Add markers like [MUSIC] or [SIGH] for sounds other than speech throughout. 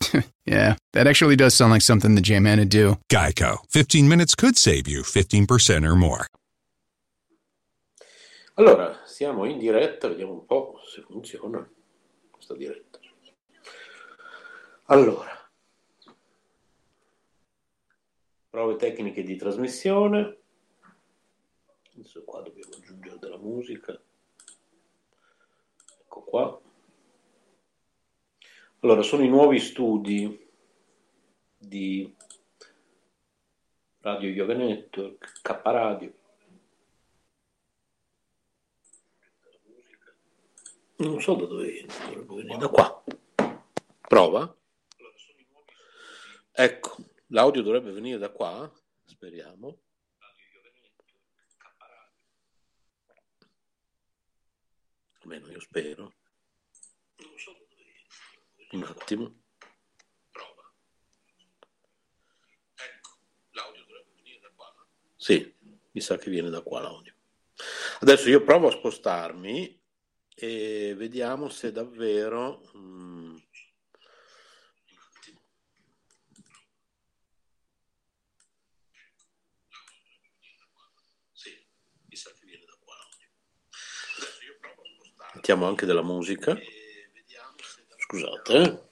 [LAUGHS] yeah, that actually does sound like something the J-Man would do. Geico. 15 minutes could save you 15% or more. Allora, siamo in diretta, vediamo un po' se funziona questa diretta. Allora, prove tecniche di trasmissione. Adesso qua dobbiamo aggiungere della musica. Ecco qua. Allora, sono i nuovi studi di Radio Yoga Network, K Radio. Non so da dove venire, da qua. Prova. Ecco, l'audio dovrebbe venire da qua, speriamo. Almeno io spero. Un attimo. Prova. Ecco, l'audio dovrebbe venire da qua. Sì, mi sa che viene da qua l'audio. Adesso io provo a spostarmi e vediamo se davvero... mm, Sì, mi sa che viene da qua l'audio. Adesso io provo a spostarmi. Mettiamo anche della musica. E vediamo se davvero- Scusate, eh.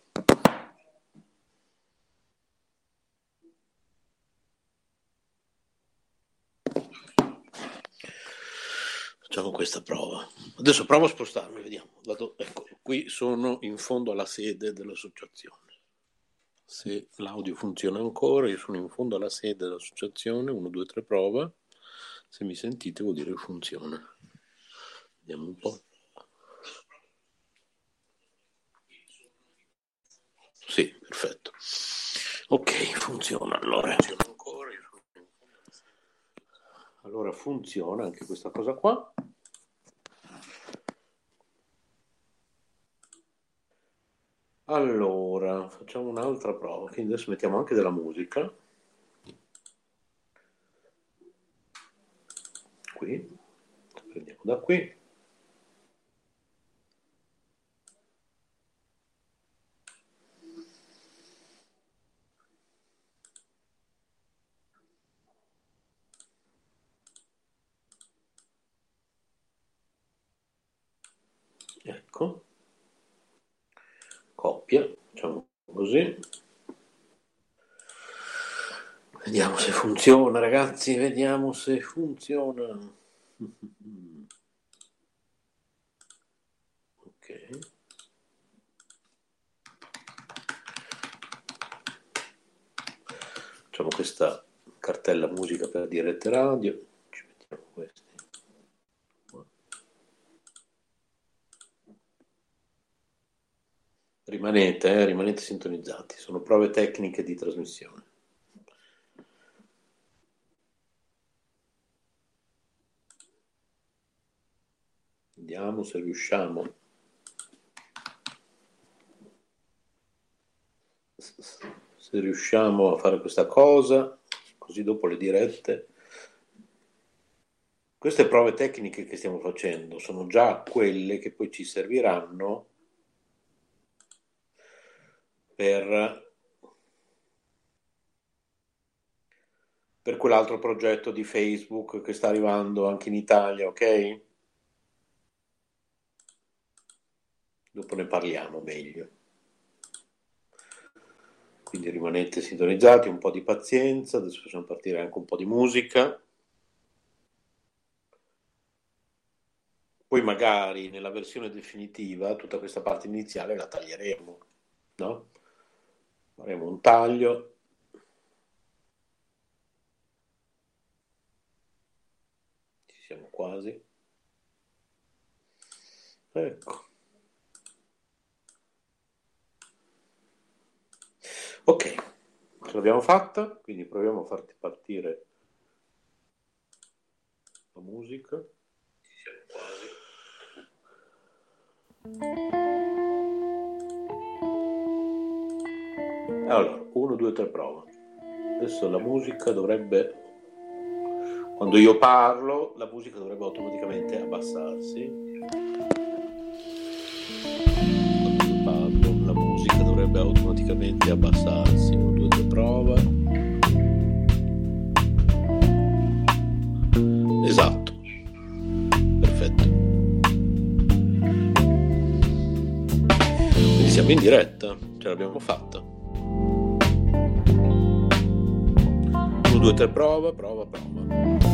Facciamo questa prova. Adesso provo a spostarmi, vediamo. Vado- ecco, qui sono in fondo alla sede dell'associazione. Se l'audio funziona ancora, io sono in fondo alla sede dell'associazione, 1, 2, 3 prova. Se mi sentite vuol dire che funziona. Vediamo un po'. Sì, perfetto. Ok, funziona allora. Allora funziona anche questa cosa qua. Allora, facciamo un'altra prova. Quindi adesso mettiamo anche della musica. Qui, prendiamo da qui. Ecco. Coppia, facciamo così. Vediamo se funziona, ragazzi, vediamo se funziona. Ok. Facciamo questa cartella musica per dirette radio. Ci mettiamo questi. Rimanete, eh, rimanete sintonizzati, sono prove tecniche di trasmissione. Vediamo se riusciamo. Se riusciamo a fare questa cosa, così dopo le dirette. Queste prove tecniche che stiamo facendo sono già quelle che poi ci serviranno per, per quell'altro progetto di Facebook che sta arrivando anche in Italia, ok? Dopo ne parliamo meglio. Quindi rimanete sintonizzati, un po' di pazienza, adesso facciamo partire anche un po' di musica. Poi magari nella versione definitiva tutta questa parte iniziale la taglieremo, no? Faremo un taglio. Ci siamo quasi. Ecco. Ok, l'abbiamo fatta, quindi proviamo a farti partire musica. Siamo quasi. Allora, 1, 2, 3 prova. Adesso la musica dovrebbe, quando io parlo, la musica dovrebbe automaticamente abbassarsi. Quando io parlo, la musica dovrebbe automaticamente abbassarsi. 1, 2, 3 prova. Esatto. Perfetto. Quindi siamo in diretta, ce l'abbiamo fatta. 1, 2, 3, prova, prova, prova.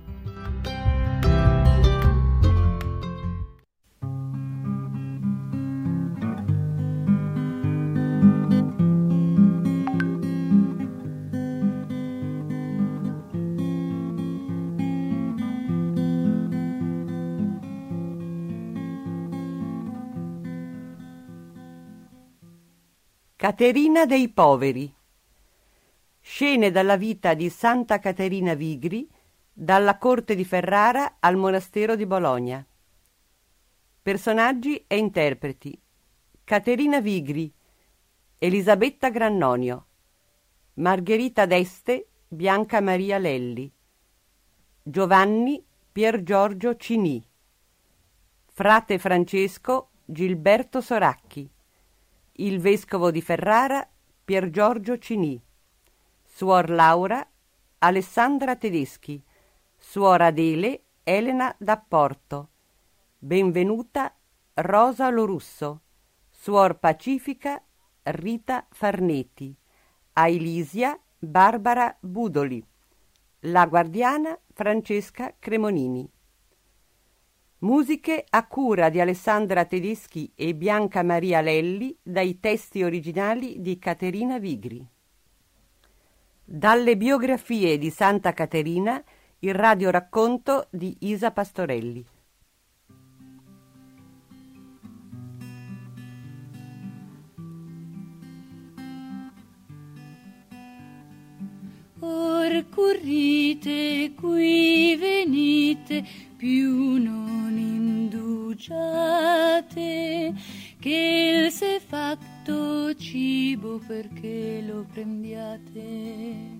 Caterina dei poveri. Scene dalla vita di Santa Caterina Vigri, dalla corte di Ferrara al monastero di Bologna. Personaggi e interpreti. Caterina Vigri, Elisabetta Grannonio, Margherita d'Este, Bianca Maria Lelli, Giovanni Pier Giorgio Cini, Frate Francesco Gilberto Soracchi il vescovo di Ferrara Pier Giorgio Cini, suor Laura Alessandra Tedeschi, suor Adele Elena D'Apporto, benvenuta Rosa Lorusso, suor Pacifica Rita Farneti, Ailisia Barbara Budoli, la guardiana Francesca Cremonini. Musiche a cura di Alessandra Tedeschi e Bianca Maria Lelli dai testi originali di Caterina Vigri. Dalle biografie di Santa Caterina, il radioracconto di Isa Pastorelli. Or currite qui venite più non indugiate che il se fatto cibo perché lo prendiate.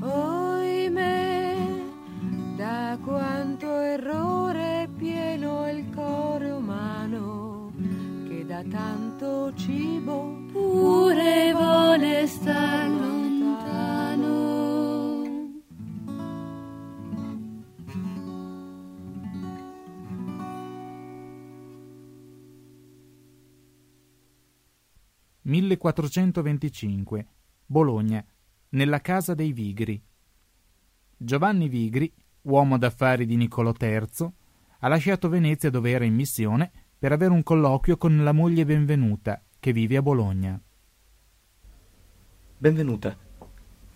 Oimè, da quanto errore pieno il cuore umano, che da tanto cibo pure vuole star lontano. (1425) Bologna, nella casa dei Vigri. Giovanni Vigri, uomo d'affari di Niccolò III, ha lasciato Venezia dove era in missione per avere un colloquio con la moglie Benvenuta, che vive a Bologna. Benvenuta.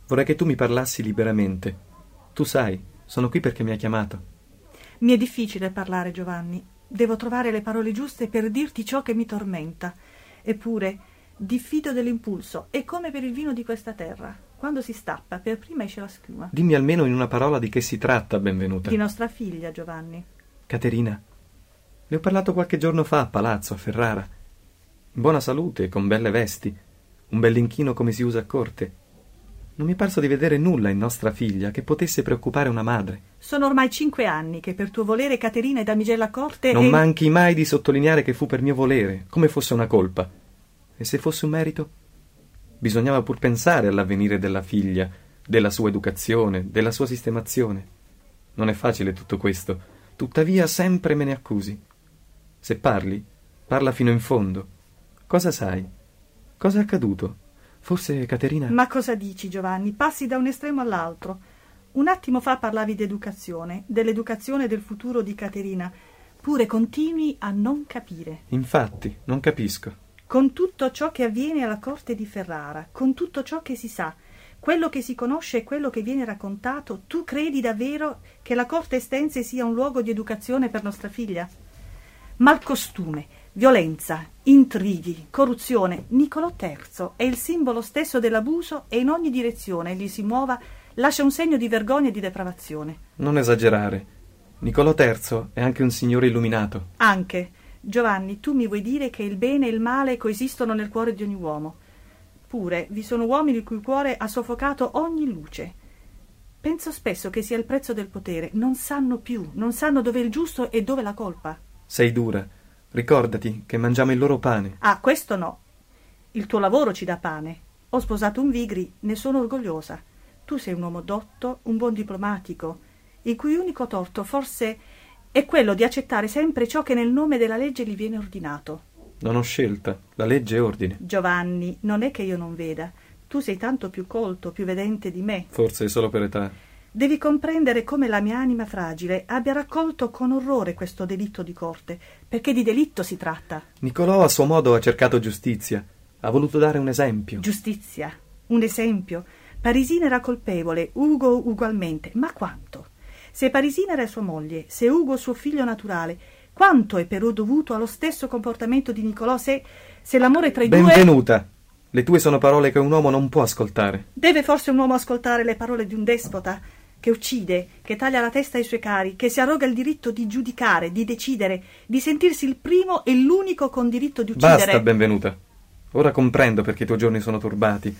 Vorrei che tu mi parlassi liberamente. Tu sai, sono qui perché mi hai chiamato. Mi è difficile parlare, Giovanni. Devo trovare le parole giuste per dirti ciò che mi tormenta. Eppure, diffido dell'impulso. È come per il vino di questa terra. Quando si stappa, per prima esce la schiuma. Dimmi almeno in una parola di che si tratta, benvenuta. Di nostra figlia, Giovanni. Caterina. Le ho parlato qualche giorno fa a palazzo, a Ferrara. In buona salute, con belle vesti, un bell'inchino come si usa a corte. Non mi è parso di vedere nulla in nostra figlia che potesse preoccupare una madre. Sono ormai cinque anni che per tuo volere Caterina è damigella a corte Non e... manchi mai di sottolineare che fu per mio volere, come fosse una colpa. E se fosse un merito? Bisognava pur pensare all'avvenire della figlia, della sua educazione, della sua sistemazione. Non è facile tutto questo, tuttavia sempre me ne accusi. Se parli, parla fino in fondo. Cosa sai? Cosa è accaduto? Forse Caterina. Ma cosa dici, Giovanni? Passi da un estremo all'altro. Un attimo fa parlavi d'educazione, dell'educazione del futuro di Caterina. Pure continui a non capire. Infatti, non capisco. Con tutto ciò che avviene alla corte di Ferrara, con tutto ciò che si sa, quello che si conosce e quello che viene raccontato, tu credi davvero che la corte estense sia un luogo di educazione per nostra figlia? Malcostume, violenza, intrighi, corruzione. Niccolò III è il simbolo stesso dell'abuso e in ogni direzione egli si muova lascia un segno di vergogna e di depravazione. Non esagerare. Niccolò III è anche un signore illuminato. Anche, Giovanni, tu mi vuoi dire che il bene e il male coesistono nel cuore di ogni uomo. Pure vi sono uomini il cui cuore ha soffocato ogni luce. Penso spesso che sia il prezzo del potere. Non sanno più, non sanno dove è il giusto e dove la colpa. Sei dura. Ricordati che mangiamo il loro pane. Ah, questo no. Il tuo lavoro ci dà pane. Ho sposato un Vigri, ne sono orgogliosa. Tu sei un uomo dotto, un buon diplomatico, il cui unico torto forse è quello di accettare sempre ciò che nel nome della legge gli viene ordinato. Non ho scelta, la legge è ordine. Giovanni, non è che io non veda. Tu sei tanto più colto, più vedente di me. Forse solo per età. Devi comprendere come la mia anima fragile abbia raccolto con orrore questo delitto di corte, perché di delitto si tratta. Nicolò a suo modo ha cercato giustizia. Ha voluto dare un esempio. Giustizia, un esempio. Parisina era colpevole, Ugo ugualmente, ma quanto? Se Parisina era sua moglie, se Ugo suo figlio naturale, quanto è però dovuto allo stesso comportamento di Nicolò se, se l'amore tra i Benvenuta. due... Benvenuta. Le tue sono parole che un uomo non può ascoltare. Deve forse un uomo ascoltare le parole di un despota che uccide, che taglia la testa ai suoi cari, che si arroga il diritto di giudicare, di decidere, di sentirsi il primo e l'unico con diritto di uccidere. Basta, benvenuta. Ora comprendo perché i tuoi giorni sono turbati.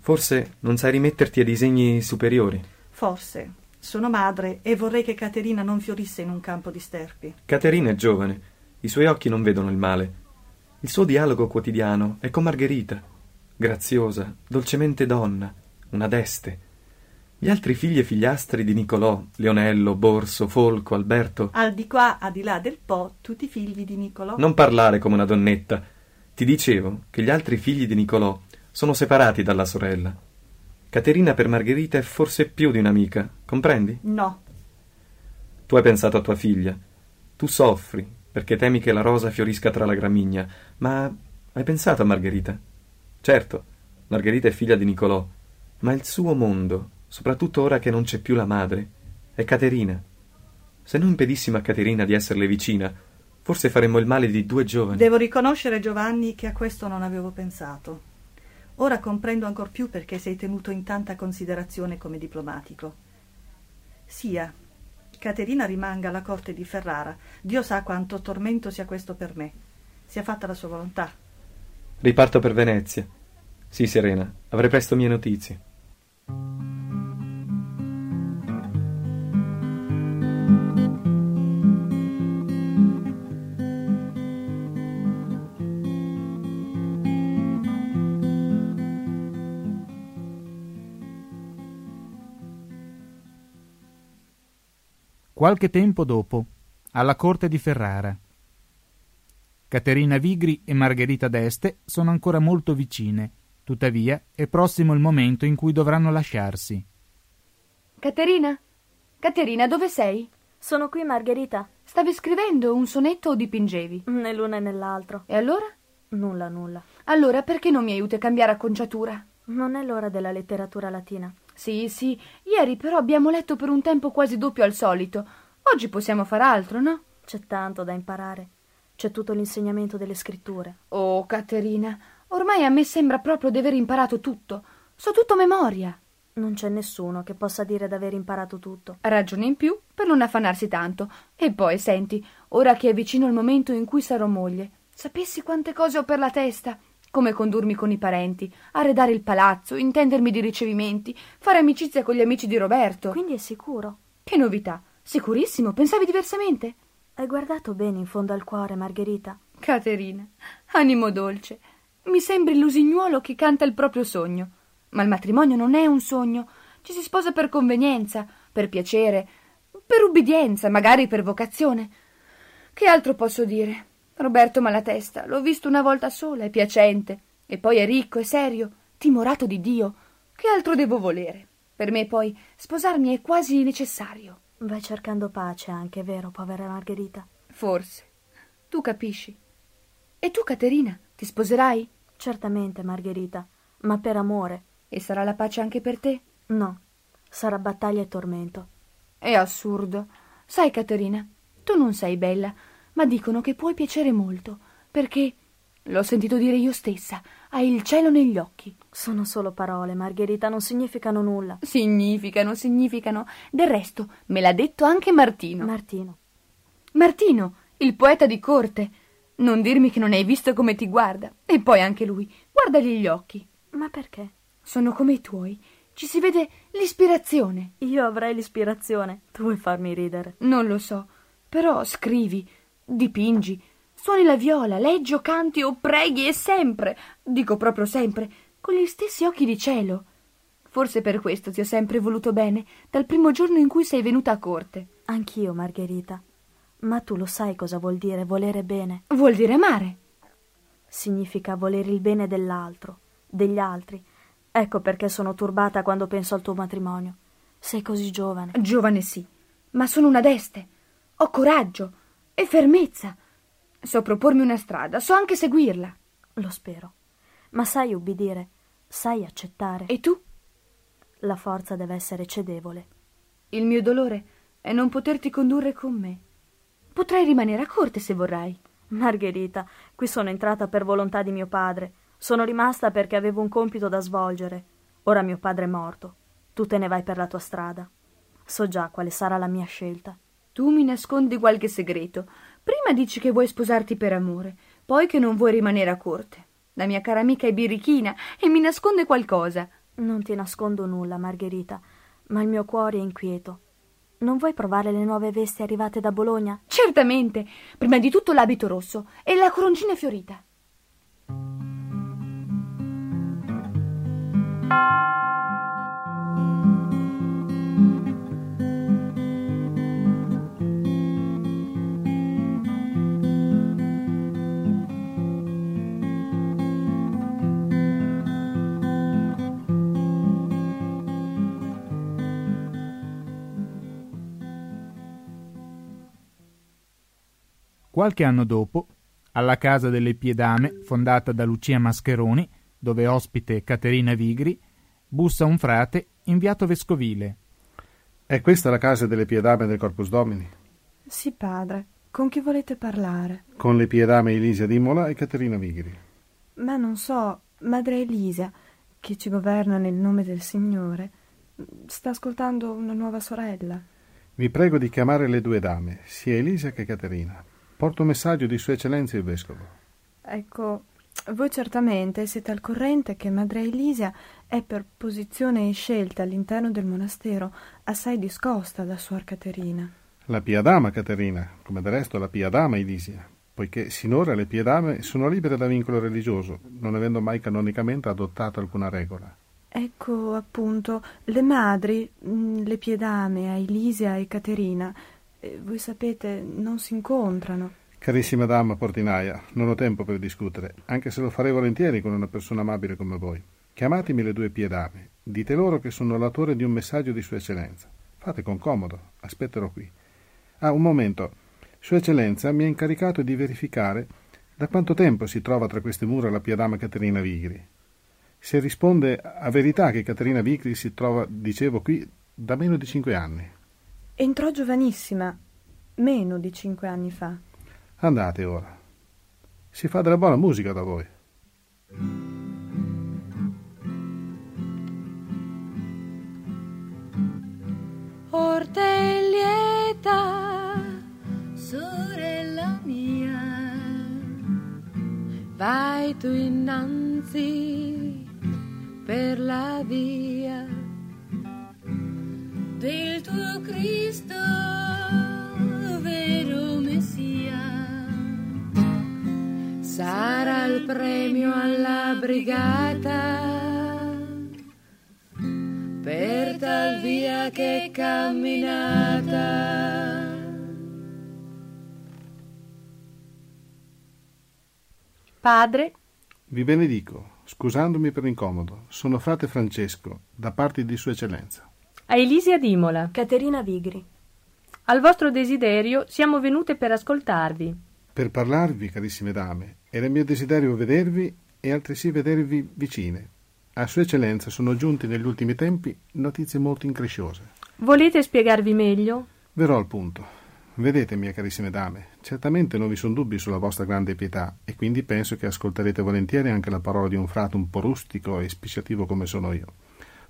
Forse non sai rimetterti ai disegni superiori. Forse. Sono madre e vorrei che Caterina non fiorisse in un campo di sterpi. Caterina è giovane. I suoi occhi non vedono il male. Il suo dialogo quotidiano è con Margherita, graziosa, dolcemente donna, una deste. Gli altri figli e figliastri di Nicolò, Leonello, Borso, Folco, Alberto. Al di qua, a di là del Po, tutti figli di Nicolò. Non parlare come una donnetta. Ti dicevo che gli altri figli di Nicolò sono separati dalla sorella. Caterina per Margherita è forse più di un'amica, comprendi? No. Tu hai pensato a tua figlia. Tu soffri perché temi che la rosa fiorisca tra la gramigna, ma hai pensato a Margherita? Certo, Margherita è figlia di Nicolò, ma il suo mondo, soprattutto ora che non c'è più la madre, è Caterina. Se noi impedissimo a Caterina di esserle vicina, forse faremmo il male di due giovani. Devo riconoscere, Giovanni, che a questo non avevo pensato. Ora comprendo ancor più perché sei tenuto in tanta considerazione come diplomatico. Sia, Caterina rimanga alla corte di Ferrara. Dio sa quanto tormento sia questo per me. Sia fatta la sua volontà. Riparto per Venezia. Sì, Serena, avrei presto mie notizie. Qualche tempo dopo, alla corte di Ferrara. Caterina Vigri e Margherita d'Este sono ancora molto vicine, tuttavia è prossimo il momento in cui dovranno lasciarsi. Caterina? Caterina, dove sei? Sono qui, Margherita. Stavi scrivendo un sonetto o dipingevi? Né l'una né l'altro. E allora? Nulla, nulla. Allora perché non mi aiuti a cambiare acconciatura? Non è l'ora della letteratura latina. Sì, sì. Ieri però abbiamo letto per un tempo quasi doppio al solito. Oggi possiamo far altro, no? C'è tanto da imparare. C'è tutto l'insegnamento delle scritture. Oh, Caterina, ormai a me sembra proprio di aver imparato tutto. So tutto memoria. Non c'è nessuno che possa dire d'aver imparato tutto. Ragione in più per non affannarsi tanto. E poi, senti, ora che è vicino il momento in cui sarò moglie, sapessi quante cose ho per la testa come condurmi con i parenti, arredare il palazzo, intendermi di ricevimenti, fare amicizia con gli amici di Roberto. Quindi è sicuro? Che novità! Sicurissimo, pensavi diversamente? Hai guardato bene in fondo al cuore, Margherita? Caterina, animo dolce, mi sembri l'usignuolo che canta il proprio sogno. Ma il matrimonio non è un sogno, ci si sposa per convenienza, per piacere, per ubbidienza, magari per vocazione. Che altro posso dire? Roberto Malatesta, l'ho visto una volta sola, è piacente, e poi è ricco, è serio, timorato di Dio. Che altro devo volere? Per me poi sposarmi è quasi necessario. Vai cercando pace anche, vero, povera Margherita? Forse. Tu capisci. E tu, Caterina, ti sposerai? Certamente, Margherita, ma per amore. E sarà la pace anche per te? No, sarà battaglia e tormento. È assurdo. Sai, Caterina, tu non sei bella ma dicono che puoi piacere molto, perché, l'ho sentito dire io stessa, hai il cielo negli occhi. Sono solo parole, Margherita, non significano nulla. Significano, significano. Del resto, me l'ha detto anche Martino. Martino. Martino, il poeta di corte. Non dirmi che non hai visto come ti guarda. E poi anche lui. Guardagli gli occhi. Ma perché? Sono come i tuoi. Ci si vede l'ispirazione. Io avrei l'ispirazione. Tu vuoi farmi ridere. Non lo so. Però scrivi, Dipingi, suoni la viola, leggi o canti o preghi e sempre, dico proprio sempre, con gli stessi occhi di cielo. Forse per questo ti ho sempre voluto bene, dal primo giorno in cui sei venuta a corte. Anch'io, Margherita. Ma tu lo sai cosa vuol dire volere bene? Vuol dire amare. Significa volere il bene dell'altro, degli altri. Ecco perché sono turbata quando penso al tuo matrimonio. Sei così giovane. Giovane sì, ma sono una deste. Ho coraggio e fermezza. So propormi una strada, so anche seguirla. Lo spero. Ma sai ubbidire, sai accettare. E tu? La forza deve essere cedevole. Il mio dolore è non poterti condurre con me. Potrai rimanere a corte se vorrai. Margherita, qui sono entrata per volontà di mio padre. Sono rimasta perché avevo un compito da svolgere. Ora mio padre è morto. Tu te ne vai per la tua strada. So già quale sarà la mia scelta. Tu mi nascondi qualche segreto. Prima dici che vuoi sposarti per amore, poi che non vuoi rimanere a corte. La mia cara amica è birichina e mi nasconde qualcosa. Non ti nascondo nulla, Margherita, ma il mio cuore è inquieto. Non vuoi provare le nuove vesti arrivate da Bologna? Certamente. Prima di tutto l'abito rosso e la coroncina fiorita. Qualche anno dopo, alla casa delle Piedame, fondata da Lucia Mascheroni, dove ospite Caterina Vigri, bussa un frate inviato vescovile. È questa la casa delle Piedame del Corpus Domini? Sì, padre. Con chi volete parlare? Con le Piedame Elisa d'Imola e Caterina Vigri. Ma non so, madre Elisa, che ci governa nel nome del Signore, sta ascoltando una nuova sorella. Vi prego di chiamare le due dame, sia Elisa che Caterina. Porto un messaggio di Sua Eccellenza il Vescovo. Ecco, voi certamente siete al corrente che Madre Elisa è per posizione e scelta all'interno del monastero assai discosta da Suor Caterina. La Pia Dama Caterina, come del resto la Pia Dama Elisia, poiché sinora le Pie Dame sono libere da vincolo religioso, non avendo mai canonicamente adottato alcuna regola. Ecco appunto, le madri, mm, le Piedame, Elisia e Caterina, voi sapete, non si incontrano. Carissima dama portinaia, non ho tempo per discutere, anche se lo farei volentieri con una persona amabile come voi. Chiamatemi le due piedame, dite loro che sono l'autore di un messaggio di Sua Eccellenza. Fate con comodo, aspetterò qui. Ah, un momento. Sua Eccellenza mi ha incaricato di verificare da quanto tempo si trova tra queste mura la piedama Caterina Vigri. Se risponde a verità che Caterina Vigri si trova, dicevo, qui da meno di cinque anni. Entrò giovanissima, meno di cinque anni fa. Andate ora. Si fa della buona musica da voi. Orteglieta, sorella mia, vai tu innanzi per la via del tuo Cristo, vero Messia. Sarà il premio alla brigata per tal via che camminata. Padre, Vi benedico, scusandomi per l'incomodo. Sono frate Francesco, da parte di Sua Eccellenza. A Elisia d'Imola. Caterina Vigri. Al vostro desiderio siamo venute per ascoltarvi. Per parlarvi, carissime dame, era mio desiderio vedervi e altresì vedervi vicine. A Sua Eccellenza sono giunte negli ultimi tempi notizie molto incresciose. Volete spiegarvi meglio? Verrò al punto. Vedete, mie carissime dame, certamente non vi sono dubbi sulla vostra grande pietà e quindi penso che ascolterete volentieri anche la parola di un frate un po' rustico e spicciativo come sono io.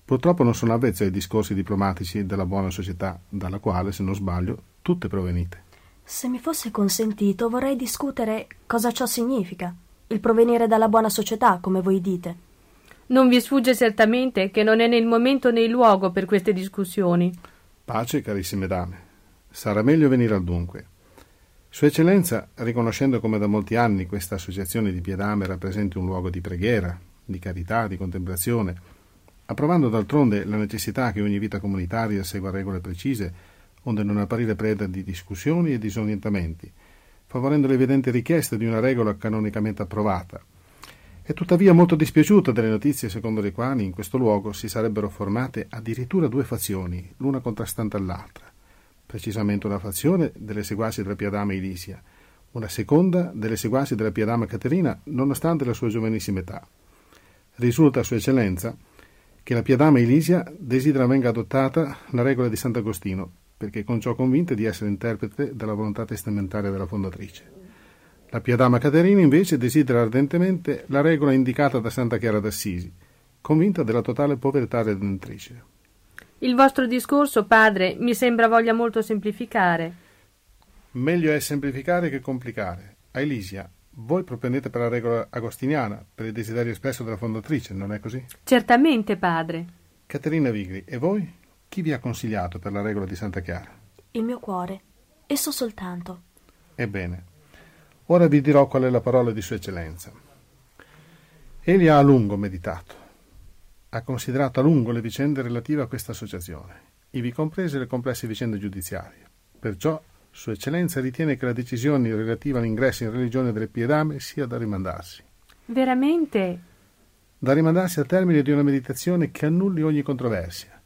Purtroppo non sono avvezzo ai discorsi diplomatici della buona società, dalla quale, se non sbaglio, tutte provenite. Se mi fosse consentito, vorrei discutere cosa ciò significa. Il provenire dalla buona società, come voi dite. Non vi sfugge certamente che non è né il momento né il luogo per queste discussioni. Pace, carissime dame. Sarà meglio venire al dunque. Sua Eccellenza, riconoscendo come da molti anni questa associazione di Piedame rappresenti un luogo di preghiera, di carità, di contemplazione, approvando d'altronde la necessità che ogni vita comunitaria segua regole precise, onde non apparire preda di discussioni e disorientamenti, favorendo l'evidente richiesta di una regola canonicamente approvata. È tuttavia molto dispiaciuta delle notizie secondo le quali in questo luogo si sarebbero formate addirittura due fazioni, l'una contrastante all'altra, precisamente una fazione delle seguaci della Piadama Elisia, una seconda delle seguaci della Piadama Caterina, nonostante la sua giovanissima età. Risulta a Sua Eccellenza che la Piadama Elisia desidera venga adottata la regola di Sant'Agostino, perché con ciò convinta di essere interprete della volontà testamentaria della fondatrice. La Piadama Caterina invece desidera ardentemente la regola indicata da Santa Chiara d'Assisi, convinta della totale povertà redentrice. Il vostro discorso, padre, mi sembra voglia molto semplificare. Meglio è semplificare che complicare. A Elisia, voi propendete per la regola agostiniana, per il desiderio espresso dalla fondatrice, non è così? Certamente, padre. Caterina Vigri, e voi? Chi vi ha consigliato per la regola di Santa Chiara? Il mio cuore, esso soltanto. Ebbene, ora vi dirò qual è la parola di Sua Eccellenza. Egli ha a lungo meditato, ha considerato a lungo le vicende relative a questa associazione, ivi comprese le complesse vicende giudiziarie. Perciò Sua Eccellenza ritiene che la decisione relativa all'ingresso in religione delle Piedame sia da rimandarsi. Veramente? Da rimandarsi al termine di una meditazione che annulli ogni controversia.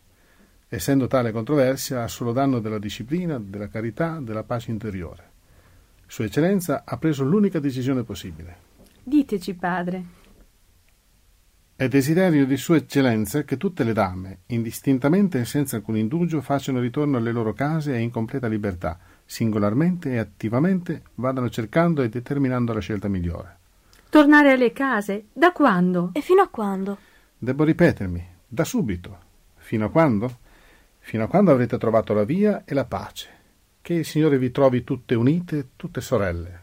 Essendo tale controversia a solo danno della disciplina, della carità, della pace interiore. Sua Eccellenza ha preso l'unica decisione possibile. Diteci, padre. È desiderio di Sua Eccellenza che tutte le dame, indistintamente e senza alcun indugio, facciano ritorno alle loro case e in completa libertà, singolarmente e attivamente vadano cercando e determinando la scelta migliore. Tornare alle case? Da quando? E fino a quando? Devo ripetermi, da subito. Fino a quando? Fino a quando avrete trovato la via e la pace. Che il Signore vi trovi tutte unite, tutte sorelle.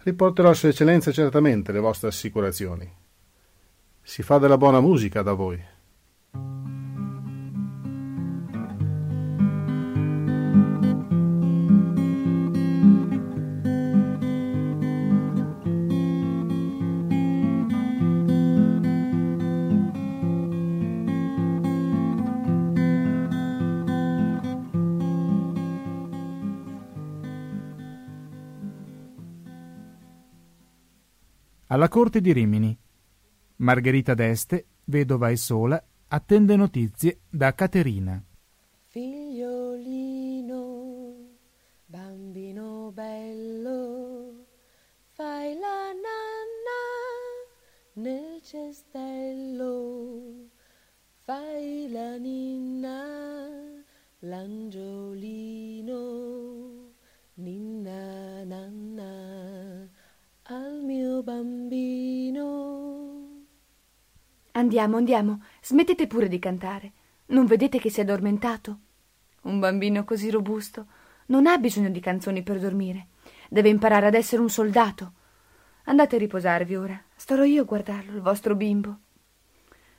Riporterò a Sua Eccellenza certamente le vostre assicurazioni. Si fa della buona musica da voi. Alla corte di Rimini. Margherita d'Este, vedova e sola, attende notizie da Caterina. Figliolino, bambino bello, fai la nanna nel cestello, fai la ninna, l'angiolino, bambino. Andiamo, andiamo, smettete pure di cantare. Non vedete che si è addormentato? Un bambino così robusto non ha bisogno di canzoni per dormire. Deve imparare ad essere un soldato. Andate a riposarvi ora. Starò io a guardarlo, il vostro bimbo.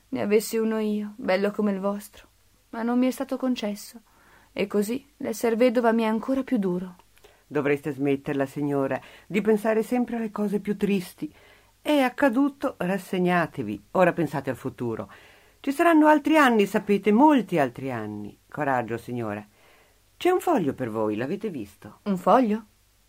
Ne avessi uno io, bello come il vostro, ma non mi è stato concesso. E così l'esser vedova mi è ancora più duro. Dovreste smetterla, signora, di pensare sempre alle cose più tristi. È accaduto, rassegnatevi. Ora pensate al futuro. Ci saranno altri anni, sapete, molti altri anni. Coraggio, signora. C'è un foglio per voi, l'avete visto? Un foglio?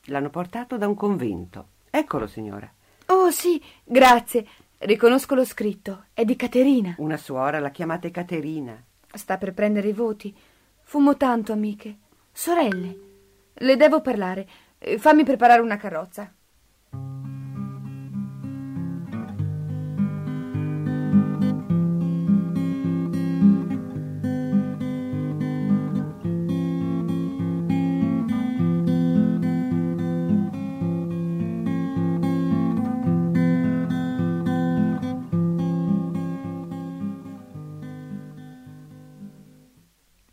L'hanno portato da un convento. Eccolo, signora. Oh, sì, grazie. Riconosco lo scritto. È di Caterina. Una suora, la chiamate Caterina. Sta per prendere i voti. Fumo tanto, amiche. Sorelle. Le devo parlare. Eh, Fammi preparare una carrozza.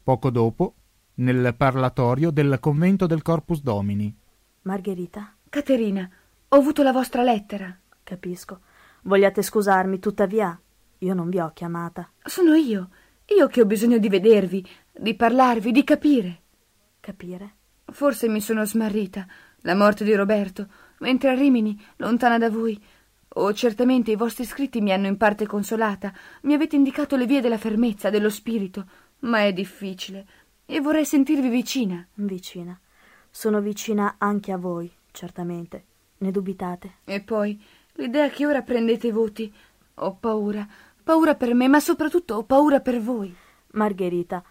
Poco dopo, nel parlatorio del convento del Corpus Domini. Margherita? Caterina, ho avuto la vostra lettera. Capisco. Vogliate scusarmi, tuttavia, io non vi ho chiamata. Sono io. Io che ho bisogno di vedervi, di parlarvi, di capire. Capire? Forse mi sono smarrita. La morte di Roberto, mentre a Rimini, lontana da voi, Oh, certamente i vostri scritti mi hanno in parte consolata, mi avete indicato le vie della fermezza, dello spirito, ma è difficile e vorrei sentirvi vicina. Vicina. Sono vicina anche a voi, certamente. Ne dubitate? E poi, l'idea che ora prendete voti. Ho paura, paura per me, ma soprattutto ho paura per voi. Margherita,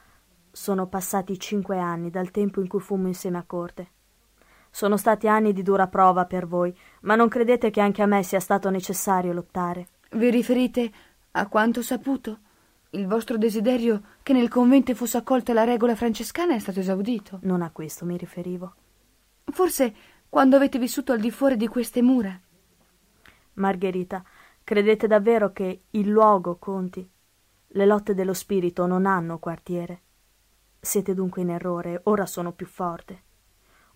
sono passati cinque anni dal tempo in cui fummo insieme a corte. Sono stati anni di dura prova per voi, ma non credete che anche a me sia stato necessario lottare? Vi riferite a quanto saputo? Il vostro desiderio che nel convento fosse accolta la regola francescana è stato esaudito. Non a questo mi riferivo. Forse quando avete vissuto al di fuori di queste mura. Margherita, credete davvero che il luogo conti? Le lotte dello spirito non hanno quartiere. Siete dunque in errore, ora sono più forte.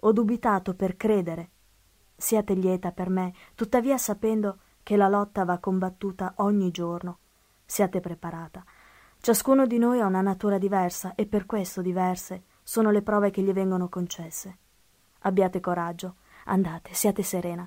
Ho dubitato per credere. Siate lieta per me, tuttavia sapendo che la lotta va combattuta ogni giorno. Siate preparata. Ciascuno di noi ha una natura diversa e per questo diverse sono le prove che gli vengono concesse. Abbiate coraggio, andate, siate serena.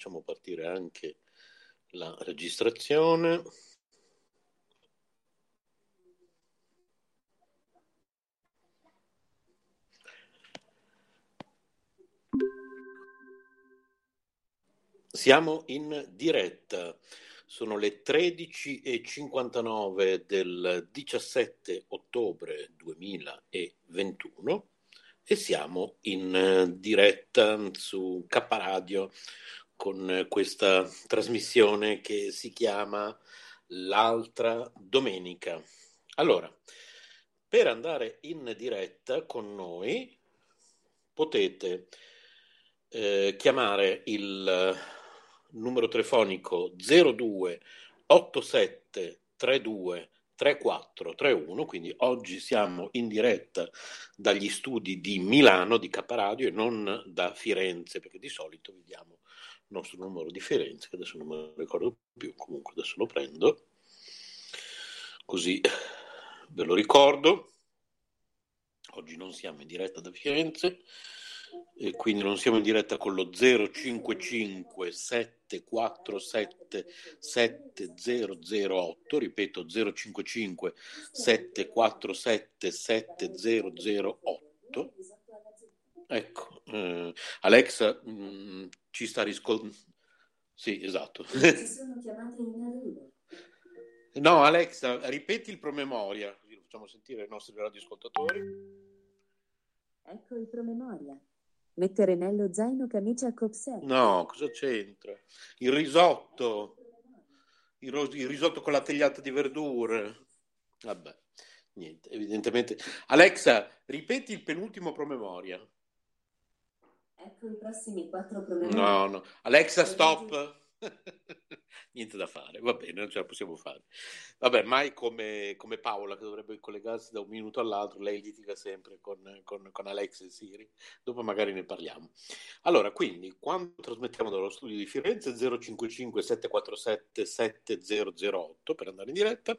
facciamo partire anche la registrazione. Siamo in diretta, sono le 13.59 del 17 ottobre 2021 e siamo in eh, diretta su K Radio con questa trasmissione che si chiama L'altra domenica. Allora, per andare in diretta con noi potete eh, chiamare il numero telefonico 02 87 32 3431, quindi oggi siamo in diretta dagli studi di Milano di Caparadio e non da Firenze, perché di solito vediamo nostro numero di Firenze, che adesso non me lo ricordo più, comunque adesso lo prendo, così ve lo ricordo. Oggi non siamo in diretta da Firenze, e quindi non siamo in diretta con lo 055 747 7008, ripeto 055 747 7008. Ecco, eh, Alexa mh, mm, ci sta riscoltando. Sì, esatto. Ci sono [LAUGHS] chiamate in arrivo. No, Alexa, ripeti il promemoria, così lo facciamo sentire ai nostri radioascoltatori. Ecco il promemoria. Mettere nello zaino camicia a copset. No, cosa c'entra? Il risotto, il, ro- il risotto con la tagliata di verdure. Vabbè, niente, evidentemente. Alexa, ripeti il penultimo promemoria. Ecco i prossimi quattro promemoria. No, no. Alexa, stop. [LAUGHS] Niente da fare, va bene, non ce la possiamo fare. Vabbè, mai come, come Paola che dovrebbe collegarsi da un minuto all'altro, lei litiga sempre con, con, con Alex e Siri. Dopo magari ne parliamo. Allora, quindi, quando trasmettiamo dallo studio di Firenze 055 747 7008 per andare in diretta,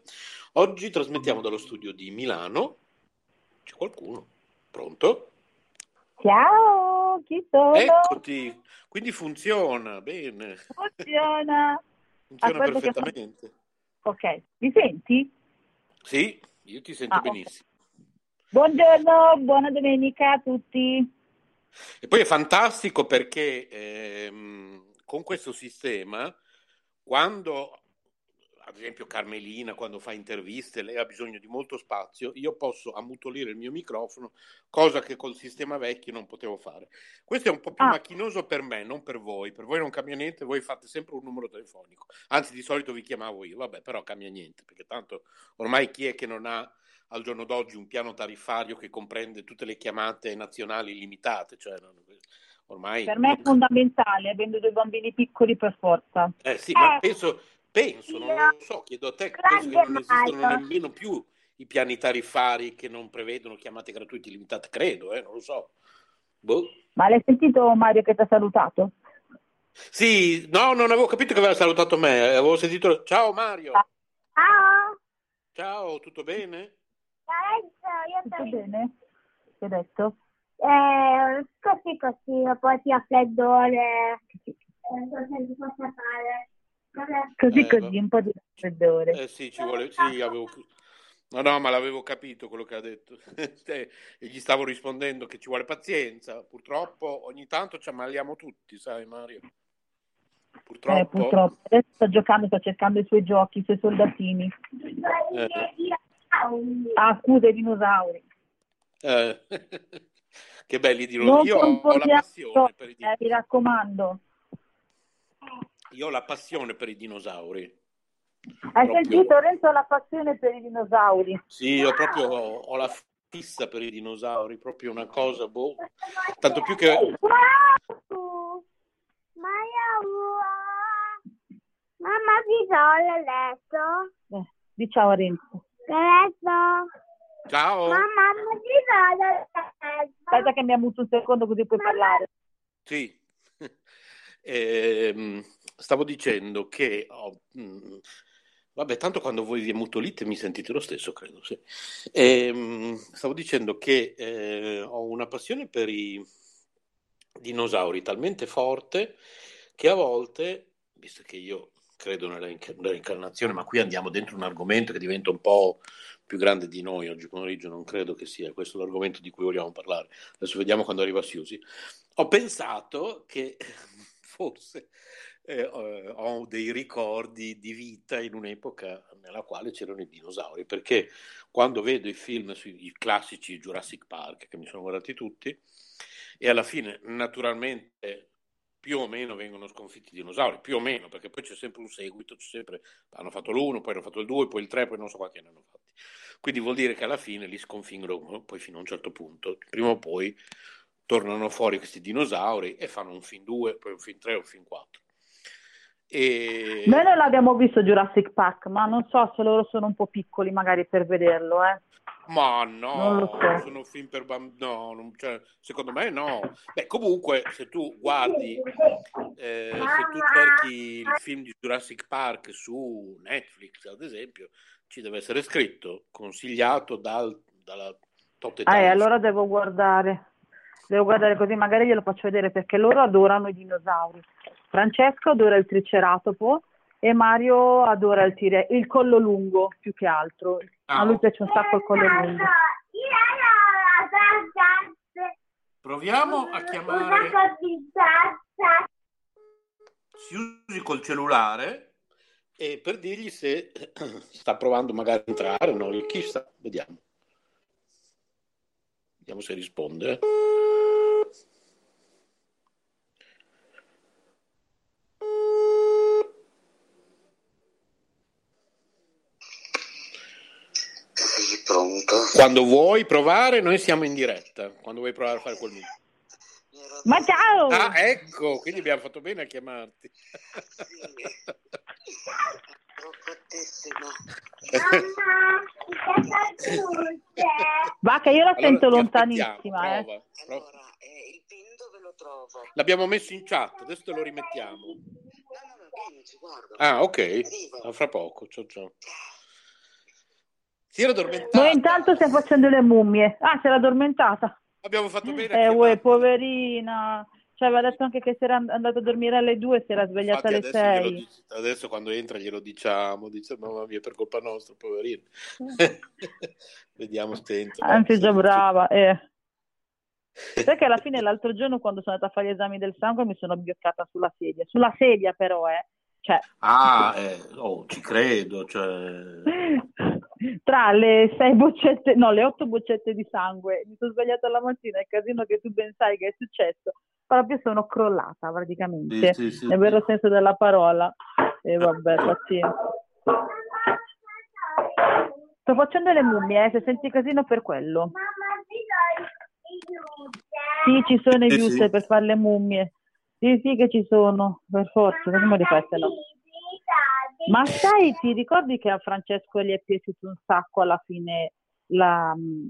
oggi trasmettiamo dallo studio di Milano. C'è qualcuno? Pronto? Ciao, chi sono? Eccoti, quindi funziona, bene. Funziona. Funziona Aspetta che perfettamente. Ok, mi senti? Sì, io ti sento Ah, benissimo. Buongiorno, buona domenica a tutti. E poi è fantastico perché ehm, con questo sistema, quando ad esempio Carmelina quando fa interviste, lei ha bisogno di molto spazio, io posso ammutolire il mio microfono, cosa che col sistema vecchio non potevo fare. Questo è un po' più Ah. macchinoso per me, non per voi. Per voi non cambia niente, voi fate sempre un numero telefonico. Anzi, di solito vi chiamavo io, vabbè, però cambia niente, perché tanto ormai chi è che non ha al giorno d'oggi un piano tariffario che comprende tutte le chiamate nazionali illimitate, cioè non- ormai Per me è fondamentale, avendo due bambini piccoli per forza. eh sì, ma penso, penso, non lo so, chiedo a te, penso che non esistono nemmeno più i piani tariffari che non prevedono chiamate gratuite illimitate, credo, eh, non lo so. Boh. Ma l'hai sentito Mario che ti ha salutato? Sì, no, non avevo capito che aveva salutato me, eh, avevo sentito ciao Mario, Ciao! ciao, tutto bene? Tutto bene? Che hai detto? Eh, così così, poi ti ha freddore. Eh, cosa si possa fare? Così Eh, così, un po' di raffreddore. Eh sì, ci vuole, sì, avevo... No, no, ma l'avevo capito quello che ha detto. [LAUGHS] Cioè, e gli stavo rispondendo che ci vuole pazienza. Purtroppo ogni tanto ci ammaliamo tutti, sai Mario? Purtroppo. Eh, purtroppo. Adesso sta giocando, sta cercando i suoi giochi, i suoi soldatini. Eh, Ah, scusa, i dinosauri. eh. [LAUGHS] che belli di Non Io ho la passione per i eh, mi raccomando. Io ho la passione per i dinosauri. Hai Proprio- sentito Renzo la passione per i dinosauri? Sì, io proprio ho, ho la fissa per i dinosauri, proprio una cosa, boh. Tanto più che Mamma ti do il letto. Eh, di ciao a Renzo. Letto. Ciao. Mamma ti do il letto. Aspetta che mi ha muto un secondo così puoi parlare. Sì, [LAUGHS] Ehm, stavo dicendo che ho- mh, vabbè, tanto quando voi vi ammutolite mi sentite lo stesso, credo, sì. Ehm, stavo dicendo che eh, ho una passione per i dinosauri talmente forte che a volte, visto che io credo nella reincarnazione, ma qui andiamo dentro un argomento che diventa un po' più grande di noi oggi pomeriggio, non credo che sia questo l'argomento di cui vogliamo parlare. Adesso vediamo quando arriva Siusi. Ho pensato che [LAUGHS] forse eh, ho dei ricordi di vita in un'epoca nella quale c'erano i dinosauri, perché quando vedo i film sui classici Jurassic Park, che mi sono guardati tutti, e alla fine naturalmente più o meno vengono sconfitti i dinosauri, più o meno, perché poi c'è sempre un seguito, sempre, hanno fatto l'uno, poi hanno fatto il due, poi il tre, poi non so quanti ne hanno fatti. Quindi vuol dire che alla fine li sconfiggono poi fino a un certo punto, prima o poi tornano fuori questi dinosauri e fanno un film 2, poi un film 3, un film 4. E... Noi non l'abbiamo visto Jurassic Park, ma non so se loro sono un po' piccoli magari per vederlo, eh. Ma Non no, lo so. sono film per bambini, no, non- cioè, secondo me no. Beh, comunque, se tu guardi, eh, se tu cerchi il film di Jurassic Park su Netflix, ad esempio, ci deve essere scritto, consigliato dal, dalla Totte Ah, e Times. allora devo guardare. Devo guardare così magari glielo faccio vedere perché loro adorano i dinosauri. Francesco adora il triceratopo e Mario adora il, tire- il collo lungo più che altro. Ah, A lui piace un sacco il collo lungo. Proviamo a chiamare Siusi col cellulare e per dirgli se [CLEARS THROAT] sta provando magari a entrare, no, chissà, vediamo. Vediamo se risponde. Quando vuoi provare, noi siamo in diretta. Quando vuoi provare a fare quel numero. Ma ciao! Ah, ecco, quindi abbiamo fatto bene a chiamarti. Va che io la Allora, sento lontanissima, eh. prova, prova. L'abbiamo messo in chat, adesso te lo rimettiamo. Ah, ok. A fra poco. Ciao, ciao. Si era addormentata. Noi intanto stiamo facendo le mummie. Ah, si era addormentata. Abbiamo fatto bene Eh, uè, poverina. Ci aveva detto anche che si era andato a dormire alle due, si era svegliata Infatti alle adesso, glielo sei. dic- adesso quando entra glielo diciamo, dice mamma mia per colpa nostra, poverino. [LAUGHS] Vediamo se entra. Anzi, già brava. Eh. [LAUGHS] Sai che alla fine l'altro giorno quando sono andata a fare gli esami del sangue mi sono abbioccata sulla sedia. Sulla sedia però, eh. Cioè, Ah, eh, oh, ci credo, cioè... [LAUGHS] tra le sei boccette, no, le otto boccette di sangue, mi sono svegliata la mattina, il casino che tu ben sai che è successo, proprio sono crollata praticamente, Sì, sì, sì, nel vero senso della parola. E vabbè, pazienza. Sto facendo le mummie, eh, se senti casino per quello. Sì, ci sono i sì. per fare le mummie. Sì, sì che ci sono, per forza, come li fai se no? Ma sai, ti ricordi che a Francesco gli è piaciuto un sacco alla fine la, mh,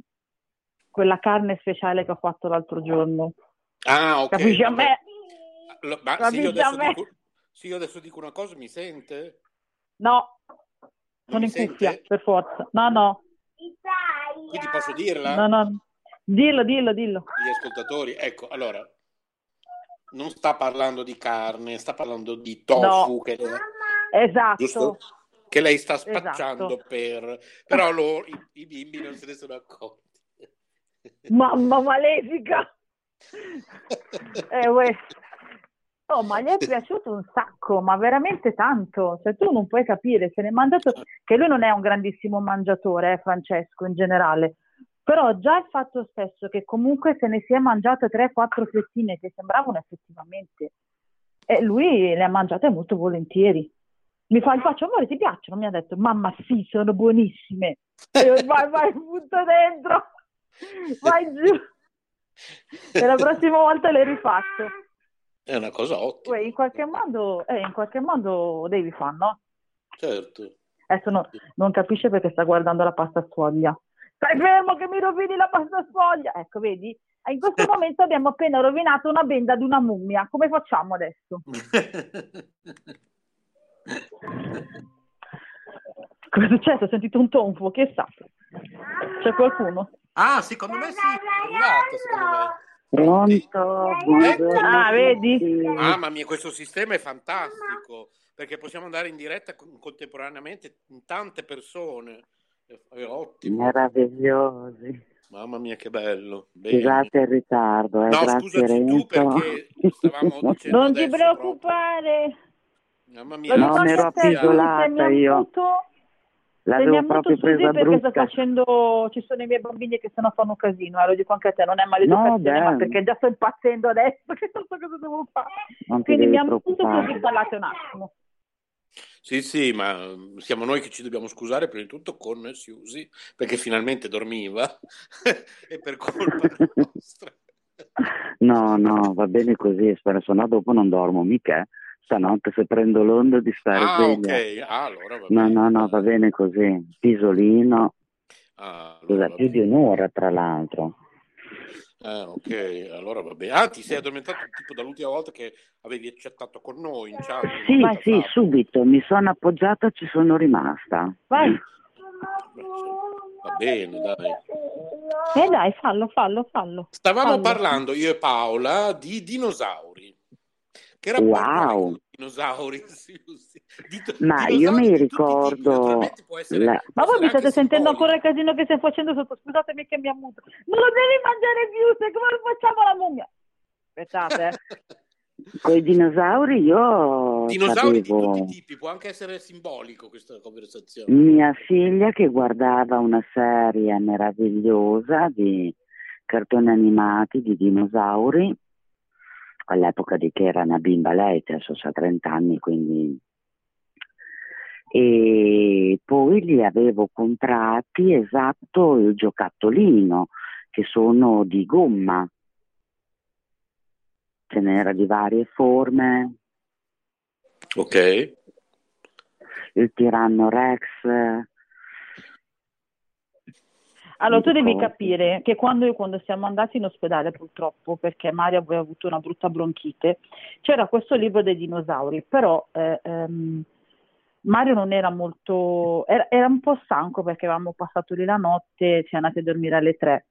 quella carne speciale che ho fatto l'altro giorno? Ah, ok. Capisci a me? Lo- Ma se io, Capisci a adesso me? dico, se io adesso dico una cosa, mi sente? No, sono in sente? cuffia, per forza. No, no, Quindi posso dirla? no, no. Dillo, dillo, dillo. Gli ascoltatori, ecco, allora, non sta parlando di carne, sta parlando di tofu No. che, lei, Esatto. giusto? che lei sta spacciando Esatto. per... Però loro, i, i bimbi non se ne sono accorti. Mamma malefica! Eh, uè. Oh, ma gli è piaciuto un sacco, ma veramente tanto. Cioè, tu non puoi capire, se ne è mangiato, che lui non è un grandissimo mangiatore, eh, Francesco, in generale. Però già il fatto stesso che comunque se ne sia mangiato 3-4 fettine che sembravano effettivamente, e lui le ha mangiate molto volentieri. Mi fa, gli faccio, amore, ti piacciono? Mi ha detto, mamma sì, sono buonissime. E io, vai, vai, [LAUGHS] butto dentro, [LAUGHS] vai giù. E la prossima volta le rifaccio. È una cosa ottima, in qualche modo, eh, in qualche modo devi fare, no? certo. Adesso no- non capisce perché sta guardando la pasta sfoglia. Stai fermo che mi rovini la pasta sfoglia! Ecco, vedi? In questo [LAUGHS] momento abbiamo appena rovinato una benda di una mummia. Come facciamo adesso? Cosa è successo? Ho sentito un tonfo, che sa? C'è qualcuno? Ah, secondo me sì, è arrivata, secondo me. Pronto? Buongiorno. Ah, vedi? Mamma mia, questo sistema è fantastico, perché possiamo andare in diretta con- contemporaneamente in tante persone. È, ottimo. Meravigliosi. Mamma mia, che bello. Bene. Scusate il ritardo, eh, No, grazie scusaci tu Renzo. perché stavamo [LAUGHS] dicendo Non ti preoccupare. Mamma mia, No, ero appisolata io. mi L'avevo ammuto proprio presa perché sta brutta. facendo, ci sono i miei bambini che se no fanno casino, eh, lo dico anche a te, non è maleducazione, No, ma perché già sto impazzendo adesso [LAUGHS] che non so cosa devo fare. Non Quindi mi ammuto preoccupare. così parlate un attimo. Sì, sì, ma mm, siamo noi che ci dobbiamo scusare prima di tutto con Susi, perché finalmente dormiva [LAUGHS] e per colpa [LAUGHS] nostra. No, no, va bene così, spero, se no dopo non dormo mica. Stanotte se prendo l'onda di stare Ah, sveglia. ok, ah, allora va No, bene. no, no, va bene così. Pisolino. Ah, allora Scusa, più di un'ora tra l'altro. Ah, ok, allora va bene. Ah, ti sei addormentato tipo dall'ultima volta che avevi chattato con noi in chat. Sì, volta sì, fa. subito, mi sono appoggiata e ci sono rimasta. Vai. Va bene, dai. Eh dai, fallo, fallo, fallo. Stavamo Fallo. parlando io e Paola di dinosauri. Che Wow. rapporto i dinosauri? [LAUGHS] Susi? Di- Ma dinosauri io mi di tipi, ricordo essere- la- Ma voi mi state sentendo ancora il casino che stiamo facendo sotto? Scusatemi che mi ammuto. Non lo devi mangiare più, se come lo facciamo la mummia? Aspettate, eh. [LAUGHS] Con i dinosauri io Dinosauri di sapevo tutti i tipi, può anche essere simbolico questa conversazione. mia figlia che guardava una serie meravigliosa di cartoni animati di dinosauri all'epoca di che era una bimba lei, adesso ha 30 anni, quindi. E poi li avevo comprati esatto il giocattolino che sono di gomma. Ce n'era di varie forme. Ok. il tiranno rex Allora, tu devi capire che quando, quando siamo andati in ospedale, purtroppo, perché Mario aveva avuto una brutta bronchite, c'era questo libro dei dinosauri, però eh, ehm, Mario non era molto, era, era un po' stanco perché avevamo passato lì la notte, siamo andati a dormire alle tre.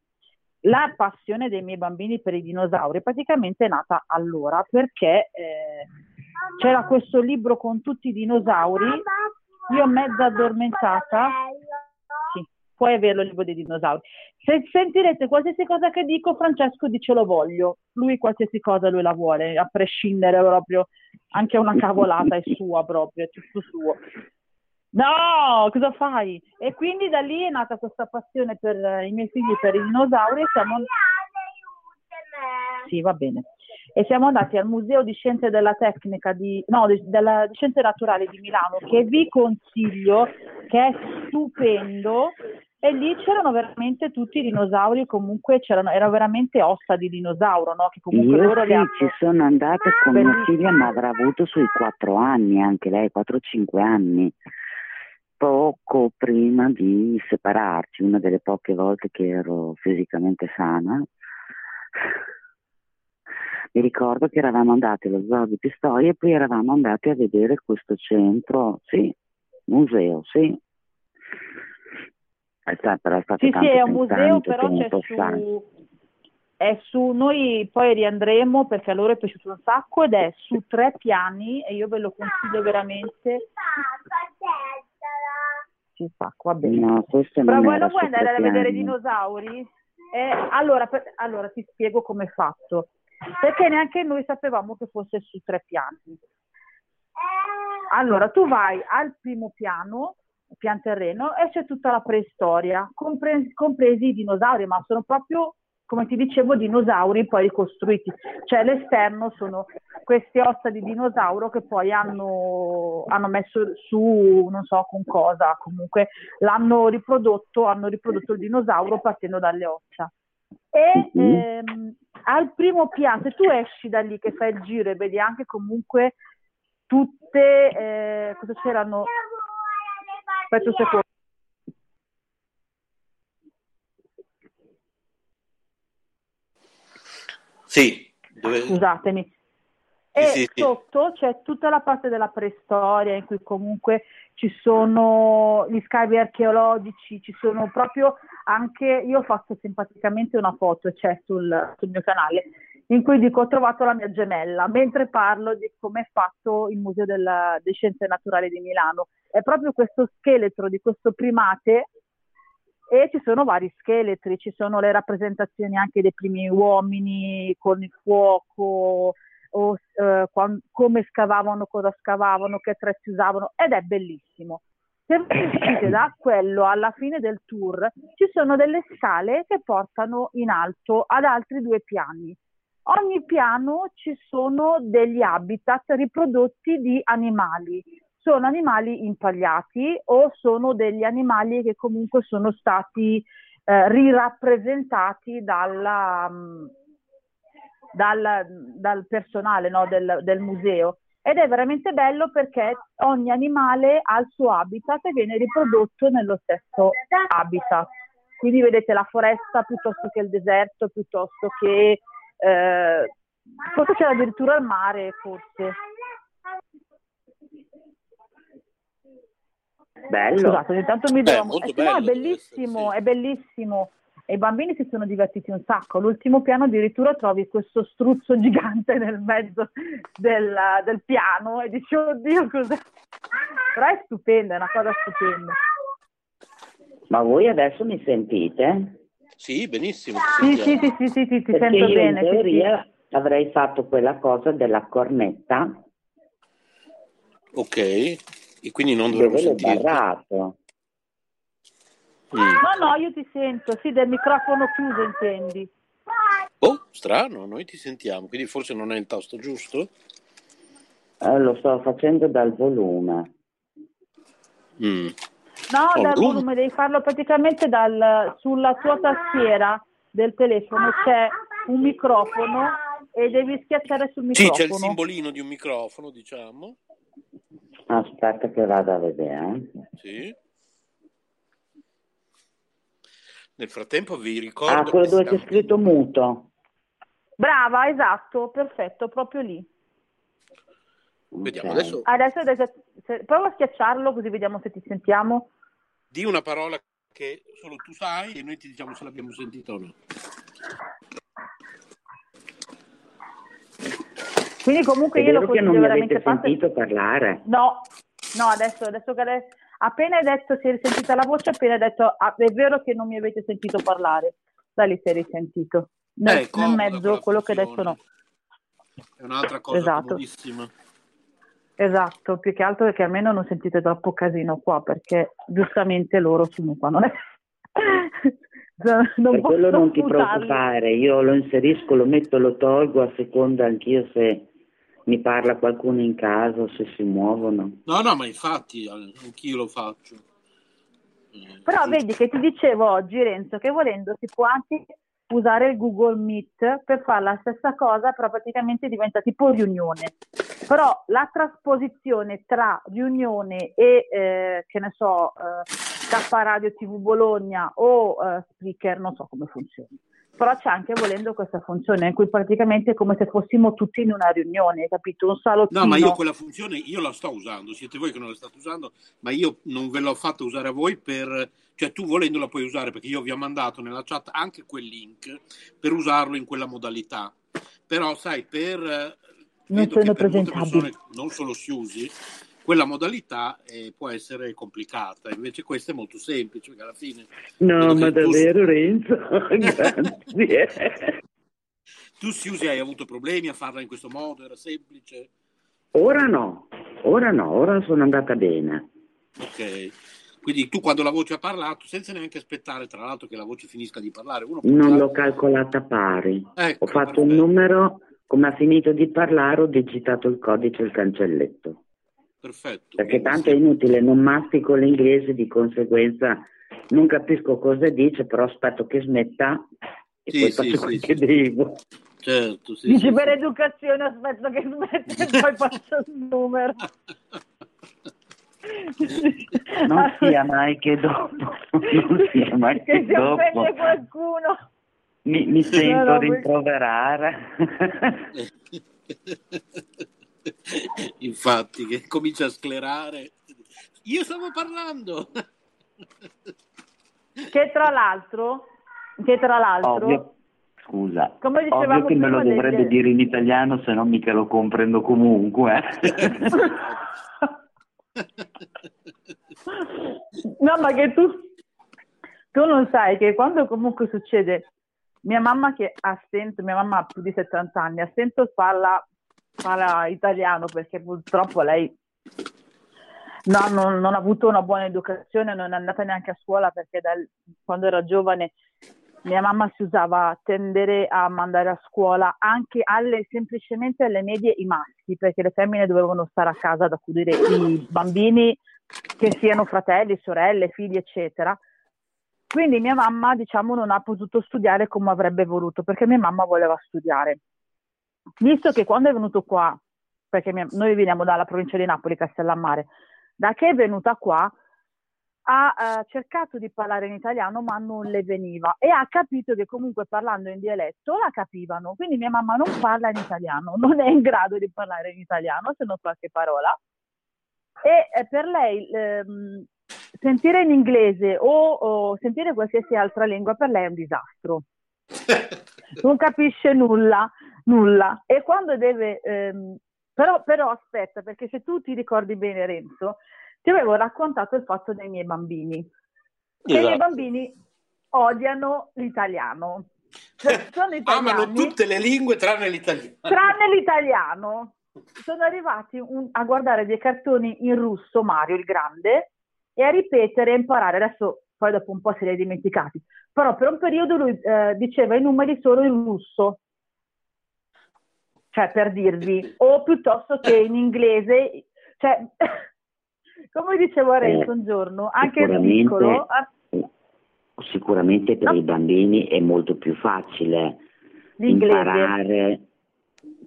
la passione dei miei bambini per i dinosauri praticamente è nata allora perché eh, c'era questo libro con tutti i dinosauri, io mezza addormentata, puoi averlo il libro dei dinosauri. Se sentirete qualsiasi cosa che dico, Francesco dice lo voglio, lui qualsiasi cosa lui la vuole, a prescindere proprio, anche una cavolata è sua proprio, è tutto suo. No, cosa fai? E quindi da lì è nata questa passione per eh, i miei figli per i dinosauri siamo... Sì, va bene. E siamo andati al Museo di Scienze della Tecnica di, no, di, della, di Scienze Naturali di Milano, che vi consiglio, che è stupendo. E lì c'erano veramente tutti i dinosauri, comunque c'erano, era veramente ossa di dinosauro, no? Che comunque Io loro sì, hanno- ci sono andata con mia figlia, ma avrà avuto sui quattro anni, anche lei, 4-5 anni, poco prima di separarci, una delle poche volte che ero fisicamente sana. Mi ricordo che eravamo andati allo zoo di Pistoia e poi eravamo andati a vedere questo centro, sì, museo, sì. È stato, però è stato Sì, tanto, sì, è un museo, però c'è su, è su, noi poi riandremo perché a loro è piaciuto un sacco ed è su tre piani e io ve lo consiglio veramente. Ci fa, va bene. No, Però voi era non vuoi andare a vedere i dinosauri? Eh, allora, per- allora ti spiego come è fatto. Perché neanche noi sapevamo che fosse su tre piani. Allora, tu vai al primo piano, pian terreno, e c'è tutta la preistoria, compre- compresi i dinosauri, ma sono proprio, come ti dicevo, dinosauri poi ricostruiti. Cioè l'esterno sono queste ossa di dinosauro che poi hanno, hanno messo su, non so con cosa, comunque l'hanno riprodotto, hanno riprodotto il dinosauro partendo dalle ossa. E Mhm. ehm, al primo piano, se tu esci da lì che fai il giro e vedi anche comunque tutte, eh, cosa c'erano? Aspetta un secondo. Sì, dove... Scusatemi. E sì, sì. sotto c'è tutta la parte della preistoria in cui comunque ci sono gli scavi archeologici, ci sono proprio anche, io ho fatto simpaticamente una foto, c'è sul, sul mio canale, in cui dico ho trovato la mia gemella, mentre parlo di come è fatto il Museo della, delle Scienze Naturali di Milano. È proprio questo scheletro di questo primate e ci sono vari scheletri, ci sono le rappresentazioni anche dei primi uomini con il fuoco, o eh, quan- come scavavano, cosa scavavano, che attrezzi usavano, ed è bellissimo. Se uscite da quello alla fine del tour, ci sono delle scale che portano in alto ad altri due piani. Ogni piano ci sono degli habitat riprodotti di animali. Sono animali impagliati o sono degli animali che comunque sono stati eh, rirappresentati dalla, mh, dal, dal personale no, del, del museo. Ed è veramente bello perché ogni animale ha il suo habitat e viene riprodotto nello stesso habitat. Quindi vedete la foresta piuttosto che il deserto, piuttosto che eh, forse c'era addirittura il mare, forse. Bello. Scusate, intanto mi devo... eh, sì, no, è bellissimo, è bellissimo. E i bambini si sono divertiti un sacco. All'ultimo piano addirittura trovi questo struzzo gigante nel mezzo del, del piano e dici, oddio, cos'è? Però è stupenda, è una cosa stupenda. Ma voi adesso mi sentite? Sì, benissimo. Sì, sì, sì, sì, sì, sì, ti Perché sento io bene. in sì, teoria avrei fatto quella cosa della cornetta Ok, e quindi non dovremmo dove l'ho sentirti. barrato. Mm. No, no, io ti sento, sì, del microfono chiuso intendi. Oh, strano, noi ti sentiamo, quindi forse non è il tasto giusto? Eh, lo sto facendo dal volume. Mm. No, Oh, dal volume. volume, devi farlo praticamente dal, sulla tua tastiera del telefono c'è un microfono e devi schiacciare sul Sì, microfono. c'è il simbolino di un microfono, diciamo. Aspetta che vado a vedere. Sì. Nel frattempo vi ricordo Ah, quello dove c'è scritto muto. Brava, esatto, perfetto, proprio lì. Vediamo, Ok. adesso Adesso, adesso se- prova a schiacciarlo così vediamo se ti sentiamo. Di una parola che solo tu sai e noi ti diciamo se l'abbiamo sentita o no. Quindi comunque io lo vero che non consiglio mi veramente avete tanto. sentito parlare? No, no, adesso, adesso che ade- appena hai detto si è risentita la voce, appena hai detto ah, è vero che non mi avete sentito parlare, da lì si è risentito. Nel, Eh, nel mezzo quello che hai detto no. È un'altra cosa Esatto. comodissima. Esatto, più che altro perché almeno non sentite troppo casino qua, perché giustamente loro sono qua, non è... [LAUGHS] non per quello non ti preoccupare, io lo inserisco, lo metto, lo tolgo a seconda anch'io se mi parla qualcuno in casa o se si muovono. No, no, ma infatti eh, anch'io lo faccio. Però vedi che ti dicevo oggi, Renzo, che volendo si può anche usare il Google Meet per fare la stessa cosa, però praticamente diventa tipo riunione. Però la trasposizione tra riunione e, eh, che ne so, eh, K Radio TV Bologna o eh, Spreaker, non so come funziona. Però c'è anche volendo questa funzione in cui praticamente è come se fossimo tutti in una riunione, capito? Un salottino. No, ma io quella funzione io la sto usando, siete voi che non la state usando, ma io non ve l'ho fatta usare a voi per... Cioè tu volendo la puoi usare perché io vi ho mandato nella chat anche quel link per usarlo in quella modalità. Però sai, per... eh, Non sono per presentabili. persone non solo si usi, quella modalità eh, può essere complicata, invece questa è molto semplice, perché alla fine... No, ma che tu- davvero Renzo, [LAUGHS] grazie. Tu si usi, hai avuto problemi a farla in questo modo, era semplice? Ora no, ora no, ora sono andata bene. Ok. Quindi tu quando la voce ha parlato, senza neanche aspettare tra l'altro che la voce finisca di parlare, uno Non già- l'ho calcolata pari. Ecco, Ho fatto un numero, come ha finito di parlare ho digitato il codice e il cancelletto. Perfetto. Perché tanto è inutile, non mastico l'inglese, di conseguenza non capisco cosa dice, però aspetto che smetta e Sì, poi sì, faccio sì, quel sì. che devo. Certo, sì, Dici sì, per sì. educazione, aspetta che smette e poi faccio il numero. Non sia mai che dopo, non sia mai che che si dopo offende qualcuno. mi, mi sento No, no, poi- rimproverare. [LAUGHS] [LAUGHS] Infatti, che comincia a sclerare. Io stavo parlando. Che tra l'altro, che tra l'altro, Ovvio, scusa, Come dicevamo ovvio che me lo dovrebbe degli- dire in italiano, se no mica lo comprendo comunque. [LAUGHS] no ma che tu, tu non sai che quando comunque succede, mia mamma che ha stento, mia mamma ha più di 70 anni, ha stento parla, parla italiano perché purtroppo lei no, non, non ha avuto una buona educazione, non è andata neanche a scuola perché dal- quando era giovane mia mamma si usava tendere a mandare a scuola anche alle, semplicemente alle medie i maschi, perché le femmine dovevano stare a casa ad accudire i bambini, che siano fratelli, sorelle, figli, eccetera. Quindi mia mamma, diciamo, non ha potuto studiare come avrebbe voluto, perché mia mamma voleva studiare. Visto che quando è venuto qua, perché noi veniamo dalla provincia di Napoli, Castellammare, da che è venuta qua, ha eh, cercato di parlare in italiano ma non le veniva e ha capito che comunque parlando in dialetto la capivano. Quindi mia mamma non parla in italiano, non è in grado di parlare in italiano se non qualche parola. E eh, per lei ehm, sentire in inglese o, o sentire qualsiasi altra lingua per lei è un disastro. [LAUGHS] Non capisce nulla, nulla. E quando deve... ehm, però, però aspetta, perché se tu ti ricordi bene Renzo, ti avevo raccontato il fatto dei miei bambini. Che i miei Esatto. bambini odiano l'italiano. Cioè, [LAUGHS] sono Amano italiani, tutte le lingue tranne l'italiano. tranne l'italiano. Sono arrivati un- a guardare dei cartoni in russo, Mario il Grande, e a ripetere e imparare. Adesso, poi dopo un po' se li hai dimenticati. Però per un periodo lui eh, diceva i numeri solo in russo. Cioè, per dirvi. O piuttosto che in inglese. Cioè, [LAUGHS] come dicevo a Renzo Eh, un giorno, anche il piccolo... ah, Sicuramente per i bambini è molto più facile L'inglese. imparare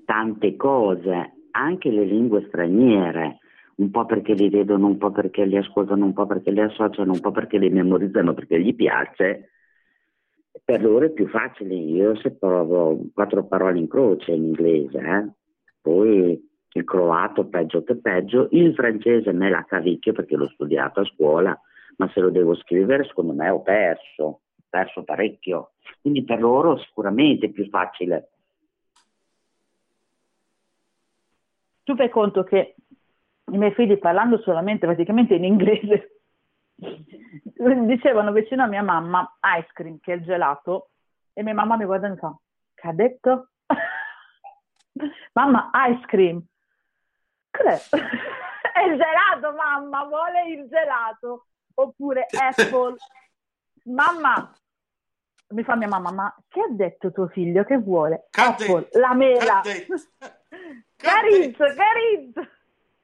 tante cose, anche le lingue straniere, un po' perché li vedono, un po' perché li ascoltano, un po' perché li associano, un po' perché li memorizzano, perché gli piace. Per loro è più facile. Io se provo quattro parole in croce in inglese, eh, poi il croato peggio che peggio, il francese me la cavicchio perché l'ho studiato a scuola, ma se lo devo scrivere secondo me ho perso. perso parecchio, quindi per loro sicuramente è più facile. Tu fai conto che i miei figli parlando solamente praticamente in inglese [LAUGHS] dicevano vicino a mia mamma ice cream, che è il gelato, e mia mamma mi guarda e mi fa, che ha detto? [LAUGHS] mamma, ice cream. Cos'è? [LAUGHS] è il gelato, mamma, vuole il gelato. Oppure apple. mamma, mi fa mia mamma, ma che ha detto tuo figlio? Che vuole? Apple, la mela. Cadde. Cariz, Cariz,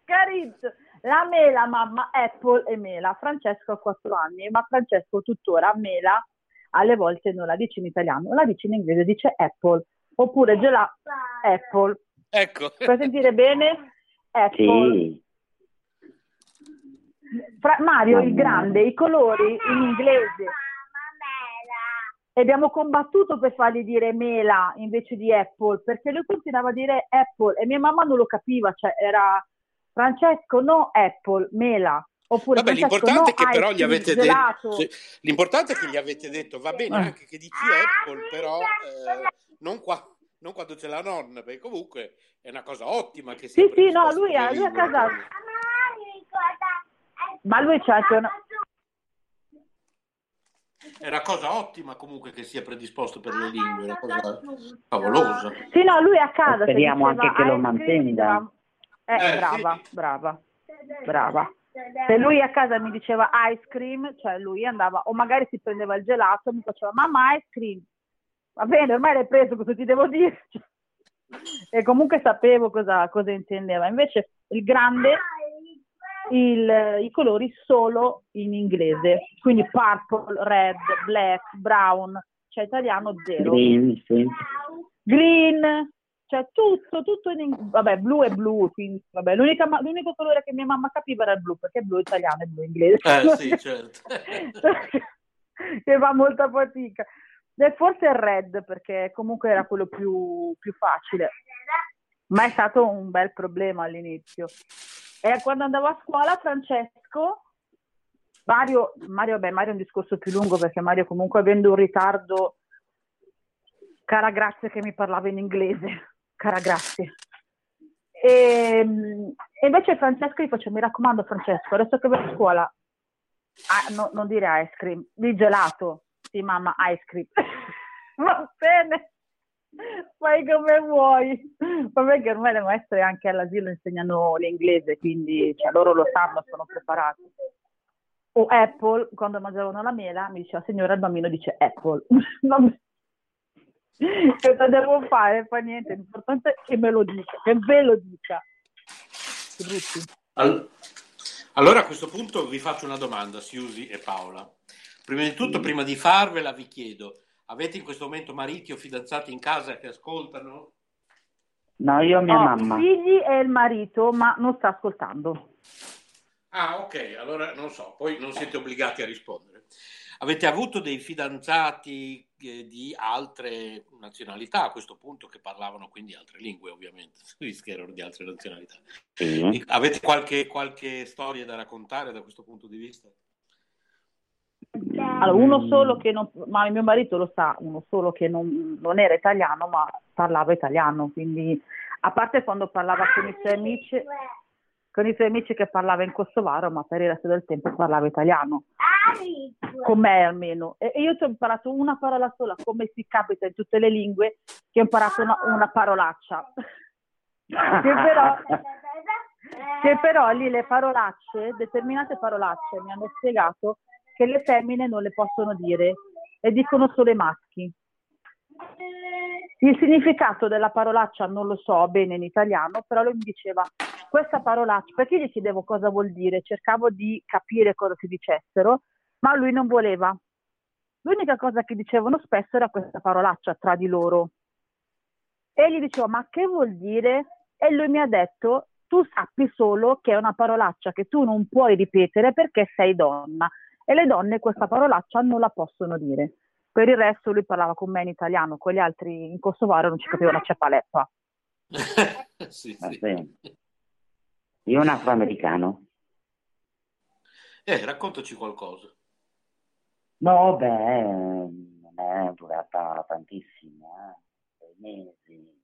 Cariz. La mela, mamma, Apple e mela. Francesco ha 4 anni, ma Francesco tuttora mela alle volte non la dice in italiano, la dice in inglese, dice Apple. Oppure gelato, Apple. Ecco. Puoi sentire bene? Apple. Sì, Fra- Mario il grande, i colori in inglese. E abbiamo combattuto per fargli dire mela invece di apple, perché lui continuava a dire apple e mia mamma non lo capiva, cioè era Francesco no apple, mela. Oppure Vabbè, l'importante no è che però gli avete gelato. detto l'importante è che gli avete detto va bene Eh. anche che dici Apple, però eh, non, qua- non quando c'è la nonna, perché comunque è una cosa ottima che sia Sì, sì, no, lui, a- lui a casa... Ma lui c'ha anche una... È una cosa ottima comunque che sia predisposto per le lingue, è una cosa favolosa. Sì, no, lui a casa... speriamo diceva anche che lo mantenga. Eh, Eh, brava, brava, brava. Se lui a casa mi diceva ice cream, cioè lui andava, o magari si prendeva il gelato e mi faceva mamma ice cream. Va bene, ormai l'hai preso, cosa ti devo dire? [LAUGHS] E comunque sapevo cosa, cosa intendeva. Invece il grande, il- i colori solo in inglese, quindi purple, red, black, brown, cioè italiano zero. green, sì. Green, cioè tutto, tutto in inglese. Vabbè, blu è blu, quindi vabbè, ma- l'unico colore che mia mamma capiva era il blu, perché blu è italiano e blu è inglese. Eh sì, [LAUGHS] certo. [LAUGHS] che fa molta fatica. E forse il red, perché comunque era quello più, più facile. Ma è stato un bel problema all'inizio. E quando andavo a scuola, Francesco, Mario, Mario, beh, Mario è un discorso più lungo perché Mario comunque avendo un ritardo, cara grazie che mi parlava in inglese, cara grazie. E, e invece Francesco gli faccio, mi raccomando Francesco, adesso che vai a scuola, ah, no- non dire ice cream, di gelato, sì mamma, ice cream. [LAUGHS] Va bene, fai come vuoi. Vabbè che ormai le maestre anche all'asilo insegnano l'inglese, quindi cioè, loro lo sanno, sono preparati. O Apple, quando mangiavano la mela, mi diceva signora il bambino dice Apple. [LAUGHS] Vabbè. Cosa devo fare? Fa niente, l'importante è che me lo dica, che ve lo dica. All- Allora a questo punto vi faccio una domanda, Siusi e Paola. Prima di tutto, prima di farvela, vi chiedo, avete in questo momento mariti o fidanzati in casa che ascoltano? No, io mia Ho mamma. i figli e il marito, ma non sta ascoltando. Ah, ok, allora non so, poi non siete obbligati a rispondere. Avete avuto dei fidanzati di altre nazionalità a questo punto che parlavano quindi altre lingue, ovviamente, [LAUGHS] che erano di altre nazionalità. Sì. Avete qualche, qualche storia da raccontare da questo punto di vista? Allora, uno solo che non, ma il mio marito lo sa, uno solo che non, non era italiano, ma parlava italiano, quindi a parte quando parlava con i suoi amici, con i suoi amici che parlava in kosovaro, ma per il resto del tempo parlava italiano, con me almeno. E io ci ho imparato una parola sola, come si capita in tutte le lingue, che ho imparato una, una parolaccia. [LAUGHS] che però, che però lì le parolacce, determinate parolacce, mi hanno spiegato che le femmine non le possono dire e dicono solo i maschi. Il significato della parolaccia non lo so bene in italiano, però lui mi diceva questa parolaccia, perché io gli chiedevo cosa vuol dire, cercavo di capire cosa si dicessero, ma lui non voleva. L'unica cosa che dicevano spesso era questa parolaccia tra di loro. E gli dicevo, ma che vuol dire? E lui mi ha detto, tu sappi solo che è una parolaccia che tu non puoi ripetere perché sei donna. E le donne questa parolaccia non la possono dire. Per il resto lui parlava con me in italiano, con gli altri in kosovaro non ci capivano una ceppaleppa. [LAUGHS] sì, Va sì. Io un afroamericano. Eh, raccontaci qualcosa. No, beh, non è durata tantissimo, eh, mesi.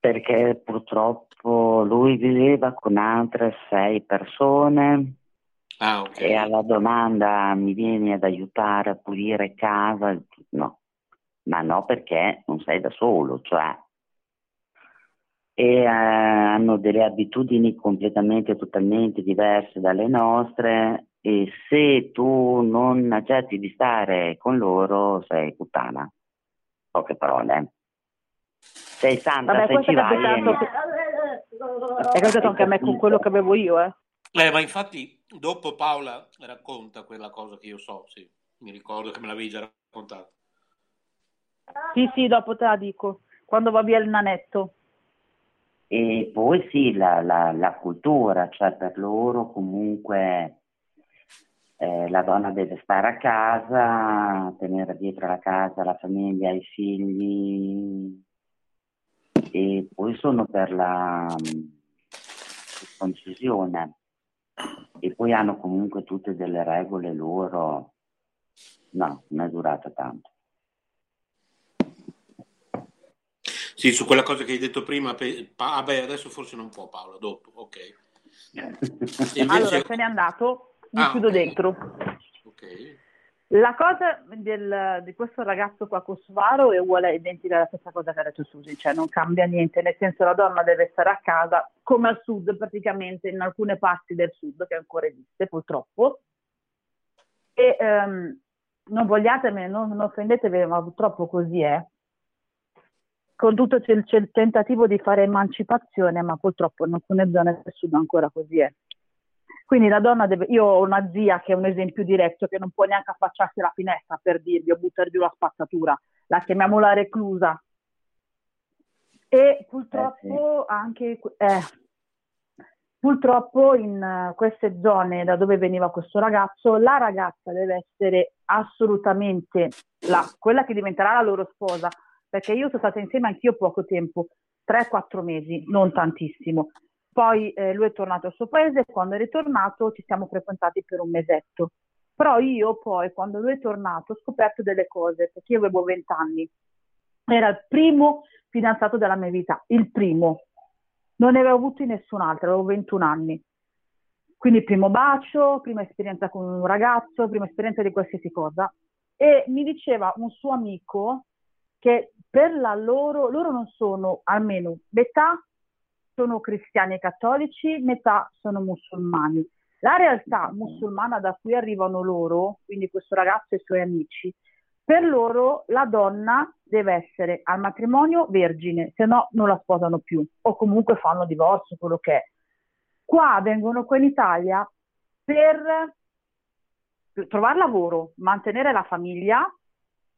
Perché purtroppo lui viveva con altre sei persone Ah, ok. e alla domanda mi vieni ad aiutare a pulire casa, no, ma no perché non sei da solo, cioè e eh, hanno delle abitudini completamente, totalmente diverse dalle nostre e se tu non accetti di stare con loro sei puttana. Poche parole. Sei santa Vabbè, se questo ci è capitato, è capitato anche a me con quello che avevo io, eh. Eh, ma infatti dopo Paola racconta quella cosa che io so, sì, mi ricordo che me l'avevi già raccontata. Sì, sì, dopo te la dico, quando va via il nanetto. E poi sì, la, la- la cultura, cioè per loro comunque eh, la donna deve stare a casa, tenere dietro la casa la famiglia, i figli e poi sono per la circoncisione e poi hanno comunque tutte delle regole loro. No, non è durata tanto. Sì, su quella cosa che hai detto prima, pe- pa- ah, beh, adesso forse non può Paola, dopo, ok. E Allora, invece, se n'è andato, mi Ah, chiudo ok. dentro. ok. La cosa del- di questo ragazzo qua kosovaro è uguale, identica alla stessa cosa che ha detto Susi, cioè non cambia niente, nel senso la donna deve stare a casa, come al sud praticamente, in alcune parti del sud, che ancora esiste purtroppo. E ehm, non vogliatemi, non, non offendetevi, ma purtroppo così è. Con tutto c'è il, c'è il tentativo di fare emancipazione, ma purtroppo in alcune zone del sud ancora così è. Quindi la donna deve, io ho una zia che è un esempio diretto che non può neanche affacciarsi alla finestra per dirgli o buttare giù la spazzatura, la chiamiamo la reclusa. E purtroppo anche, eh, purtroppo in eh, queste zone da dove veniva questo ragazzo, la ragazza deve essere assolutamente la- quella che diventerà la loro sposa, perché io sono stata insieme anch'io poco tempo, 3-4 mesi, non tantissimo. Poi eh, lui è tornato al suo paese e quando è ritornato ci siamo frequentati per un mesetto. Però io poi, quando lui è tornato, ho scoperto delle cose, perché io avevo 20 anni. Era il primo fidanzato della mia vita, il primo. Non ne avevo avuto nessun altro, avevo 21 anni. Quindi primo bacio, prima esperienza con un ragazzo, prima esperienza di qualsiasi cosa. E mi diceva un suo amico che per la loro, loro non sono almeno metà sono cristiani e cattolici, metà sono musulmani. La realtà musulmana da cui arrivano loro, quindi questo ragazzo e i suoi amici, per loro la donna deve essere al matrimonio vergine, se no non la sposano più o comunque fanno divorzio, quello che è. Qua vengono qua in Italia per per trovare lavoro, mantenere la famiglia,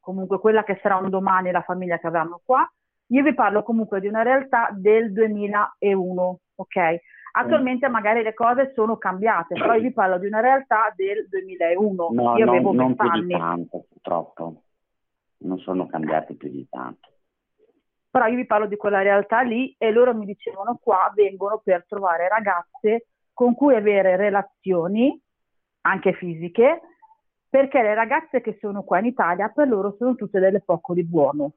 comunque quella che sarà un domani la famiglia che avranno qua. Io vi parlo comunque di una realtà del 2001, ok? Attualmente magari le cose sono cambiate, però io vi parlo di una realtà del 2001. No, io non, avevo non 20 più di tanto, purtroppo. Non sono cambiati più di tanto. però io vi parlo di quella realtà lì e loro mi dicevano qua vengono per trovare ragazze con cui avere relazioni, anche fisiche, perché le ragazze che sono qua in Italia per loro sono tutte delle poco di buono.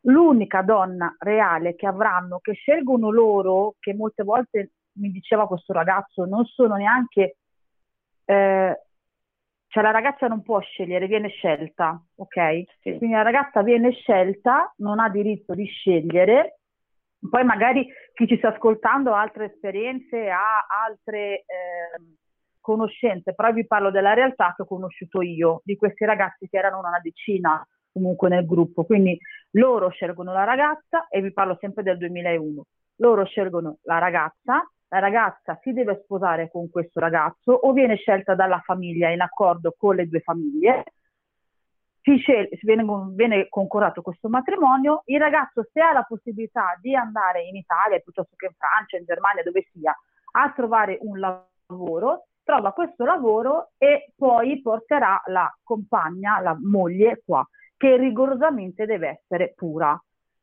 L'unica donna reale che avranno, che scelgono loro, che molte volte mi diceva questo ragazzo, non sono neanche, eh, cioè la ragazza non può scegliere, viene scelta, ok? Quindi la ragazza viene scelta, non ha diritto di scegliere, poi magari chi ci sta ascoltando ha altre esperienze, ha altre ehm, conoscenze, però vi parlo della realtà che ho conosciuto io, di questi ragazzi che erano una decina comunque nel gruppo, quindi loro scelgono la ragazza e vi parlo sempre del 2001, loro scelgono la ragazza, la ragazza si deve sposare con questo ragazzo o viene scelta dalla famiglia in accordo con le due famiglie, si scel- viene, viene concordato questo matrimonio, il ragazzo se ha la possibilità di andare in Italia piuttosto che in Francia, in Germania, dove sia, a trovare un lavoro, trova questo lavoro e poi porterà la compagna, la moglie qua, che rigorosamente deve essere pura.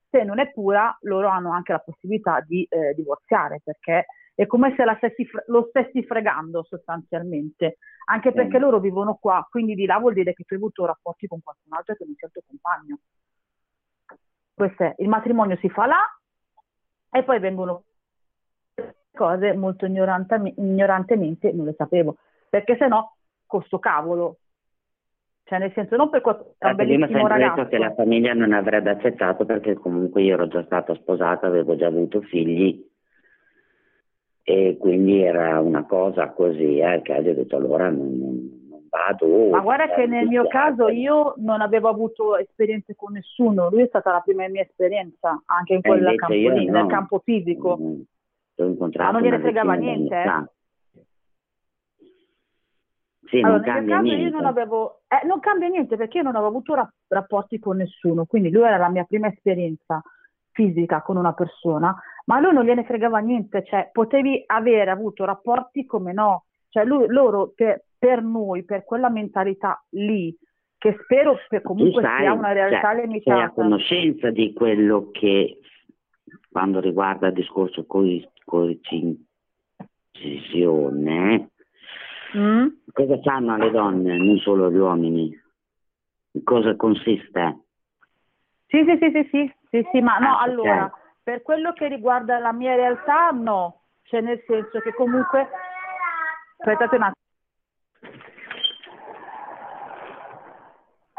Se non è pura, loro hanno anche la possibilità di eh, divorziare perché è come se stessi, lo stessi fregando sostanzialmente, anche perché Mm. loro vivono qua, quindi di là vuol dire che tu hai avuto rapporti con qualcun altro che non sia il tuo compagno. Questo è, il matrimonio si fa là e poi vengono cose molto ignorantemente, non le sapevo, perché se no, con sto cavolo, cioè nel senso non per questo è un bellissimo sempre detto ragazzo, che la famiglia non avrebbe accettato perché comunque io ero già stata sposata, avevo già avuto figli e quindi era una cosa così, eh, che ho detto allora non, non- vado. Ma guarda cioè, che nel mi mio caso io non avevo avuto esperienze con nessuno, lui è stata la prima mia esperienza, anche in quel invece campo no. nel campo fisico. Mm, L'ho incontrato Ma non gliene fregava niente, eh? Sì, Allora, non cambia niente. non avevo, eh, non cambia niente perché io non avevo avuto ra- rapporti con nessuno, quindi lui era la mia prima esperienza fisica con una persona, ma a lui non gliene fregava niente, cioè potevi avere avuto rapporti come no, cioè lui, loro per, per noi, per quella mentalità lì, che spero che comunque sai, sia una realtà cioè, sei a limitata. conoscenza di quello che quando riguarda il discorso coi- coincisione, Mm? cosa fanno le donne, non solo gli uomini? In cosa consiste? Sì, sì, sì, sì, sì, sì, sì, ma no, Ah, allora, per quello che riguarda la mia realtà, no, cioè nel senso che comunque, aspettate un attimo,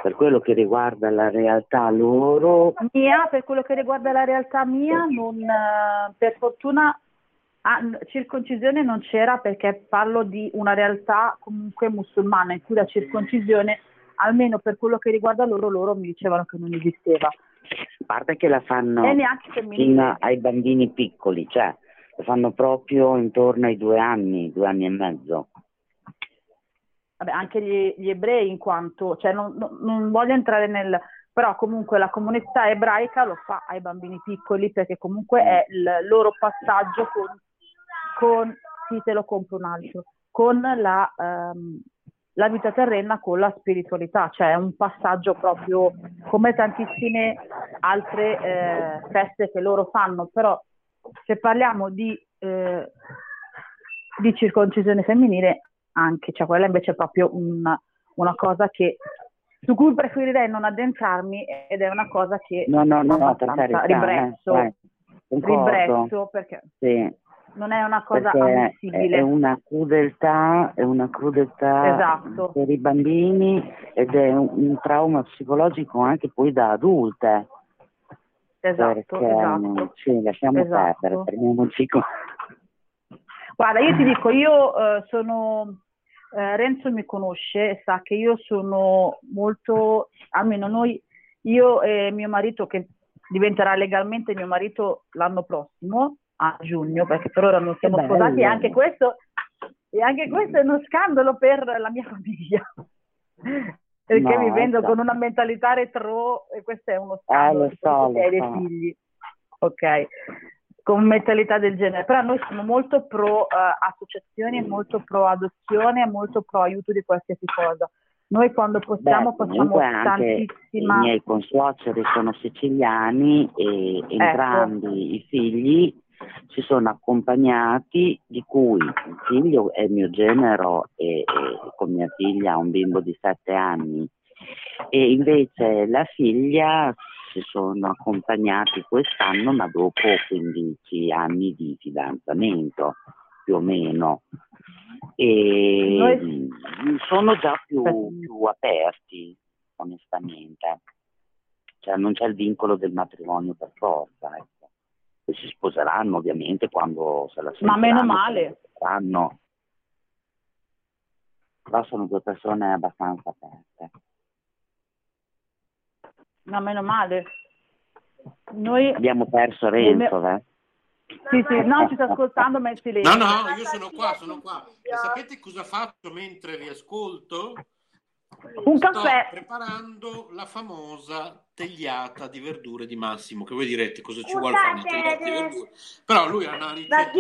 Per quello che riguarda la realtà loro, mia, per quello che riguarda la realtà mia, non, eh, per fortuna ah, circoncisione non c'era perché parlo di una realtà comunque musulmana in cui la circoncisione, almeno per quello che riguarda loro, loro mi dicevano che non esisteva. a parte che la fanno fino ai bambini piccoli, cioè la fanno proprio intorno ai due anni, due anni e mezzo. vabbè, anche gli, gli ebrei in quanto, cioè non, non- non voglio entrare nel, però comunque la comunità ebraica lo fa ai bambini piccoli perché comunque è il loro passaggio con, con sì te lo compro un altro, con la, ehm, la vita terrena con la spiritualità, cioè è un passaggio proprio come tantissime altre eh, feste che loro fanno, però se parliamo di, eh, di circoncisione femminile anche, cioè quella invece è proprio una, una cosa che su cui preferirei non addentrarmi ed è una cosa che No, no, no, per abbastanza carità, ribrezzo, eh, ribrezzo perché Sì, non è una cosa ammissibile. è una crudeltà, è una crudeltà Esatto. per i bambini ed è un, trauma psicologico anche poi da adulte. Esatto, perché esatto. sì, lasciamo Esatto. perdere, fermiamoci qua. [LAUGHS] Guarda, io ti dico, io eh, sono, eh, Renzo mi conosce e sa che io sono molto, almeno noi, io e mio marito che diventerà legalmente mio marito l'anno prossimo, a giugno, perché per ora non siamo sposati e anche questo, e anche questo è uno scandalo per la mia [LAUGHS] famiglia. Perché No, vivendo ecco. con una mentalità retro, e questo è uno Eh, scandalo, lo so, lo dei so. figli ok, con mentalità del genere, però noi siamo molto pro eh, associazioni, molto pro adozione, molto pro aiuto di qualsiasi cosa. Noi quando possiamo Beh, facciamo anche i tantissima... miei consuoceri sono siciliani e Ecco. entrambi i figli si sono accompagnati, di cui il figlio è mio genero e, e con mia figlia ha un bimbo di sette anni. E invece la figlia si sono accompagnati quest'anno ma dopo 15 anni di fidanzamento più o meno. E Noi- sono già più, più aperti onestamente. Cioè non c'è il vincolo del matrimonio per forza ecco. E si sposeranno ovviamente quando se la Ma sentiranno meno se la male. sentiranno. però sono due persone abbastanza aperte Ma meno male. Noi... abbiamo perso Renzo eh? Sì, sì, no, ci sta ascoltando, ma è silenzio. No, no, io sono qua, sono qua. E sapete cosa faccio mentre vi ascolto? Un Sto caffè. preparando la famosa tegliata di verdure di Massimo, che voi direte cosa ci vuole fare una di verdure. Però lui ha una ricetta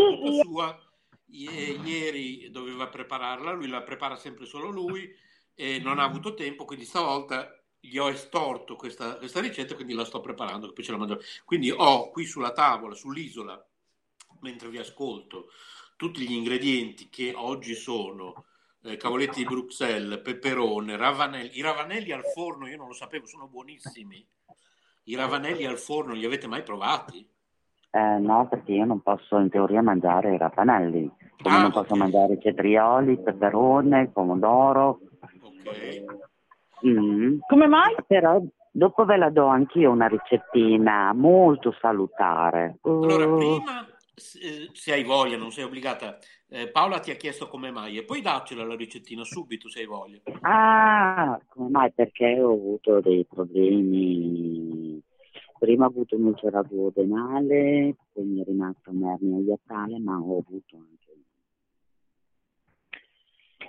sua, I- ieri doveva prepararla, lui la prepara sempre solo lui e non ha avuto tempo, quindi stavolta gli ho estorto questa, questa ricetta, quindi la sto preparando, poi ce la mangio. Quindi ho qui sulla tavola, sull'isola, mentre vi ascolto, tutti gli ingredienti che oggi sono eh, cavoletti di Bruxelles, peperone, ravanelli, i ravanelli al forno, io non lo sapevo, sono buonissimi. I ravanelli al forno li avete mai provati? Eh, no, perché io non posso in teoria mangiare i rapanelli, come Ah, non posso mangiare i cetrioli, il peperone, il pomodoro. Mm. Come mai? Però dopo ve la do anch'io una ricettina molto salutare. Allora, Uh, prima, se se hai voglia, non sei obbligata, eh, Paola ti ha chiesto come mai e poi daccela la ricettina subito se hai voglia. Ah, come mai? Perché ho avuto dei problemi. Prima ho avuto un'ulcera duodenale, poi mi è rimasta un'ernia iatale, ma ho avuto anche.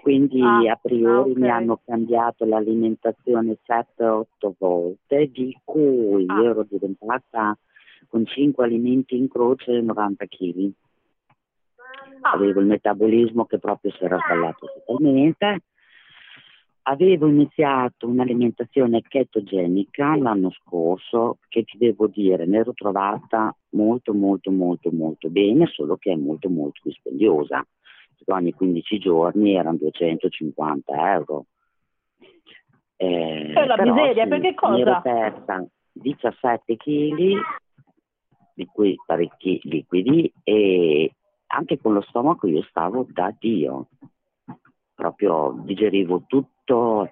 Quindi Ah, a priori ah, ok. mi hanno cambiato l'alimentazione 7-8 volte, di cui Ah. ero diventata con 5 alimenti in croce 90 kg. Ah. Avevo il metabolismo che proprio si era sballato totalmente. Avevo iniziato un'alimentazione chetogenica l'anno scorso che ti devo dire mi ero trovata molto molto molto molto bene, solo che è molto molto dispendiosa. Ogni 15 giorni erano 250 euro. Eh, È la miseria, sì, perché Mi cosa? ero persa 17 kg, di cui parecchi liquidi, e anche con lo stomaco io stavo da Dio. Proprio digerivo tutto,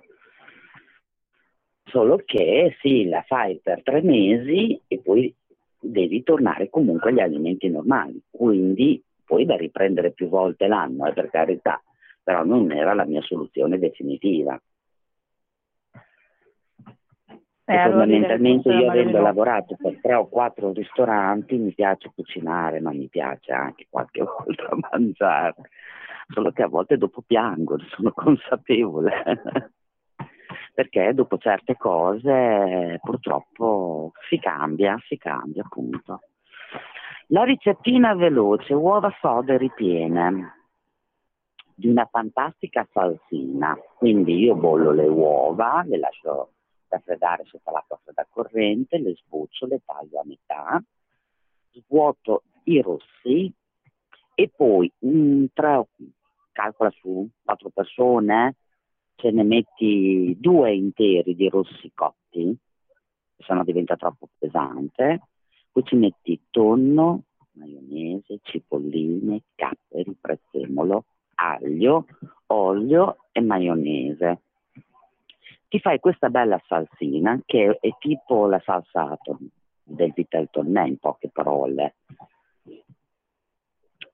solo che sì, la fai per tre mesi e poi devi tornare comunque agli alimenti normali. Quindi poi da riprendere più volte l'anno, eh, per carità, però non era la mia soluzione definitiva. Eh, allora fondamentalmente io avendo lavorato per tre o quattro ristoranti mi piace cucinare, ma mi piace anche qualche [LAUGHS] volta mangiare. Solo che a volte dopo piango, sono [LAUGHS] consapevole. Perché dopo certe cose purtroppo si cambia, si cambia appunto. La ricettina veloce, uova sode ripiene di una fantastica salsina. Quindi io bollo le uova, le lascio raffreddare sotto l'acqua fredda corrente, le sbuccio, le taglio a metà, svuoto i rossi e poi un tre, calcola su quattro persone, ce ne metti due interi di rossi cotti, se no diventa troppo pesante, poi ci metti tonno, maionese, cipolline, capperi, prezzemolo, aglio, olio e maionese. Ti fai questa bella salsina che è tipo la salsa del vitel tonnè in poche parole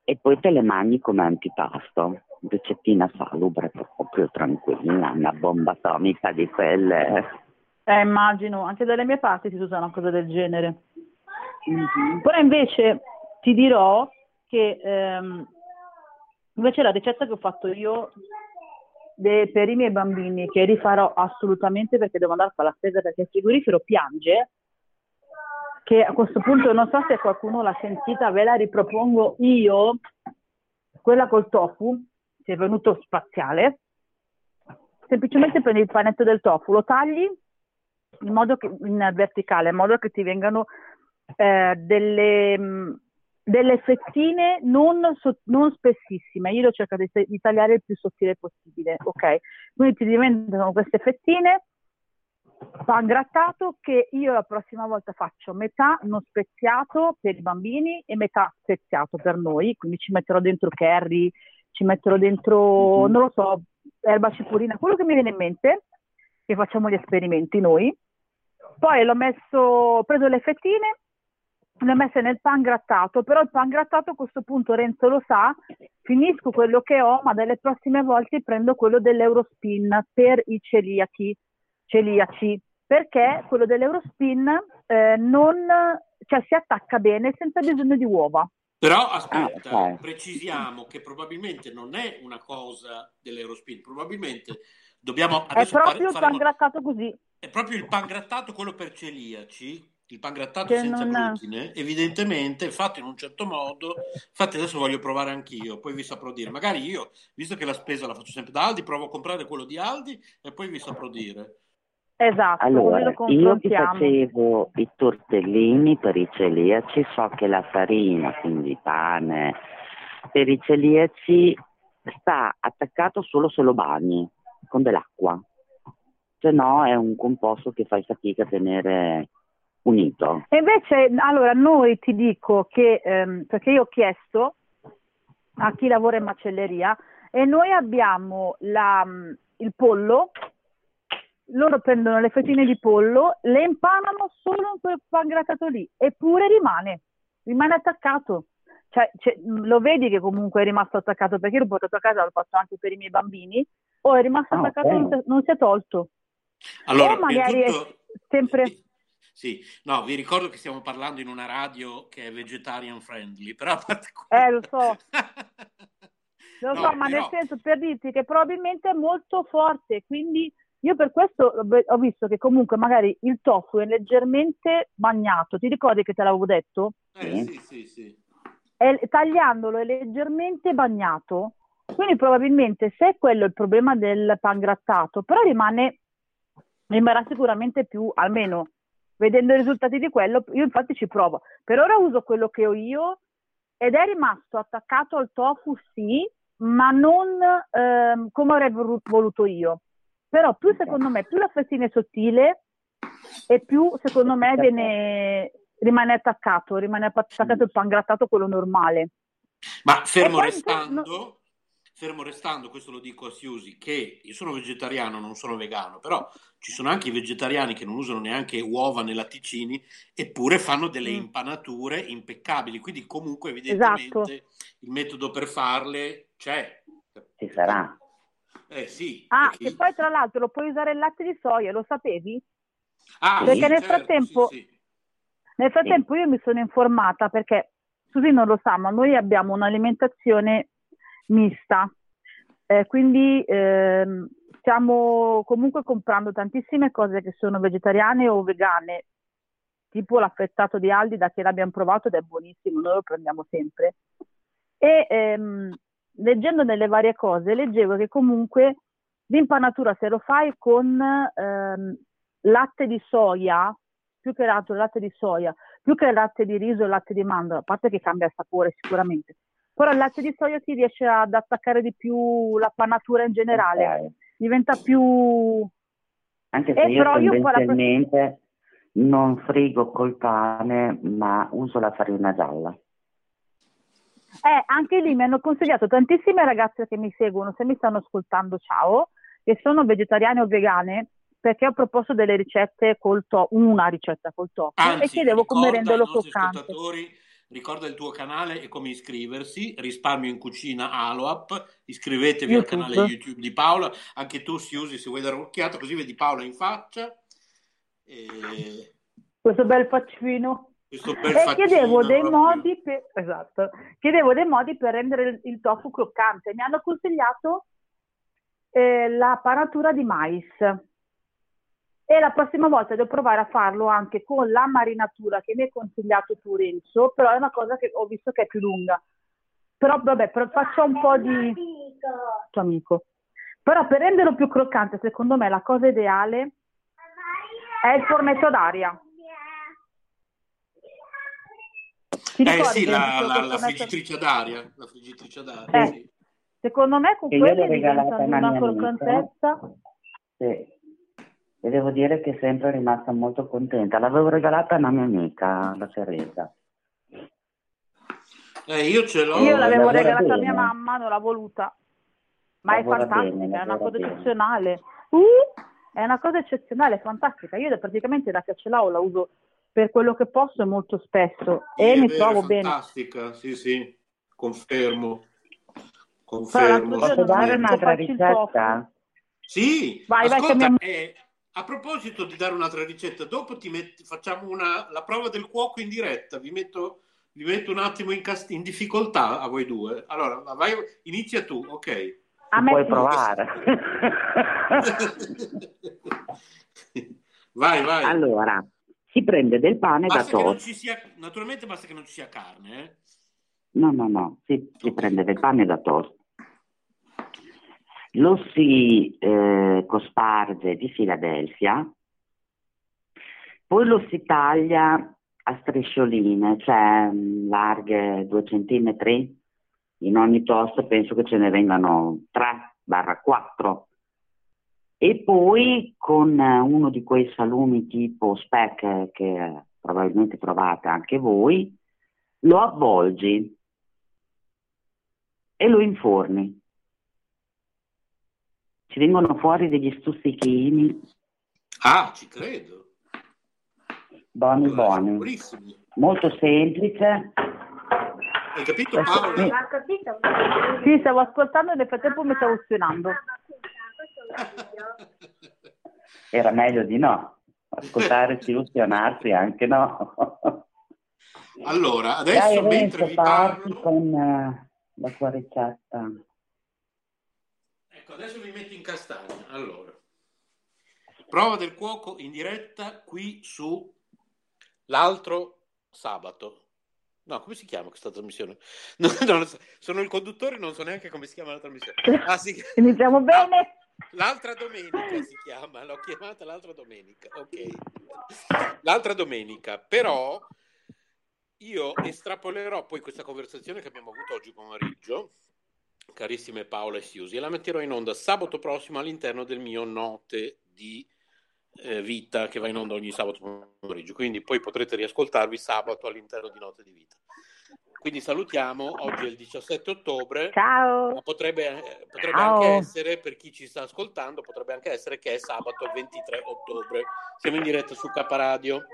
e poi te le mangi come antipasto ricettina salubre proprio tranquilla una bomba atomica di quelle Eh, immagino, anche dalle mie parti si usa una cosa del genere. Mhm. Però invece ti dirò che ehm, invece la ricetta che ho fatto io de- per i miei bambini, che rifarò assolutamente perché devo andare a fare la spesa perché il frigorifero piange, che a questo punto non so se qualcuno l'ha sentita, ve la ripropongo io, quella col tofu, che è venuto spaziale. Semplicemente prendi il panetto del tofu, lo tagli in modo che in verticale, in modo che ti vengano eh, delle, mh, delle fettine non, so- non spessissime. Io ho cercato di, di tagliare il più sottile possibile, ok? Quindi ti diventano queste fettine, pan grattato che io la prossima volta faccio metà non speziato per i bambini e metà speziato per noi, quindi ci metterò dentro curry, ci metterò dentro, non lo so, erba cipollina, quello che mi viene in mente, che facciamo gli esperimenti noi. Poi l'ho messo, ho preso le fettine, le ho messe nel pan grattato, però il pan grattato a questo punto Renzo lo sa, finisco quello che ho, ma dalle prossime volte prendo quello dell'Eurospin per i celiachi, celiaci, perché quello dell'Eurospin eh, non, cioè, si attacca bene senza bisogno di uova. Però aspetta, Ah, ok. precisiamo che probabilmente non è una cosa dell'Eurospin, probabilmente dobbiamo È proprio il fare- pan faremo- grattato così. è proprio il pan grattato quello per celiaci, il pan grattato Che senza glutine, evidentemente fatto in un certo modo. Infatti adesso voglio provare anch'io, poi vi saprò dire. Magari io, visto che la spesa la faccio sempre da Aldi, provo a comprare quello di Aldi e poi vi saprò dire. Esatto, Allora, io ti facevo i tortellini per i celiaci, so che la farina, quindi pane, per i celiaci sta attaccato solo se lo bagni con dell'acqua, se no è un composto che fai fatica a tenere unito. E invece, allora, noi ti dico che, ehm, perché io ho chiesto a chi lavora in macelleria, e noi abbiamo la, mm, il pollo, loro prendono le fettine di pollo, le impanano solo in quel pangrattato lì, eppure rimane, rimane attaccato. Cioè, cioè, lo vedi che comunque è rimasto attaccato perché io l'ho portato a casa, l'ho fatto anche per i miei bambini, o è rimasto Ah, attaccato, ok. non, si, non si è tolto. Allora, o magari di è tutto- sempre... Sì, no, vi ricordo che stiamo parlando in una radio che è vegetarian friendly, però a parte Eh, lo so. [LAUGHS] Lo No, so, ma nel però- senso per dirti che probabilmente è molto forte, quindi io per questo ho visto che comunque magari il tofu è leggermente bagnato, ti ricordi che te l'avevo detto? Eh, sì, sì, sì. È- tagliandolo è leggermente bagnato, quindi probabilmente se è quello il problema del pangrattato, però rimane, rimarrà sicuramente più, almeno vedendo i risultati di quello, io infatti ci provo. Per ora uso quello che ho io ed è rimasto attaccato al tofu, sì, ma non ehm, come avrei volu- voluto io. Però più secondo me, più la fettina è sottile e più secondo me viene, rimane attaccato, rimane attaccato il pangrattato quello normale. Ma fermo restando, fermo restando, questo lo dico a Siusi, che io sono vegetariano, non sono vegano, però ci sono anche i vegetariani che non usano neanche uova né latticini, eppure fanno delle Mm. impanature impeccabili. Quindi comunque evidentemente Esatto. il metodo per farle c'è. Ci sarà. Eh sì. Ah, perché- e poi tra l'altro lo puoi usare il latte di soia, lo sapevi? Ah, perché sì, nel certo, frattempo, sì, sì. nel frattempo io mi sono informata perché Susi non lo sa, ma noi abbiamo un'alimentazione mista, Eh, quindi ehm, stiamo comunque comprando tantissime cose che sono vegetariane o vegane, tipo l'affettato di Aldi da che l'abbiamo provato ed è buonissimo, noi lo prendiamo sempre. E ehm, leggendo nelle varie cose, leggevo che comunque l'impanatura se lo fai con ehm, latte di soia, più che altro latte di soia, più che latte di riso e latte di mandorla, a parte che cambia sapore sicuramente, però il latte di soia ti riesce ad attaccare di più la panatura in generale, Ok. diventa più... Anche se Eh, io però io prossima- tendenzialmente non frigo col pane, ma uso la farina gialla. Eh, anche lì mi hanno consigliato tantissime ragazze che mi seguono, se mi stanno ascoltando, ciao, che sono vegetariane o vegane, perché ho proposto delle ricette col tofu, una ricetta col tofu, e chiedevo come renderlo croccante. Ricorda il tuo canale e come iscriversi, Risparmio in Cucina Aloap, iscrivetevi al YouTube. canale YouTube di Paola, anche tu Siusi se vuoi dare un'occhiata così vedi Paola in faccia. E Questo bel faccino. questo bel E chiedevo faccino dei proprio. modi per, esatto, chiedevo dei modi per rendere il, tofu croccante. Mi hanno consigliato eh, la panatura di mais. E la prossima volta devo provare a farlo anche con la marinatura che mi hai consigliato tu, Renzo, però è una cosa che ho visto che è più lunga. Però vabbè, però faccio un po' di... tuo amico. Però per renderlo più croccante, secondo me la cosa ideale è il fornetto d'aria. Ti Eh sì, la, la- la friggitrice d'aria, la friggitrice d'aria, Eh, sì. Secondo me con regalata diventa una croccantezza. Sì. E devo dire che è sempre rimasta molto contenta. L'avevo regalata a una mia amica, la Teresa. Eh, io ce l'ho. Io l'avevo lavora regalata a bene. mia mamma, non l'ha voluta. Ma è Lavora fantastica, bene, è una cosa bene. eccezionale. Uh, è una cosa eccezionale, è fantastica. Io praticamente da che ce l'ho la uso per quello che posso e molto spesso Sì, e è mi vero, trovo è bene. fantastica, sì, sì, confermo. Confermo. Posso dare un'altra ricetta? Sì, Vai, vai, che ascolta, mia- eh, a proposito di dare un'altra ricetta, dopo ti metti- facciamo una, la prova del cuoco in diretta, vi metto, vi metto un attimo in, cast- in difficoltà a voi due. Allora, vai, inizia tu, ok. A me Puoi provare. [LAUGHS] vai, vai. Allora, si prende del pane da Basta toast. ci sia, naturalmente basta che non ci sia carne, eh. No, no, no, si, si prende del pane da toast. Lo si eh, cosparge di Filadelfia, poi lo si taglia a striscioline, cioè mh, larghe due centimetri, In ogni toast penso che ce ne vengano 3-4. E poi con eh, uno di quei salumi tipo speck che probabilmente trovate anche voi, lo avvolgi e lo inforni. Ci vengono fuori degli stuzzichini. Ah, ci credo. Buoni Allora, buoni. buonissimi. Molto semplice. Hai capito Paolo? Sì. Sì, stavo ascoltando e nel frattempo mi stavo stionando. [LAUGHS] Era meglio di no. Ascoltare si illusionarsi anche no. Allora, adesso Dai mentre vi parti parlo, con eh, la tua ricetta. Ecco, adesso vi metto in castagna. Allora, prova del cuoco in diretta qui su l'altro sabato. No, come si chiama questa trasmissione? [LAUGHS] No, so. Sono il conduttore, non so neanche come si chiama la trasmissione. Ah, sì. Iniziamo bene. L'altra domenica si chiama, l'ho chiamata l'altra domenica, ok. L'altra domenica, però io estrapolerò poi questa conversazione che abbiamo avuto oggi pomeriggio, carissime Paola e Siusi, e la metterò in onda sabato prossimo all'interno del mio Note di eh, Vita che va in onda ogni sabato pomeriggio, quindi poi potrete riascoltarvi sabato all'interno di Note di Vita. Quindi salutiamo, oggi è il 17 ottobre. Ciao. Ma potrebbe, eh, potrebbe Ciao. anche essere, per chi ci sta ascoltando, potrebbe anche essere che è sabato 23 ottobre. Siamo in diretta su K Radio.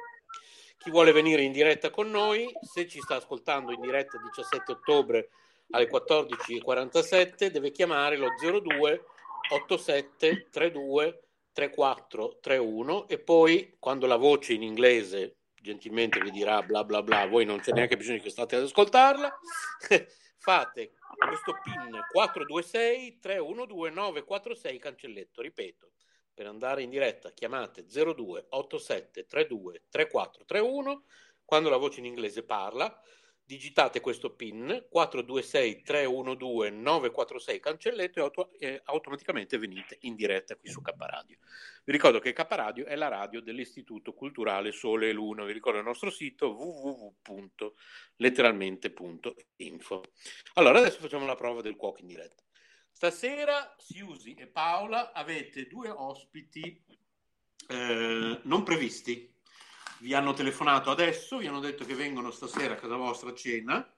Chi vuole venire in diretta con noi, se ci sta ascoltando in diretta il 17 ottobre alle 14.47, deve chiamare lo 02 87 32 34 31 e poi quando la voce in inglese gentilmente vi dirà bla bla bla, voi non c'è neanche bisogno che state ad ascoltarla, [LAUGHS] fate questo PIN 426 312 946 cancelletto, ripeto, per andare in diretta chiamate 02 87 32 34 31, quando la voce in inglese parla, digitate questo PIN 426 312 946 cancelletto e auto- e automaticamente venite in diretta qui su K Radio. Vi ricordo che K Radio è la radio dell'Istituto Culturale Sole e Luna. Vi ricordo il nostro sito www.letteralmente.info. Allora, adesso facciamo la prova del cuoco in diretta. Stasera Siusi e Paola avete due ospiti eh, non previsti. Vi hanno telefonato adesso, vi hanno detto che vengono stasera a casa vostra a cena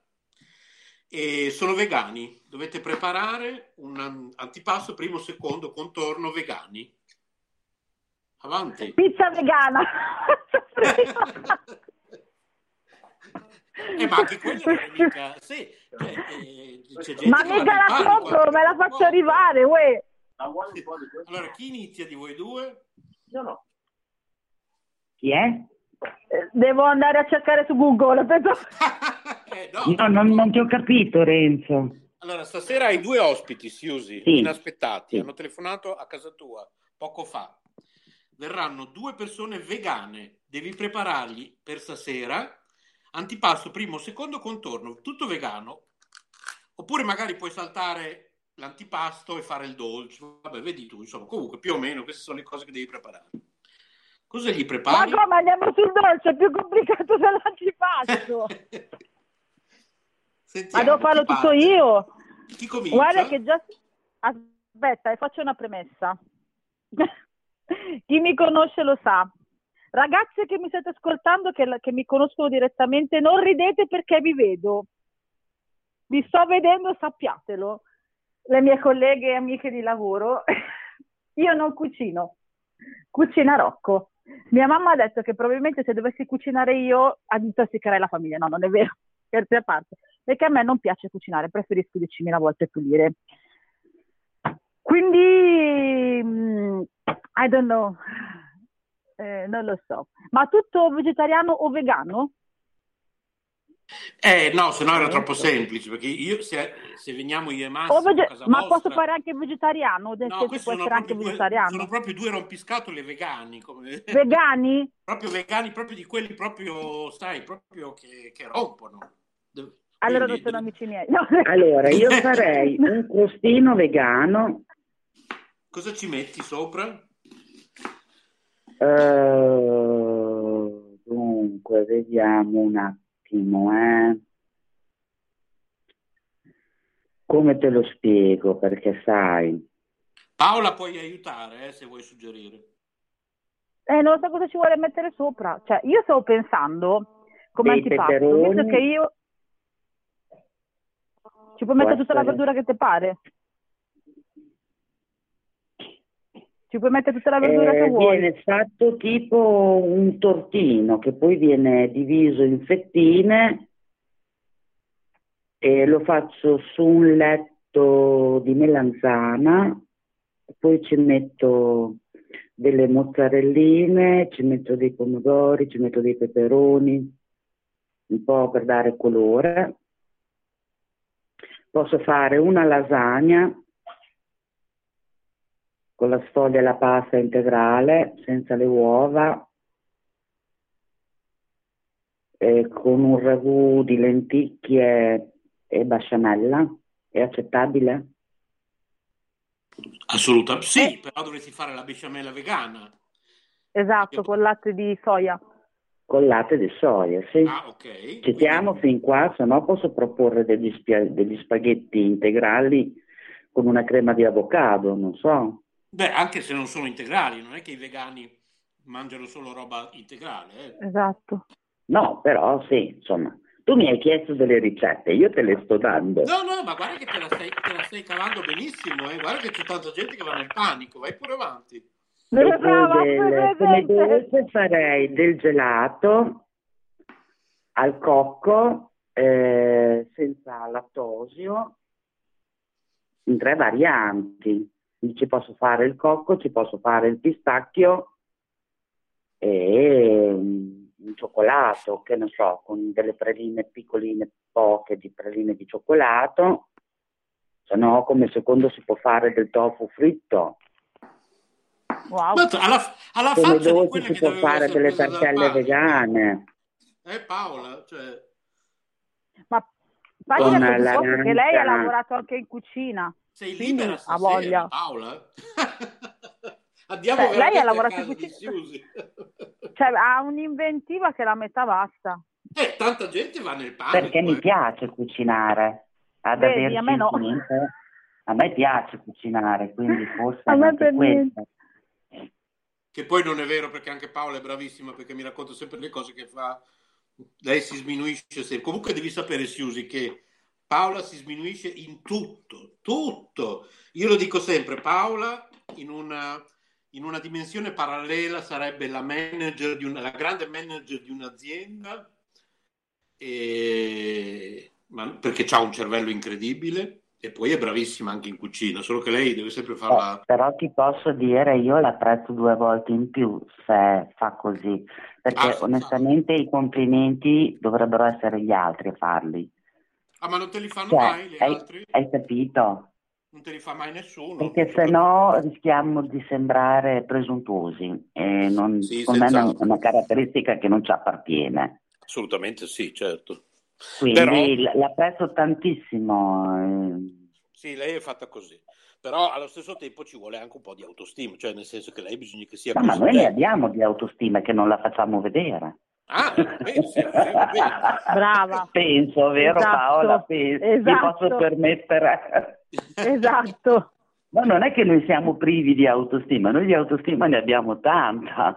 e sono vegani. Dovete preparare un an- antipasto primo, secondo, contorno vegani. Avanti. Pizza vegana. Eh, ma anche quella non è mica... Sì, cioè, eh, c'è gente Ma mica la compro, me la faccio arrivare, uè. Allora, chi inizia di voi due? Io no. Chi è? Eh, Devo andare a cercare su Google. penso- [LAUGHS] Eh, No, non, non ti ho capito, Renzo. Allora, stasera hai due ospiti, Siusi, Sì. inaspettati. Hanno telefonato a casa tua poco fa. Verranno due persone vegane. Devi preparargli per stasera antipasto primo, secondo, contorno, tutto vegano. Oppure magari puoi saltare l'antipasto e fare il dolce. Vabbè, vedi tu, insomma, comunque più o meno queste sono le cose che devi preparare. Cosa gli Ma prepari? come andiamo sul dolce? È più complicato [LAUGHS] dell'antipasto. [LAUGHS] Ma devo farlo tutto parte? io. Chi comincia? Guarda che già... Aspetta, faccio una premessa. [LAUGHS] Chi mi conosce lo sa. Ragazze che mi state ascoltando, che, che mi conoscono direttamente, non ridete perché vi vedo. Vi sto vedendo, sappiatelo. Le mie colleghe e amiche di lavoro. Io non cucino, cucina Rocco. Mia mamma ha detto che probabilmente se dovessi cucinare io intossicherei la famiglia. No, non è vero, [LAUGHS] scherzi a parte. Perché a me non piace cucinare, preferisco decimila volte pulire. Quindi, mm, I don't know, Eh, non lo so. Ma tutto vegetariano o vegano? Eh, no, se no era troppo semplice, perché io, se, se veniamo io e Massimo vege- a casa ma vostra... posso fare anche vegetariano? Ho detto No, che questi può essere anche proprio, due, vegetariano. sono proprio due rompiscatole vegani, come... [LAUGHS] Vegani? proprio vegani, proprio di quelli proprio, sai, proprio che, che rompono. Allora Quindi- non sono amici miei. No. [LAUGHS] Allora, io [LAUGHS] farei un crostino vegano, Cosa ci metti sopra? eh, dunque, vediamo un attimo, eh. Come te lo spiego? Perché sai, Paola puoi aiutare eh, se vuoi suggerire. Eh, non so cosa ci vuole mettere sopra. Cioè, io stavo pensando come Dei antipasto, peperoni. visto che io... Ci puoi mettere tutta la verdura che ti pare? Ci puoi mettere tutta la verdura eh, che vuoi? viene fatto tipo un tortino che poi viene diviso in fettine e lo faccio su un letto di melanzana, poi ci metto delle mozzarelline, ci metto dei pomodori, ci metto dei peperoni, un po' per dare colore. Posso fare una lasagna con la sfoglia e la pasta integrale, senza le uova, e con un ragù di lenticchie e basciamella. È accettabile? Assolutamente sì, però dovresti fare la besciamella vegana. Esatto, con latte di soia. Con latte di soia, sì. Ah, ok. Ci siamo fin qua, se no posso proporre degli, spia- degli spaghetti integrali con una crema di avocado, non so. Beh, anche se non sono integrali, non è che i vegani mangiano solo roba integrale. eh. Esatto. No, però sì, insomma. Tu mi hai chiesto delle ricette, io te le sto dando. No, no, ma guarda che te la stai, te la stai cavando benissimo, eh. guarda che c'è tanta gente che va nel panico, vai pure avanti. Del- come dolce farei del gelato al cocco eh, senza lattosio in tre varianti. Ci posso fare il cocco, ci posso fare il pistacchio e mm, un cioccolato, che ne so, con delle praline piccoline, poche di praline di cioccolato. Se no, come secondo si può fare del tofu fritto. Wow. Alla, alla Come quella si può fare delle tartelle vegane. Eh Paola, cioè... Ma Con Fagli la la presupposto che lei ha lavorato anche in cucina. Sei quindi libera stasera, voglia. Paola? [LAUGHS] Andiamo Cioè, lei ha lavorato in cucina. Cioè, ha un'inventiva che la metà basta. Eh, tanta gente va nel panico. Perché mi eh. piace cucinare. Ad Vedi, a me no. niente. A me piace cucinare, quindi forse A me anche per questo. Che poi non è vero perché anche Paola è bravissima perché mi racconta sempre le cose che fa. Lei si sminuisce sempre. Comunque devi sapere, Siusi, che Paola si sminuisce in tutto, tutto. Io lo dico sempre, Paola in una, in una dimensione parallela sarebbe la manager di una, la grande manager di un'azienda e- ma- perché ha un cervello incredibile e poi è bravissima anche in cucina, solo che lei deve sempre farla... Eh, però ti posso dire, io l'apprezzo due volte in più se fa così, perché Ah, onestamente i complimenti dovrebbero essere gli altri a farli. Ah, ma non te li fanno Cioè, mai le hai, altre? hai capito? Non te li fa mai nessuno? Perché se no rischiamo di sembrare presuntuosi e non, Sì, secondo me è una, caratteristica che non ci appartiene. Assolutamente sì, certo. Quindi Però- l'apprezzo tantissimo. eh. Sì, lei è fatta così. Però allo stesso tempo ci vuole anche un po' di autostima, cioè nel senso che lei bisogna che sia No, ma noi ne bella. abbiamo di autostima che non la facciamo vedere. Ah, pensi. Brava. Penso, vero Esatto, Paola? Penso, mi esatto. posso permettere. Esatto. Ma non è che noi siamo privi di autostima, noi di autostima ne abbiamo tanta,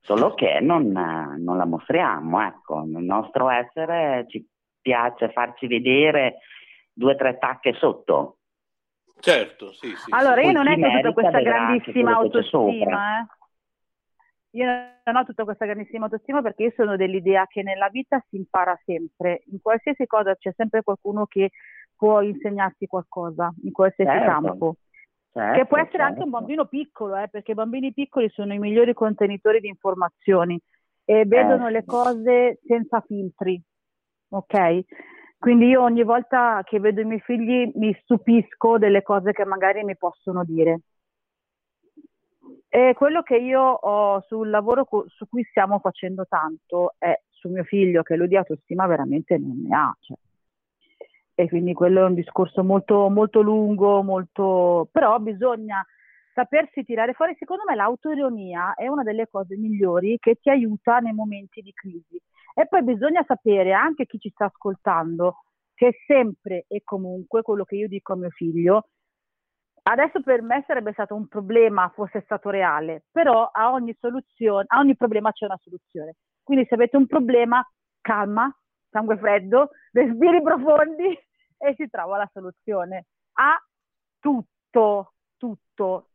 solo che non, non la mostriamo, ecco. Nel nostro essere ci piace farci vedere due o tre tacche sotto. Certo, sì, sì. Allora, sì. io non è che ho tutta questa grandissima autostima, eh. Io non ho tutta questa grandissima autostima perché io sono dell'idea che nella vita si impara sempre, in qualsiasi cosa c'è sempre qualcuno che può insegnarti qualcosa, in qualsiasi Certo, campo. certo, che può essere anche un certo. bambino piccolo, eh, perché i bambini piccoli sono i migliori contenitori di informazioni e vedono Eh, le cose senza filtri, ok? Quindi io ogni volta che vedo i miei figli mi stupisco delle cose che magari mi possono dire. E quello che io ho sul lavoro su cui stiamo facendo tanto è su mio figlio, che lui di autostima veramente non ne ha. cioè. E quindi quello è un discorso molto, molto lungo, molto... però bisogna sapersi tirare fuori. Secondo me l'autoironia è una delle cose migliori che ti aiuta nei momenti di crisi. E poi bisogna sapere, anche chi ci sta ascoltando, che sempre e comunque quello che io dico a mio figlio, adesso per me sarebbe stato un problema fosse stato reale, però a ogni soluzione, a ogni problema c'è una soluzione. Quindi se avete un problema, calma, sangue freddo, [LAUGHS] respiri profondi e si trova la soluzione a tutto, tutto.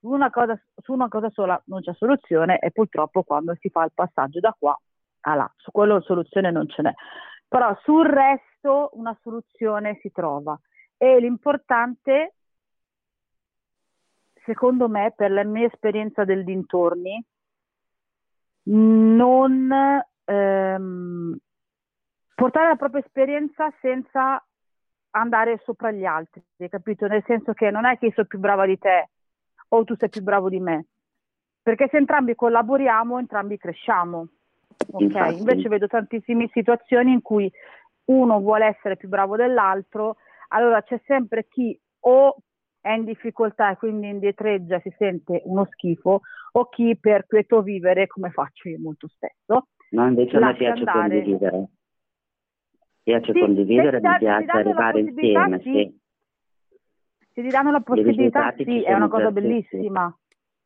Una, cosa, su una cosa sola non c'è soluzione e purtroppo quando si fa il passaggio da qua a là, su quello soluzione non ce n'è. Però sul resto una soluzione si trova e l'importante, secondo me, per la mia esperienza del dintorni, non ehm, portare la propria esperienza senza andare sopra gli altri, capito? Nel senso che non è che io sono più brava di te o tu sei più bravo di me, perché se entrambi collaboriamo, entrambi cresciamo. Okay? Invece vedo tantissime situazioni in cui uno vuole essere più bravo dell'altro, allora c'è sempre chi o è in difficoltà e quindi indietreggia, si sente uno schifo, o chi per quieto vivere, come faccio io molto spesso, No, invece a me piace andare. condividere. Piace Sì, condividere, mi piace arrivare insieme, sì. sì. Se ti danno la possibilità, sì, è una cosa bellissima,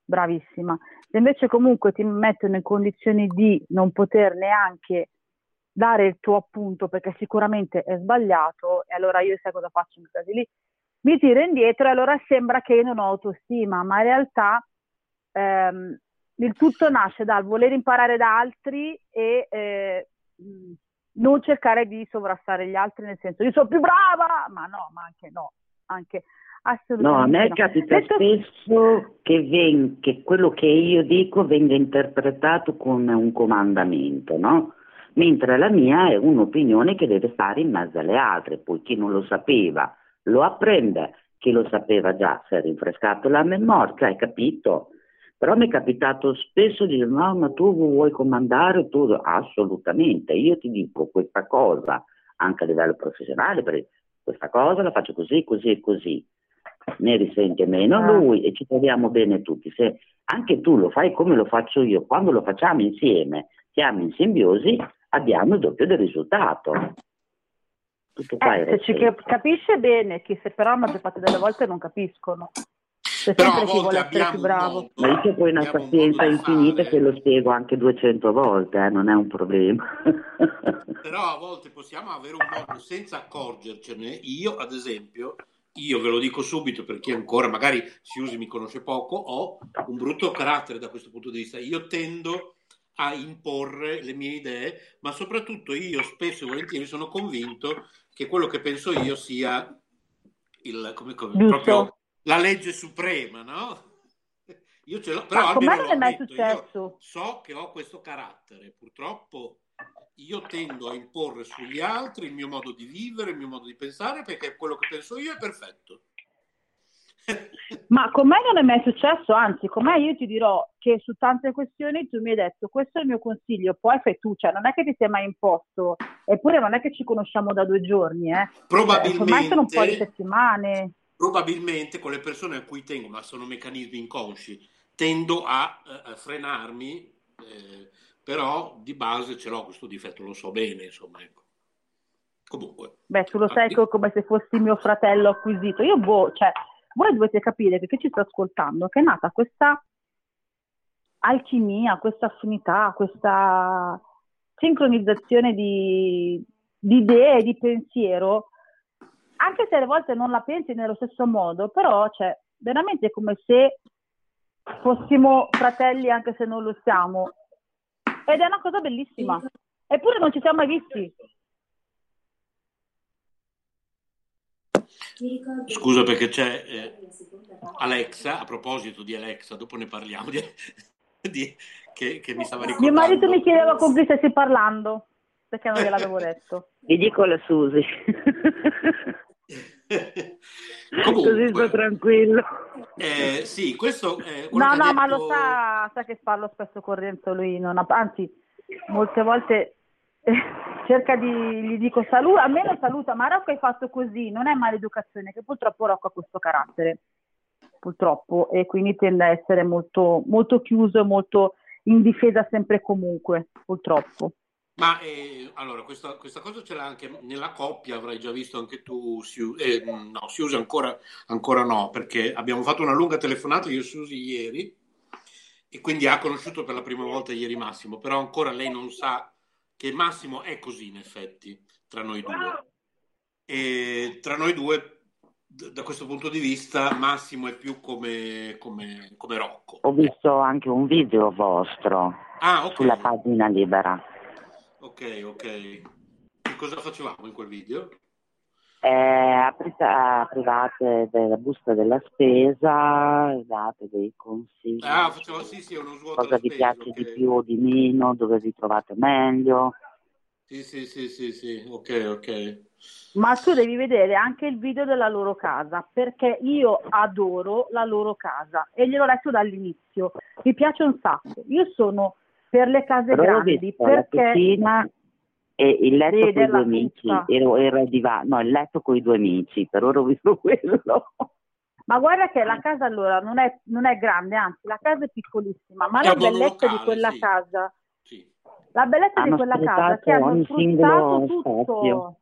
bravissima. Se invece comunque ti mettono in condizioni di non poter neanche dare il tuo appunto perché sicuramente è sbagliato, e allora io sai cosa faccio in quei casi lì? Mi tiro indietro e allora sembra che io non ho autostima, ma in realtà ehm, il tutto nasce dal voler imparare da altri e eh, non cercare di sovrastare gli altri nel senso io sono più brava, ma no, ma anche no, anche No, a assolutamente me no. capita Detto- spesso che, ven- che quello che io dico venga interpretato come un comandamento, no? Mentre la mia è un'opinione che deve stare in mezzo alle altre, poi chi non lo sapeva lo apprende, chi lo sapeva già si è rinfrescato la memoria, hai capito? Però mi è capitato spesso di dire no, ma tu vuoi comandare tu? Assolutamente, io ti dico questa cosa anche a livello professionale, perché questa cosa la faccio così, così e così. Ne risente meno Ah. lui e ci troviamo bene tutti. Se anche tu lo fai come lo faccio io, quando lo facciamo insieme, siamo in simbiosi, abbiamo il doppio del risultato. Tutto qua Eh, se ci cap- capisce bene, chi se però la maggior parte delle volte non capiscono. C'è Però sempre chi vuole essere più bravo. Ma io ho poi una pazienza infinita che lo spiego anche 200 volte, eh, non è un problema. [LAUGHS] Però a volte possiamo avere un modo senza accorgercene. Io, ad esempio, io ve lo dico subito per chi ancora magari Siusi mi conosce poco, ho un brutto carattere da questo punto di vista. Io tendo a imporre le mie idee, ma soprattutto io spesso e volentieri sono convinto che quello che penso io sia il, come, come- proprio la legge suprema, no? [LAUGHS] Io ce l'ho, però Ma almeno non è mai detto, successo. so che ho questo carattere, purtroppo io tendo a imporre sugli altri il mio modo di vivere, il mio modo di pensare, perché quello che penso io è perfetto. Ma con me non è mai successo, anzi, con me io ti dirò che su tante questioni tu mi hai detto questo è il mio consiglio, poi fai tu, cioè non è che ti sei mai imposto, eppure non è che ci conosciamo da due giorni, eh. Probabilmente- Ormai sono un po' di settimane. Probabilmente con le persone a cui tengo, ma sono meccanismi inconsci, tendo a, eh, a frenarmi, eh, però di base ce l'ho questo difetto, lo so bene, insomma, ecco. Comunque, Beh, tu lo sai co- come se fossi mio fratello acquisito. Io, boh, cioè, voi dovete capire che chi ci sta ascoltando, che è nata questa alchimia, questa affinità, questa sincronizzazione di, di idee, di pensiero, anche se alle volte non la pensi nello stesso modo, però, cioè, veramente è come se fossimo fratelli anche se non lo siamo. Ed è una cosa bellissima. Eppure non ci siamo mai visti. Scusa perché c'è eh, Alexa, a proposito di Alexa, dopo ne parliamo, di, [LAUGHS] di- che, che mi stava Mio ricordando. marito mi chiedeva con chi stessi parlando, perché non gliel'avevo [LAUGHS] detto. Vi dico la Susi. [LAUGHS] Così sto tranquillo. Eh, sì, questo è quello No, no, ma detto- lo sa, sa che parlo spesso con Renzo, lui non ha, anzi, molte volte eh, [LAUGHS] cerca di, gli dico saluta, almeno saluta, ma Rocco hai fatto così, non è maleducazione, che purtroppo Rocco ha questo carattere, purtroppo, e quindi tende a essere molto, molto chiuso e molto in difesa sempre e comunque, purtroppo. Ma eh, allora, questa, questa cosa ce l'ha anche nella coppia, avrai già visto anche tu, Siu- eh, no, Susi ancora, ancora no, perché abbiamo fatto una lunga telefonata io e Susi ieri e quindi ha conosciuto per la prima volta ieri Massimo, però ancora lei non sa che Massimo è così in effetti tra noi due. E tra noi due, da questo punto di vista, Massimo è più come, come, come Rocco. Ho visto anche un video vostro Ah, ok. sulla pagina libera. Ok, ok. Che cosa facevamo in quel video? Eh, aprite- aprivate della busta della spesa, date dei consigli, Ah, faceva sì, sì, uno svuoto cosa vi spesa, piace ok. di più o di meno, dove vi trovate meglio. Sì, sì, sì, sì, sì, ok, ok. Ma tu devi vedere anche il video della loro casa, perché io adoro la loro casa e gliel'ho detto dall'inizio. Mi piace un sacco. Io sono per le case Però grandi la perché cucina e il letto Sì, con i due amici, ero, era il divano, no, il letto con i due amici, per ora ho visto [LAUGHS] quello. Ma guarda che la casa allora non è, non è grande, anzi la casa è piccolissima, ma È la bellezza di monolocale, quella sì. casa, la bellezza di Hanno quella casa che hanno sfruttato singolo tutto, spazio.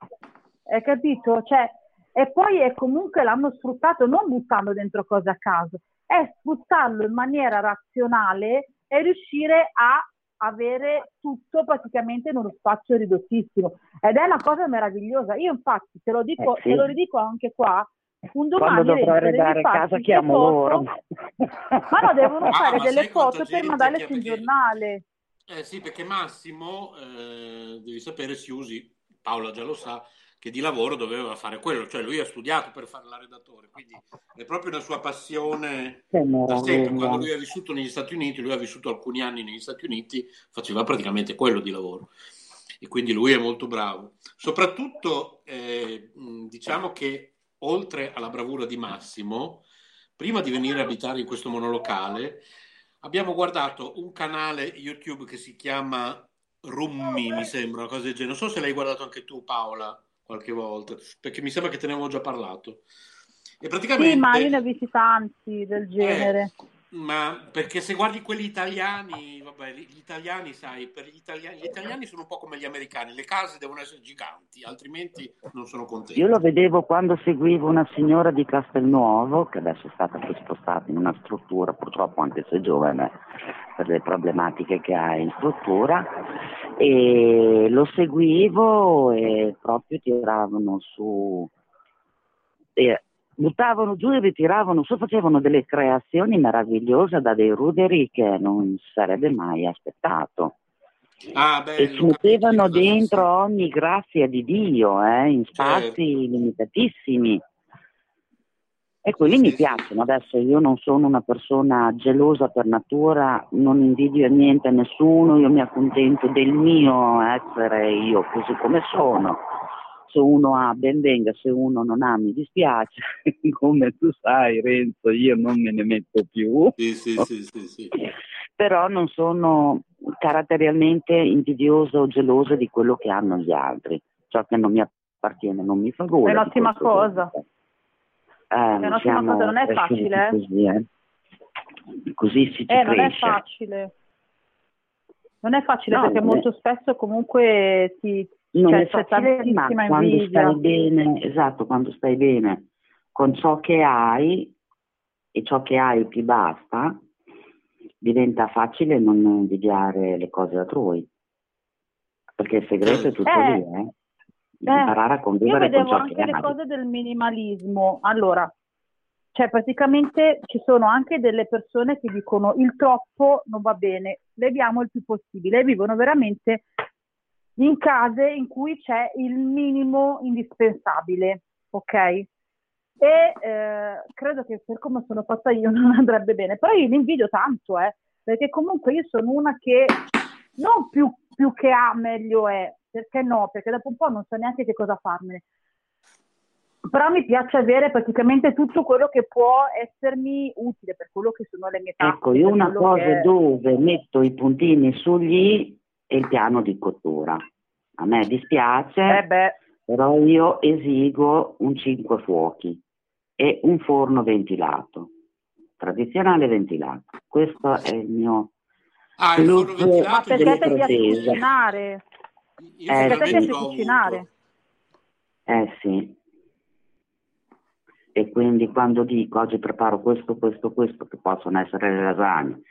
hai capito? Cioè, e poi è comunque l'hanno sfruttato non buttando dentro cose a caso, è sfruttarlo in maniera razionale e riuscire a avere tutto praticamente in uno spazio ridottissimo ed è una cosa meravigliosa. Io infatti te lo dico, Eh sì. te lo ridico anche qua, un Quando domani dovrò Renzo, devi arredare casa chiamo foto- loro. Ma no, devono [LAUGHS] Ah, fare delle foto per mandarle sul perché- giornale. Eh sì, perché Massimo, eh, devi sapere, si usi, Paola già lo sa, che di lavoro doveva fare quello, cioè lui ha studiato per fare la redattore, quindi è proprio una sua passione da sempre. Quando lui ha vissuto negli Stati Uniti, lui ha vissuto alcuni anni negli Stati Uniti, faceva praticamente quello di lavoro. E quindi lui è molto bravo. Soprattutto, eh, diciamo che oltre alla bravura di Massimo, prima di venire a abitare in questo monolocale, abbiamo guardato un canale YouTube che si chiama Rummi, mi sembra, una cosa del genere. Non so se l'hai guardato anche tu, Paola, qualche volta, perché mi sembra che te ne avevo già parlato. E praticamente... Sì, ma io ne ho visti tanti del genere. Ma perché se guardi quelli italiani, vabbè, gli italiani, sai, per gli italiani, gli italiani sono un po' come gli americani, le case devono essere giganti, altrimenti non sono contenti. Io lo vedevo quando seguivo una signora di Castelnuovo, che adesso è stata poi spostata in una struttura, purtroppo anche se giovane, per le problematiche che ha in struttura, e lo seguivo e proprio tiravano su, e buttavano giù e ritiravano su, facevano delle creazioni meravigliose da dei ruderi che non sarebbe mai aspettato. Ah, E ci mettevano dentro ogni grazia di Dio, eh, in spazi limitatissimi. E quelli mi piacciono. Adesso io non sono una persona gelosa per natura, non invidio niente a nessuno, io mi accontento del mio essere io così come sono. Se uno ha ben venga, se uno non ha mi dispiace. [LAUGHS] come tu sai Renzo, io non me ne metto più. Sì, sì, sì, sì, sì. Però non sono caratterialmente invidiosa o gelosa di quello che hanno gli altri. Ciò che non mi appartiene non mi fa gola. È un'ottima cosa. Eh, È un'ottima cosa, non è facile, eh. Così, eh. Così si ci Eh, non è facile. Non è facile No, perché molto spesso comunque si, Non cioè, è c'è facile, ma tantissima quando invidia. stai bene, esatto, quando stai bene con ciò che hai e ciò che hai ti basta, diventa facile non invidiare le cose altrui. Perché il segreto è tutto Eh, lì, eh? Eh, Imparare a Io convivere con vedevo ciò anche che le hai. cose del minimalismo. Allora, cioè praticamente ci sono anche delle persone che dicono il troppo non va bene, leviamo il più possibile e vivono veramente in case in cui c'è il minimo indispensabile, ok? E eh, credo che per come sono fatta io [LAUGHS] non andrebbe bene, però io li invidio tanto, eh, perché comunque io sono una che non più, più che ha meglio è, perché no? Perché dopo un po' non so neanche che cosa farmene. Però mi piace avere praticamente tutto quello che può essermi utile per quello che sono le mie tasche. Ecco, io una cosa che- dove metto i puntini sugli è il piano di cottura. A me dispiace, Eh però io esigo un cinque fuochi e un forno ventilato, tradizionale ventilato. Questo è il mio Ah, il forno ventilato Ma perché delle te piace pretese. cucinare? Io Eh, Perché piace cucinare. Eh sì. E quindi quando dico oggi preparo questo, questo, questo, che possono essere le lasagne,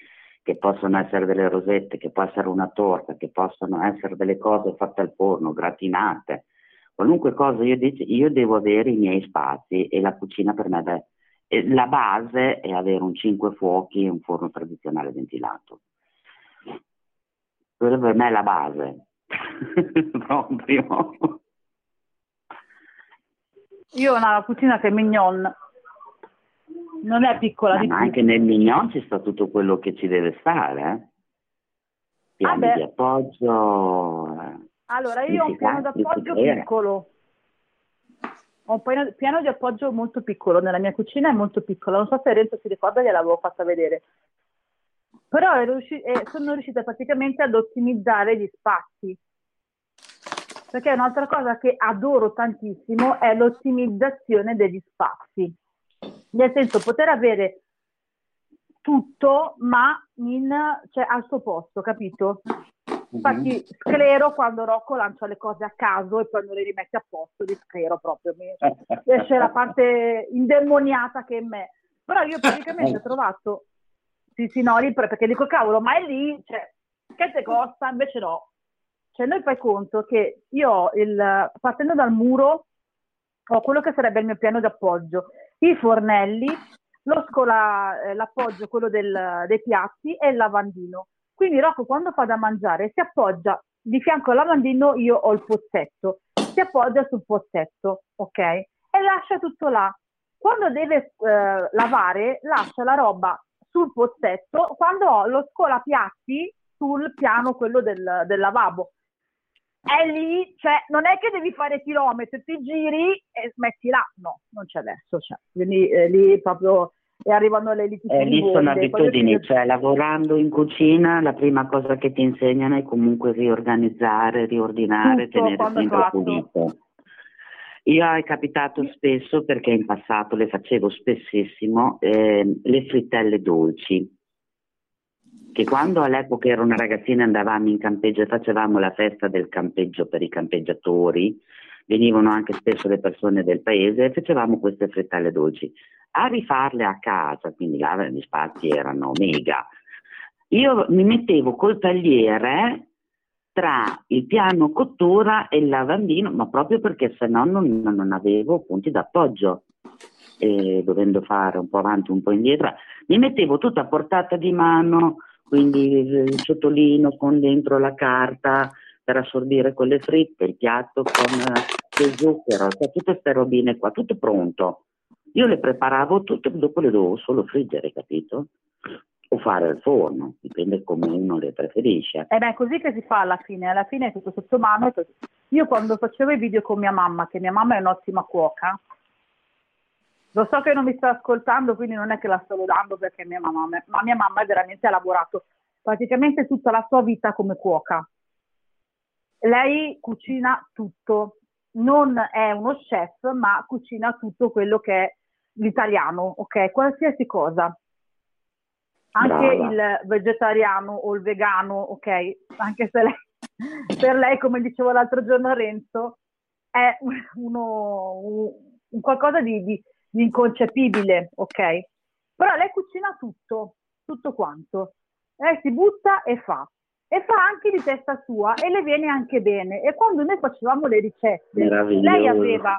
che possono essere delle rosette, che può essere una torta, che possono essere delle cose fatte al forno, gratinate, qualunque cosa io dico, io devo avere i miei spazi e la cucina per me è la base è avere un cinque fuochi e un forno tradizionale ventilato. Quello per me è la base. [LAUGHS] Proprio. Io ho una cucina che è mignon. Non è piccola di Ma più. anche nel mignon ci sta tutto quello che ci deve stare, eh? Piani Vabbè. di appoggio. eh. Allora, io ho un piano d'appoggio piccolo. Ho un piano, piano di appoggio molto piccolo, nella mia cucina è molto piccolo. Non so se Renzo si ricorda, gliel'avevo fatta vedere. Però riusci- eh, sono riuscita praticamente ad ottimizzare gli spazi. Perché un'altra cosa che adoro tantissimo è l'ottimizzazione degli spazi. Nel senso, poter avere tutto, ma in, cioè, al suo posto, capito? Infatti sclero quando Rocco lancia le cose a caso e poi non le rimette a posto, li sclero proprio, mi [LAUGHS] esce la parte indemoniata che è in me. Però io praticamente ho trovato, sì sì no, lì per- perché dico cavolo, ma è lì, cioè, che te costa? Invece no. Cioè noi fai conto che io il, partendo dal muro ho quello che sarebbe il mio piano di appoggio, i fornelli, lo scola, eh, l'appoggio, quello del- dei piatti e il lavandino. Quindi Rocco quando fa da mangiare si appoggia di fianco al lavandino, io ho il pozzetto, si appoggia sul pozzetto, ok? E lascia tutto là. Quando deve eh, lavare, lascia la roba sul pozzetto, quando ho lo scolapiatti sul piano, quello del, del lavabo. È lì, cioè, non è che devi fare chilometri, ti giri e metti là. No, non c'è adesso. Cioè. Quindi eh, lì proprio e arrivano le liti Eh, lì sono abitudini, io- cioè lavorando in cucina la prima cosa che ti insegnano è comunque riorganizzare, riordinare, Tutto tenere sempre pulito. Io è capitato spesso, perché in passato le facevo spessissimo, ehm, le frittelle dolci, che quando all'epoca ero una ragazzina andavamo in campeggio e facevamo la festa del campeggio per i campeggiatori, venivano anche spesso le persone del paese e facevamo queste frittelle dolci. A rifarle a casa, quindi là gli spazi erano mega, io mi mettevo col tagliere tra il piano cottura e il lavandino, ma proprio perché se no non, non avevo punti d'appoggio. E dovendo fare un po' avanti, un po' indietro, mi mettevo tutto a portata di mano, quindi il ciotolino con dentro la carta per assorbire quelle fritte, il piatto con eh, lo zucchero, cioè tutte queste robine qua, tutto pronto. Io le preparavo tutte, dopo le dovevo solo friggere, capito? O fare al forno, dipende come uno le preferisce. Eh beh, è così che si fa alla fine, alla fine è tutto sotto mano. Io quando facevo i video con mia mamma, che mia mamma è un'ottima cuoca, lo so che non mi sta ascoltando, quindi non è che la sto lodando perché mia mamma, ma mia mamma veramente ha lavorato praticamente tutta la sua vita come cuoca. Lei cucina tutto, non è uno chef, ma cucina tutto quello che è l'italiano, ok? Qualsiasi cosa. Anche Brava. il vegetariano o il vegano, ok? Anche se lei, [LAUGHS] per lei, come dicevo l'altro giorno a Renzo, è uno, un, qualcosa di, di- di inconcepibile, ok? Però lei cucina tutto, tutto quanto. Lei si butta e fa. E fa anche di testa sua e le viene anche bene. E quando noi facevamo le ricette, lei aveva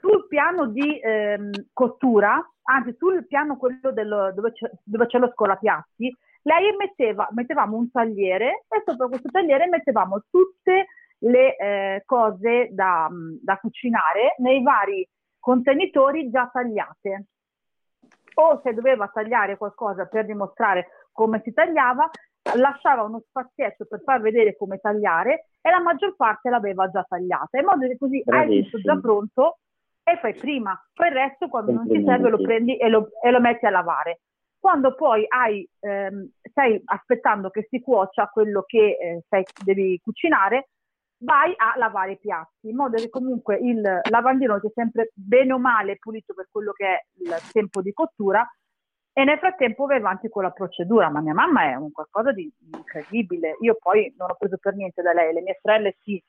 sul piano di ehm, cottura, anzi sul piano quello del- dove, c'è, dove c'è lo scolapiatti, lei metteva, mettevamo un tagliere e sopra questo tagliere mettevamo tutte le eh, cose da, da cucinare nei vari contenitori già tagliate. O se doveva tagliare qualcosa per dimostrare come si tagliava, lasciava uno spazietto per far vedere come tagliare e la maggior parte l'aveva già tagliata, in modo che così hai tutto già Bravissimo. pronto e fai prima, poi il resto quando non ti serve lo prendi e lo, e lo metti a lavare. Quando poi hai, ehm, stai aspettando che si cuocia quello che eh, stai- devi cucinare, vai a lavare i piatti, in modo che comunque il lavandino sia sempre bene o male pulito per quello che è il tempo di cottura E nel frattempo vai avanti con la procedura, ma mia mamma è un qualcosa di incredibile. Io poi non ho preso per niente da lei, le mie sorelle sì.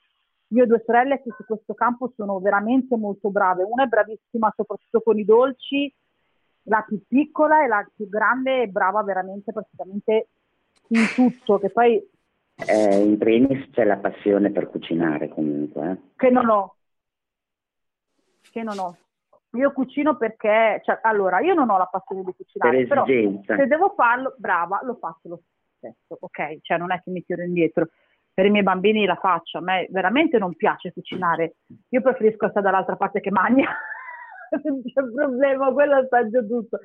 Io ho due sorelle che su questo campo sono veramente molto brave. Una è bravissima soprattutto con i dolci, la più piccola e la più grande è brava veramente praticamente in tutto, che poi Eh, in primis c'è la passione per cucinare comunque. eh. che non ho. Che non ho. Io cucino perché, cioè, allora, io non ho la passione di cucinare, Per però se devo farlo, brava, lo faccio lo stesso, ok? Cioè, non è che mi tiro indietro. Per i miei bambini la faccio, a me veramente non piace cucinare. Io preferisco stare dall'altra parte che magna. [LAUGHS] non c'è problema, quello assaggio tutto.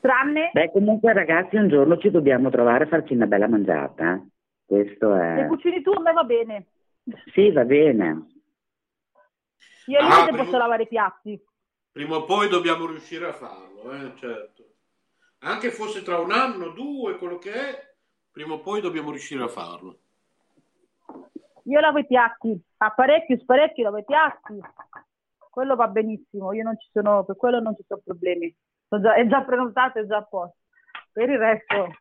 Tranne Beh, comunque ragazzi, un giorno ci dobbiamo trovare a farci una bella mangiata. eh. Questo se è... cucini tu, a me va bene. Sì, va bene. Io e Ah, prima- posso lavare i piatti. Prima o poi dobbiamo riuscire a farlo, eh, certo. Anche fosse tra un anno, due, quello che è, prima o poi dobbiamo riuscire a farlo. Io lavo i piatti, apparecchio, sparecchio, lavo i piatti. Quello va benissimo, io non ci sono, per quello non ci sono problemi. Già- è già prenotato, è già a posto. Per il resto...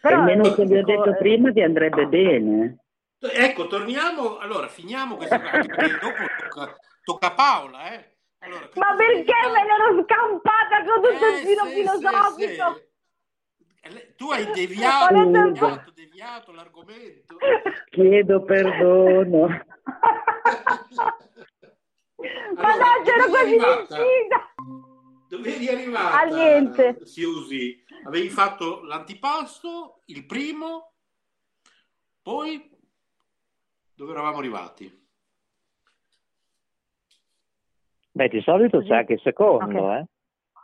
Però, Almeno eh, che vi ho detto eh, prima vi andrebbe bene. Ecco, torniamo, allora, finiamo questa [LAUGHS] perché dopo tocca, tocca a Paola, eh. Allora, Ma perché me l'ero scampata con tutto il filo sì, filosofico? tu hai deviato, Volete un po'? deviato, deviato l'argomento. Chiedo perdono. Ma no, c'ero quasi arrivata? Vicina! Dove eri arrivata? A niente. Siusi? Avevi fatto l'antipasto, il primo, poi dove eravamo arrivati? Beh, di solito c'è anche il secondo, Ok. eh.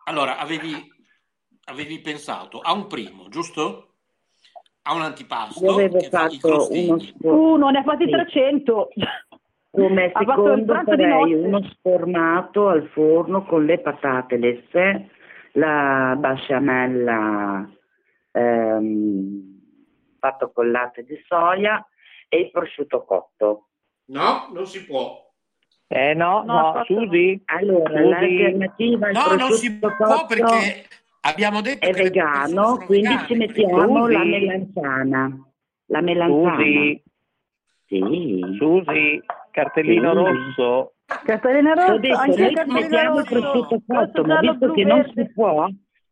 Allora, avevi, avevi pensato a un primo, giusto? A un antipasto. Io avevo fatto uno spor- Uno, ne ha fatti Sì. 300. Come Ha secondo farei uno sformato al forno con le patate lesse, la basciamella ehm, fatto col latte di soia e il prosciutto cotto. No, non si può. Eh no, No, no, Susi. Allora, Susi. l'alternativa al No, non si può perché abbiamo detto è che vegano, quindi vegane, ci mettiamo Susi. la melanzana. La melanzana. Susi, Sì. Susi, cartellino rosso. Cartellina Ho rossa, detto, anche il noi cartellino mettiamo il rosso. prosciutto cotto, ma visto blu, che non verde. si può,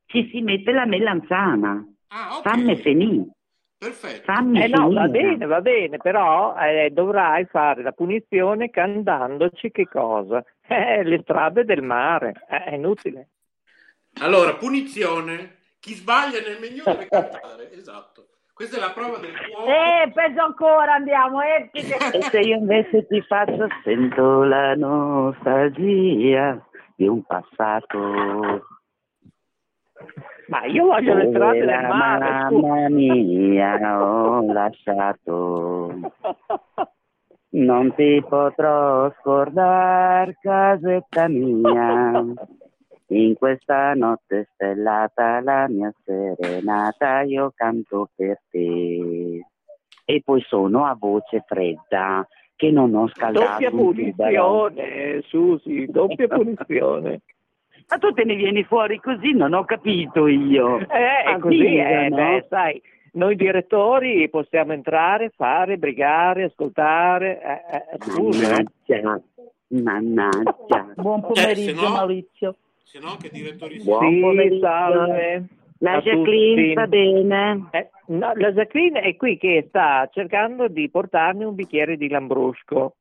ci si mette la melanzana. Fammi finire. Perfetto. Fammi Eh no, va bene, va bene, però eh, dovrai fare la punizione cantandoci che cosa? [LAUGHS] Eh, le strade del mare, Eh, è inutile. Allora, punizione. Chi sbaglia nel menù deve [LAUGHS] cantare. Esatto. Questa è la prova del cuoco. Eh, peggio ancora, andiamo. Eh, E se io invece ti faccio, sento la nostalgia di un passato. Ma io voglio le strade del la mare, mamma mia ho lasciato. Non ti potrò scordare, casetta mia. In questa notte stellata, la mia serenata, io canto per te. E poi sono a voce fredda, che non ho scaldato Doppia punizione, Susi, doppia [LAUGHS] punizione. Ma tu te ne vieni fuori così, non ho capito io. Eh, Ah, così, sì, eh, no? beh, sai, noi direttori possiamo entrare, fare, brigare, ascoltare, eh, eh, scusa, eh. Mannaggia, mannaggia. Buon pomeriggio, se no- Maurizio. Se no, che direttori Buon Sì, salve. La Jacqueline tutti. sta bene? Eh, no, la Jacqueline è qui che sta cercando di portarmi un bicchiere di lambrusco.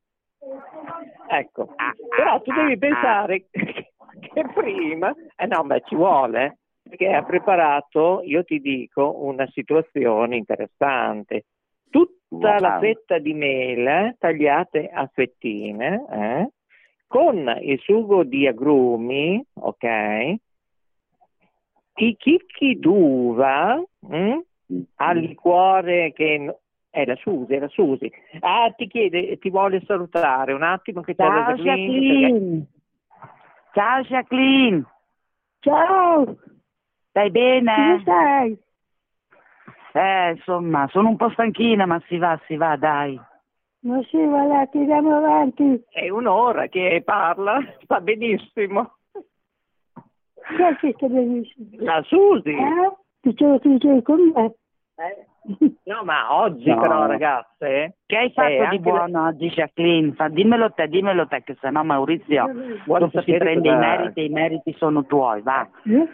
Ecco, però tu devi pensare [LAUGHS] che prima, eh no, beh, ci vuole, perché ha preparato, io ti dico, una situazione interessante. Tutta la fetta di mele tagliate a fettine, eh, con il sugo di agrumi, ok? I chicchi d'uva mm, al liquore che è la Susi, è la Susi. Ah, ti chiede, ti vuole salutare un attimo che c'è la Ciao Jacqueline, Jacqueline. Ciao Jacqueline. Ciao. Stai bene? Come stai? Eh, insomma, sono un po' stanchina, ma si va, si va, dai. Ma sì, guarda, tiriamo avanti. È un'ora che parla, sta benissimo. Chi è che sta benissimo? La Susi. Eh? Dicevo che dicevi con me. No, ma oggi No. però, ragazze. Che hai eh, fatto di anche buono oggi, Jacqueline? Fa- dimmelo te, dimmelo te, che sennò Maurizio Vuole dopo si prende cosa- i meriti e i meriti sono tuoi, va.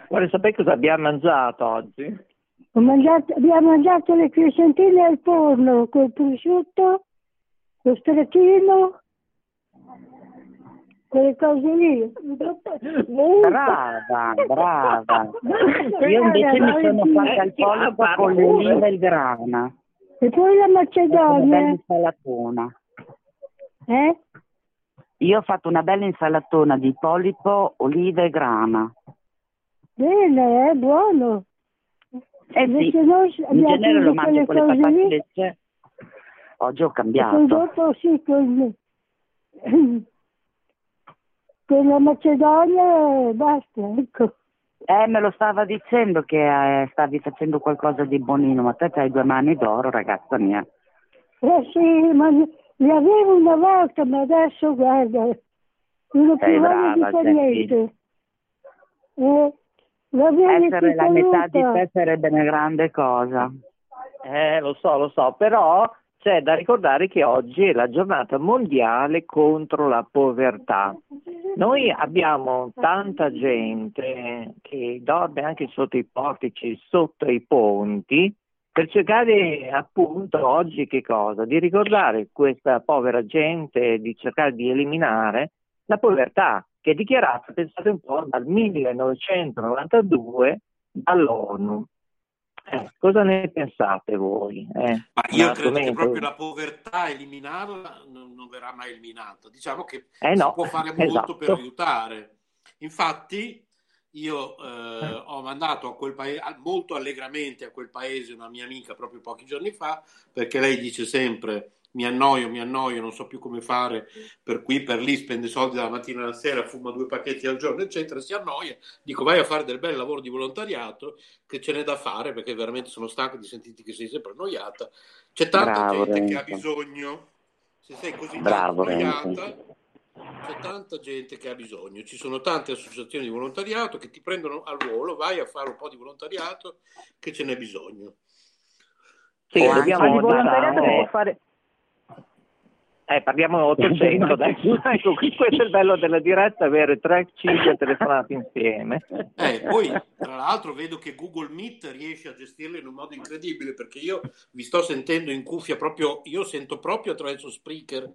Vuole sapere cosa abbiamo mangiato oggi? Ho mangiato- abbiamo mangiato le crescentine al forno col prosciutto, lo stracchino, quelle cose lì. Brava, brava. Io invece mi sono fatta il polipo con le olive e il grana. E poi la Una bella macedonia. insalatona. Eh? Io ho fatto una bella insalatona di polipo, olive e grana. Bene, è buono. Eh sì, in genere lo mangio con le patate lì. Oggi ho E cambiato. dopo sì, con, [CLEARS THROAT] con la Macedonia e basta, ecco. Eh, me lo stava dicendo che eh, stavi facendo qualcosa di buonino, ma te hai due mani d'oro, ragazza mia. Eh sì, ma li avevo una volta, ma adesso guarda, non ho Sei più voglia di brava, fare niente. Eh, Essere la metà di te sarebbe una grande cosa. Eh, lo so, lo so, però c'è da ricordare che oggi è la giornata mondiale contro la povertà. Noi abbiamo tanta gente che dorme anche sotto i portici, sotto i ponti, per cercare appunto oggi che cosa? Di ricordare questa povera gente, di cercare di eliminare la povertà che è dichiarata, pensate un po', dal 1992 dall'ONU. Eh, cosa ne pensate voi? Eh, Ma io credo che proprio la povertà, eliminarla, non, non verrà mai eliminata. Diciamo che Eh no, si può fare [LAUGHS] molto esatto. per aiutare. Infatti, io eh, ho mandato a quel paese, molto allegramente a quel paese una mia amica proprio pochi giorni fa, perché lei dice sempre mi annoio, mi annoio, non so più come fare, per qui, per lì, spende soldi dalla mattina alla sera, fuma due pacchetti al giorno, eccetera, si annoia. Dico vai a fare del bel lavoro di volontariato, che ce n'è da fare, perché veramente sono stanco di sentirti che sei sempre annoiata. C'è tanta Bravo, gente che ha Renzo. bisogno, se sei così Bravo, tanto Renzo. annoiata, c'è tanta gente che ha bisogno, ci sono tante associazioni di volontariato che ti prendono al volo, vai a fare un po' di volontariato che ce n'è bisogno. Sì, dobbiamo dare- può fare... Eh, parliamo 800 [LAUGHS] adesso. Ecco, qui questo è il bello della diretta, avere 3-5 telefonate insieme. Eh, poi, tra l'altro, vedo che Google Meet riesce a gestirle in un modo incredibile perché io vi sto sentendo in cuffia proprio, io sento proprio attraverso Spreaker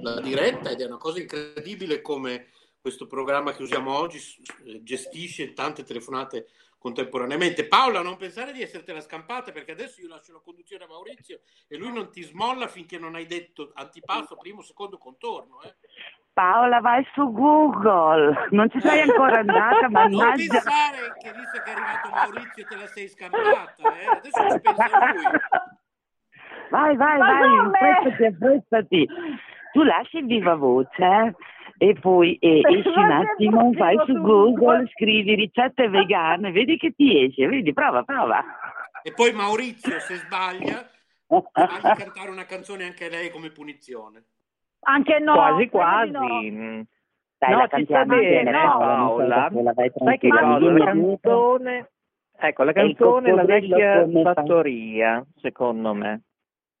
la diretta ed è una cosa incredibile come questo programma che usiamo oggi gestisce tante telefonate contemporaneamente. Paola, non pensare di essertela scampata perché adesso io lascio la conduzione a Maurizio e lui non ti smolla finché non hai detto antipasto, primo, secondo contorno. Eh. Paola, vai su Google. Non ci sei ancora andata, [LAUGHS] Non mannaggia. pensare che visto che è arrivato Maurizio te la sei scampata, eh? adesso ci pensa lui. Vai, vai, Ma vai, come? affrettati, affrettati. Tu lasci il viva voce eh, e poi eh, esci un attimo, vai su? Google, scrivi ricette [LAUGHS] vegane, vedi che ti esce, vedi, prova, prova. E poi Maurizio, se sbaglia, fagli cantare una canzone anche lei come punizione. Anche no. quasi quasi. no. Dai, no, la cantiamo bene, no, Paola, Sai che cosa? La canzone, ecco, la canzone è la vecchia fattoria, secondo me.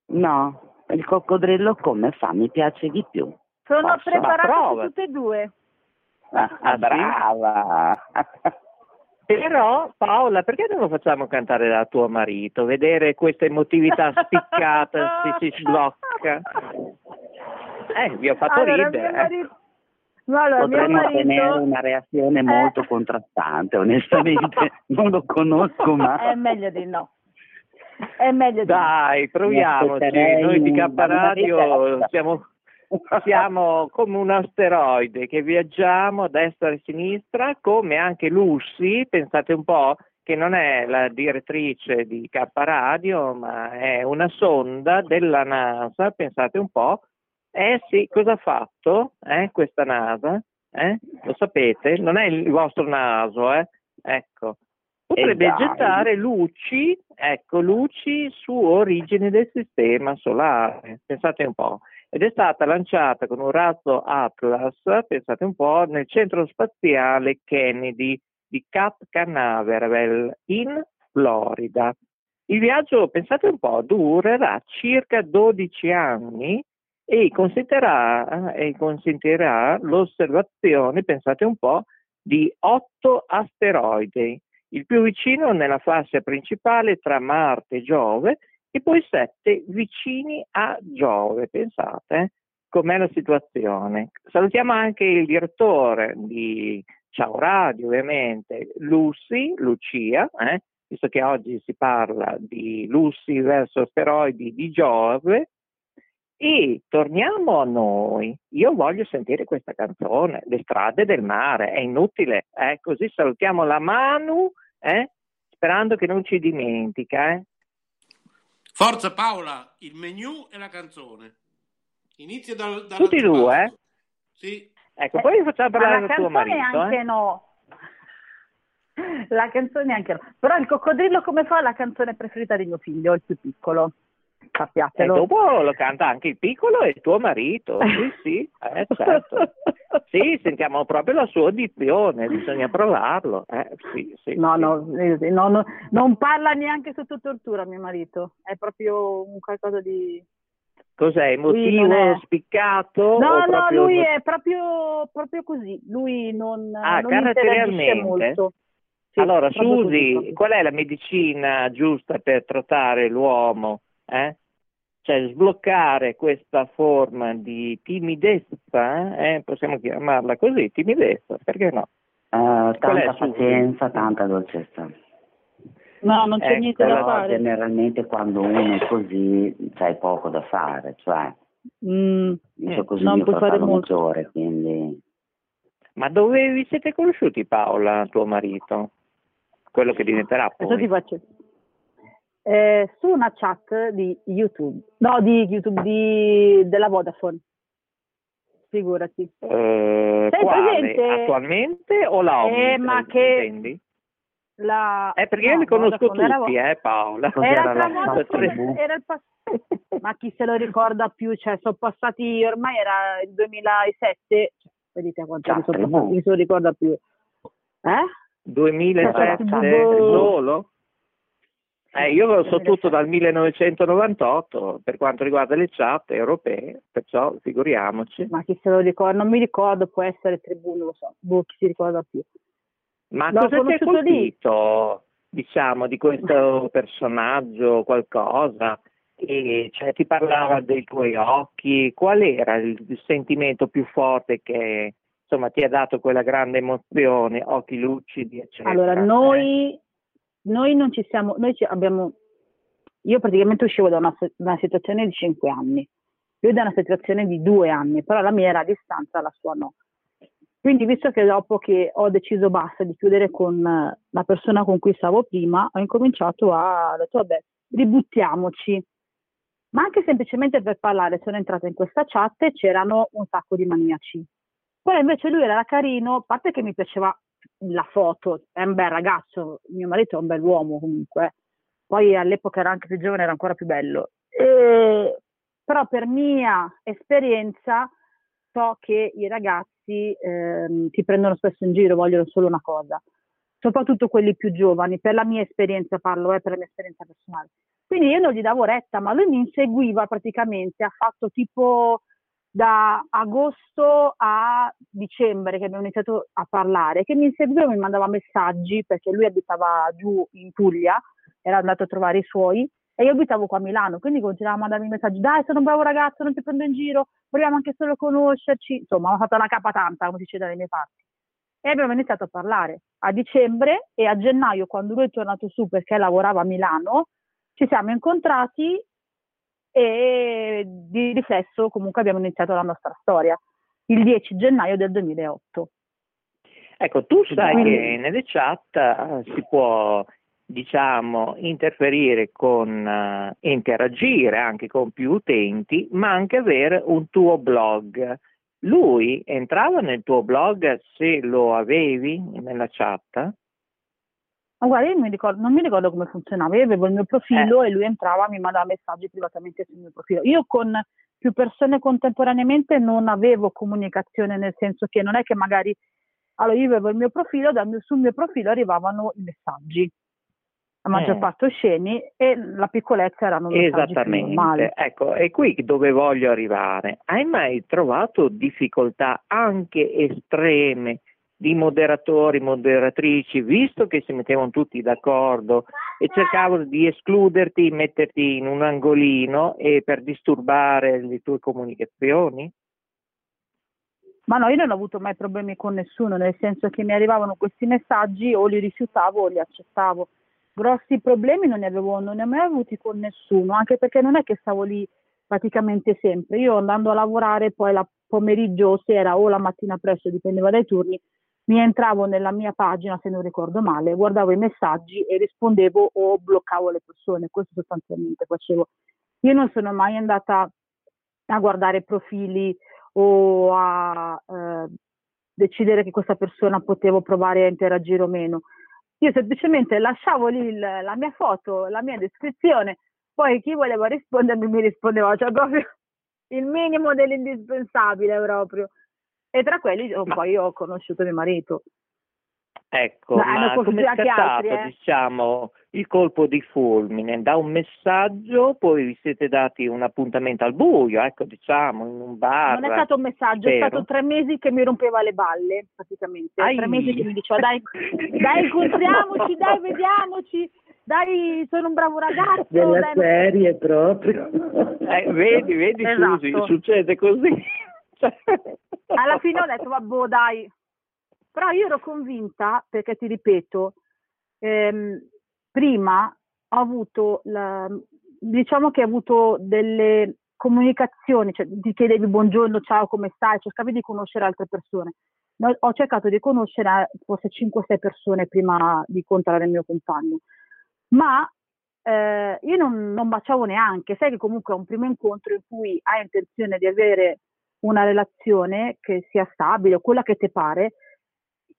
No, il coccodrillo come fa? Mi piace di più. Sono preparate tutte e due. Ah, Ah, sì? brava! [LAUGHS] Però, Paola, perché non lo facciamo cantare da tuo marito? Vedere questa emotività [LAUGHS] spiccata si, si sblocca. Eh, vi ho fatto allora, ridere. mio eh. marito... No, allora, mio Potremmo marito... una reazione molto Eh. contrastante, onestamente. [LAUGHS] Non lo conosco, ma... È meglio di no. È meglio di Dai, proviamoci. Noi di K Radio siamo, [LAUGHS] siamo come un asteroide che viaggiamo a destra e a sinistra, come anche Lucy, pensate un po', che non è la direttrice di K Radio, ma è una sonda della NASA, pensate un po'. Eh sì, cosa ha fatto eh, questa NASA? Eh? Lo sapete? Non è il vostro naso, eh? Ecco. Potrebbe dai. gettare luci, ecco, luci su origini del sistema solare. Pensate un po'. Ed è stata lanciata con un razzo Atlas, pensate un po', nel centro spaziale Kennedy di Cape Canaveral in Florida. Il viaggio, pensate un po', durerà circa 12 anni e consentirà, eh, e consentirà l'osservazione, pensate un po', di otto asteroidi, il più vicino nella fascia principale tra Marte e Giove e poi sette vicini a Giove, pensate eh, com'è la situazione. Salutiamo anche il direttore di Ciao Radio, ovviamente, Lucy, Lucia, eh, visto che oggi si parla di Lucy verso asteroidi di Giove, e torniamo a noi. Io voglio sentire questa canzone, Le strade del mare, è inutile, eh? così salutiamo la Manu, eh? sperando che non ci dimentica. Forza Paola, il menu e la canzone. Inizia dal, dal Tutti e due, eh? Sì. Ecco, poi facciamo parlare la del tuo canzone marito. anche eh? no. La canzone anche no. Però il coccodrillo come fa la canzone preferita di mio figlio, il più piccolo. E Sappiatelo. dopo lo canta anche il piccolo e il tuo marito. Sì, sì, eh, certo. [LAUGHS] Sì, sentiamo proprio la sua audizione, bisogna provarlo. Eh, sì, sì, No, sì. no, eh, no, no, non parla neanche sotto tortura mio marito, è proprio un qualcosa di... Cos'è? Emotivo, è- spiccato? No, no, lui è proprio, proprio così, lui non, Ah, non interagisce caratterialmente? molto. Sì, allora, così, Susi, qual è la medicina giusta per trattare l'uomo? Eh? Cioè, sbloccare questa forma di timidezza, eh? possiamo chiamarla così, timidezza, perché no? È, tanta pazienza, tanta dolcezza. No, non c'è Ecco, niente da Però fare. generalmente quando uno è così c'hai poco da fare, cioè Mm, dice così non puoi fare molto. maggiore, quindi Ma dove vi siete conosciuti, Paola, tuo marito? Quello che diventerà Adesso ti poi. faccio. Eh, su una chat di YouTube, no, di YouTube di, della Vodafone. Figurati. Eh, Sei quale? presente? Attualmente o la Eh, Omni? ma che- intendi? La... Eh, perché no, io li conosco Vodafone era- tutti, eh, Paola. Era la- Vodafone, era il pass- [LAUGHS] ma chi se lo ricorda più? Cioè, sono passati, ormai era il 2007, cioè, vedete quanti anni sono passati, chi se lo ricorda più? Eh? 2007 Boh. solo? Eh, io so tutto dal 1998 per quanto riguarda le chat europee, perciò figuriamoci. Ma chi se lo ricorda? Non mi ricordo, può essere Tribù, non lo so, boh, chi si ricorda più. Ma L'ho cosa ti ha conosciuto lì. colpito, diciamo, di questo [LAUGHS] personaggio, qualcosa? E, cioè, ti parlava dei tuoi occhi, qual era il, il sentimento più forte che insomma ti ha dato quella grande emozione, occhi lucidi, eccetera? Allora, eh? noi, noi non ci siamo, noi ci abbiamo, io praticamente uscivo da una, una situazione di cinque anni, lui da una situazione di due anni, però la mia era a distanza, la sua no. Quindi, visto che dopo che ho deciso basta di chiudere con la persona con cui stavo prima, ho incominciato a, ho detto, vabbè, ributtiamoci. Ma anche semplicemente per parlare, sono entrata in questa chat e c'erano un sacco di maniaci. Poi invece lui era carino, a parte che mi piaceva la foto, è un bel ragazzo, mio marito è un bel uomo comunque, poi all'epoca era anche più giovane, era ancora più bello. E- però per mia esperienza so che i ragazzi ehm, ti prendono spesso in giro, vogliono solo una cosa, soprattutto quelli più giovani, per la mia esperienza parlo, eh, per la mia esperienza personale. Quindi io non gli davo retta, ma lui mi inseguiva praticamente, ha fatto tipo da agosto a dicembre che abbiamo iniziato a parlare, che mi inseguiva, mi mandava messaggi perché lui abitava giù in Puglia, era andato a trovare i suoi e io abitavo qua a Milano, quindi continuava a mandarmi messaggi, dai sono un bravo ragazzo, non ti prendo in giro, vogliamo anche solo conoscerci, insomma ho fatto una capa tanta, come si dice dalle mie parti. E abbiamo iniziato a parlare a dicembre e a gennaio, quando lui è tornato su perché lavorava a Milano, ci siamo incontrati e di riflesso comunque abbiamo iniziato la nostra storia il 10 gennaio del 2008. Ecco, tu sai Quindi- che nelle chat eh, si può, diciamo, interferire con, eh, interagire anche con più utenti, ma anche avere un tuo blog. Lui entrava nel tuo blog se lo avevi nella chat? Ma guarda, io mi ricordo- non mi ricordo come funzionava, io avevo il mio profilo e lui entrava e mi mandava messaggi privatamente sul mio profilo. Io con più persone contemporaneamente non avevo comunicazione, nel senso che non è che magari Allora io avevo il mio profilo, dal mio- sul mio profilo arrivavano i messaggi, la maggior Eh. parte osceni e la piccolezza erano messaggi. Esattamente, ecco, è qui dove voglio arrivare. Hai mai trovato difficoltà anche estreme di moderatori, moderatrici, visto che si mettevano tutti d'accordo e cercavano di escluderti, metterti in un angolino e per disturbare le tue comunicazioni? Ma no, io non ho avuto mai problemi con nessuno, nel senso che mi arrivavano questi messaggi o li rifiutavo o li accettavo. Grossi problemi non ne avevo, non ne ho mai avuti con nessuno, anche perché non è che stavo lì praticamente sempre. Io andando a lavorare poi la pomeriggio o sera o la mattina presto, dipendeva dai turni, mi entravo nella mia pagina, se non ricordo male, guardavo i messaggi e rispondevo o bloccavo le persone, questo sostanzialmente facevo. Io non sono mai andata a guardare profili o a eh, decidere che questa persona potevo provare a interagire o meno. Io semplicemente lasciavo lì il- la mia foto, la mia descrizione, poi chi voleva rispondermi mi rispondeva, cioè proprio il minimo dell'indispensabile proprio. E tra quelli oh, poi ho conosciuto mio marito. Ecco, Ma hanno ma come è scattato, altri, eh? diciamo, il colpo di fulmine? Da un messaggio, poi vi siete dati un appuntamento al buio, ecco, diciamo, in un bar. Non è stato un messaggio, è spero. stato tre mesi che mi rompeva le balle, praticamente. Ai. Tre mesi che mi diceva dai, dai incontriamoci, dai [LAUGHS] vediamoci, dai sono un bravo ragazzo. Della dai, serie proprio. Eh, vedi, vedi, Esatto. Susi, succede così. Alla fine ho detto, vabbè, dai. Però io ero convinta, perché ti ripeto, ehm, prima ho avuto, la- diciamo che ho avuto delle comunicazioni, cioè ti chiedevi buongiorno, ciao, come stai, cercavi di conoscere altre persone. No, Ho cercato di conoscere forse 5-6 persone prima di incontrare il mio compagno, ma eh, io non, non baciavo neanche, sai che comunque è un primo incontro in cui hai intenzione di avere una relazione che sia stabile o quella che ti pare,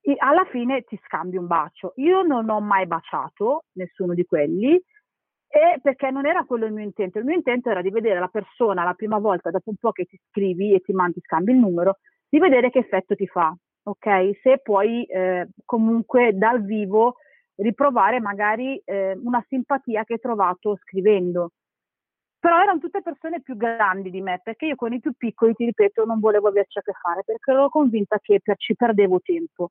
e alla fine ti scambi un bacio. Io non ho mai baciato nessuno di quelli perché non era quello il mio intento. Il mio intento era di vedere la persona la prima volta, dopo un po' che ti scrivi e ti mandi, scambi il numero, di vedere che effetto ti fa, ok? Se puoi eh, comunque dal vivo riprovare magari eh, una simpatia che hai trovato scrivendo. Però erano tutte persone più grandi di me, perché io con i più piccoli, ti ripeto, non volevo averci a che fare, perché ero convinta che per- ci perdevo tempo.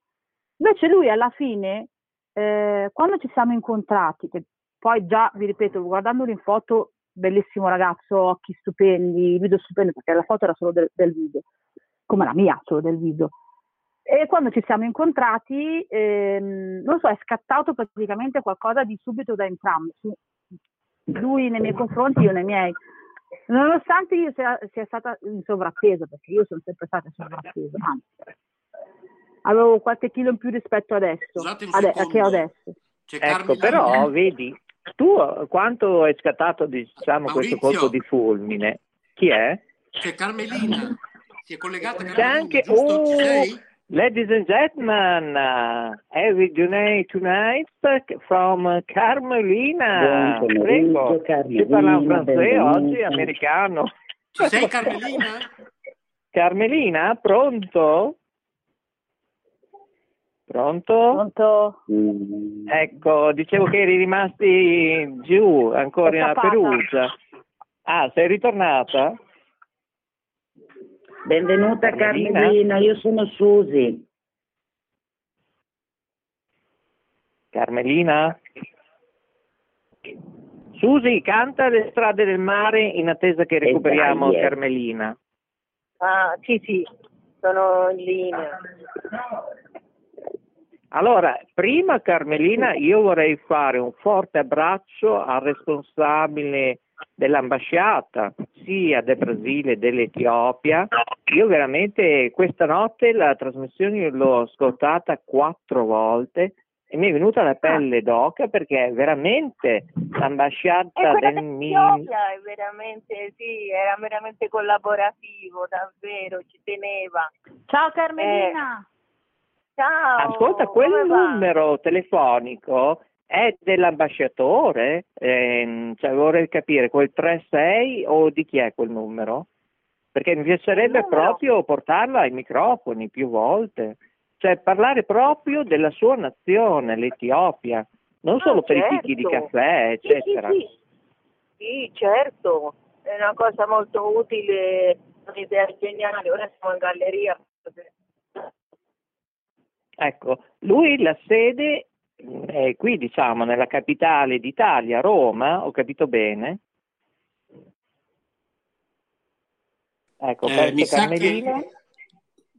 Invece lui alla fine, eh, quando ci siamo incontrati, che poi già, vi ripeto, guardandolo in foto, bellissimo ragazzo, occhi stupendi, video stupendi, perché la foto era solo del, del video, come la mia, solo del video. E quando ci siamo incontrati, ehm, non so, è scattato praticamente qualcosa di subito da entrambi, lui nei miei confronti, io nei miei. Nonostante io sia, sia stata in sovrappeso, perché io sono sempre stata in sovrappeso, anzi, avevo qualche chilo in più rispetto adesso, ade- che ho adesso. C'è Ecco, però vedi, tu quanto è scattato diciamo, questo Maurizio. colpo di fulmine? Chi è? C'è Carmelina. Si è collegata C'è Carmelina, anche giusto? Ci oh, sei? Ladies and gentlemen, uh, every donate tonight from Carmelina. Buon pomeriggio, Prego, Carmelina, si parla in francese oggi, americano. Ci sei Carmelina? [LAUGHS] Carmelina, pronto? Pronto? Pronto? Mm. Ecco, dicevo che eri rimasti giù ancora a. Perugia. Ah, sei ritornata? Benvenuta Carmelina. Carmelina, io sono Susi. Carmelina? Susi, canta le strade del mare in attesa che recuperiamo dai, eh. Carmelina. Ah, sì, sì, sono in linea. Allora, prima Carmelina, io vorrei fare un forte abbraccio al responsabile dell'ambasciata, sia del Brasile che dell'Etiopia. Io veramente questa notte la trasmissione l'ho ascoltata quattro volte e mi è venuta la pelle d'oca perché veramente l'ambasciata del quella Mi- d'Etiopia è veramente, sì, era veramente collaborativo, davvero, ci teneva. Ciao Carmelina! Ciao! Ascolta, quel numero telefonico è dell'ambasciatore? Ehm, cioè vorrei capire, quel 36 o di chi è quel numero? Perché mi piacerebbe proprio portarla ai microfoni più volte. cioè parlare proprio della sua nazione, l'Etiopia, non Ah, solo per i picchi di certo. caffè, Sì, sì, eccetera. sì. Sì, certo, è una cosa molto utile, un'idea geniale. Ora siamo in galleria. Ecco, lui la sede è qui, diciamo, nella capitale d'Italia, Roma, ho capito bene? Ecco, Eh, mi, sa che,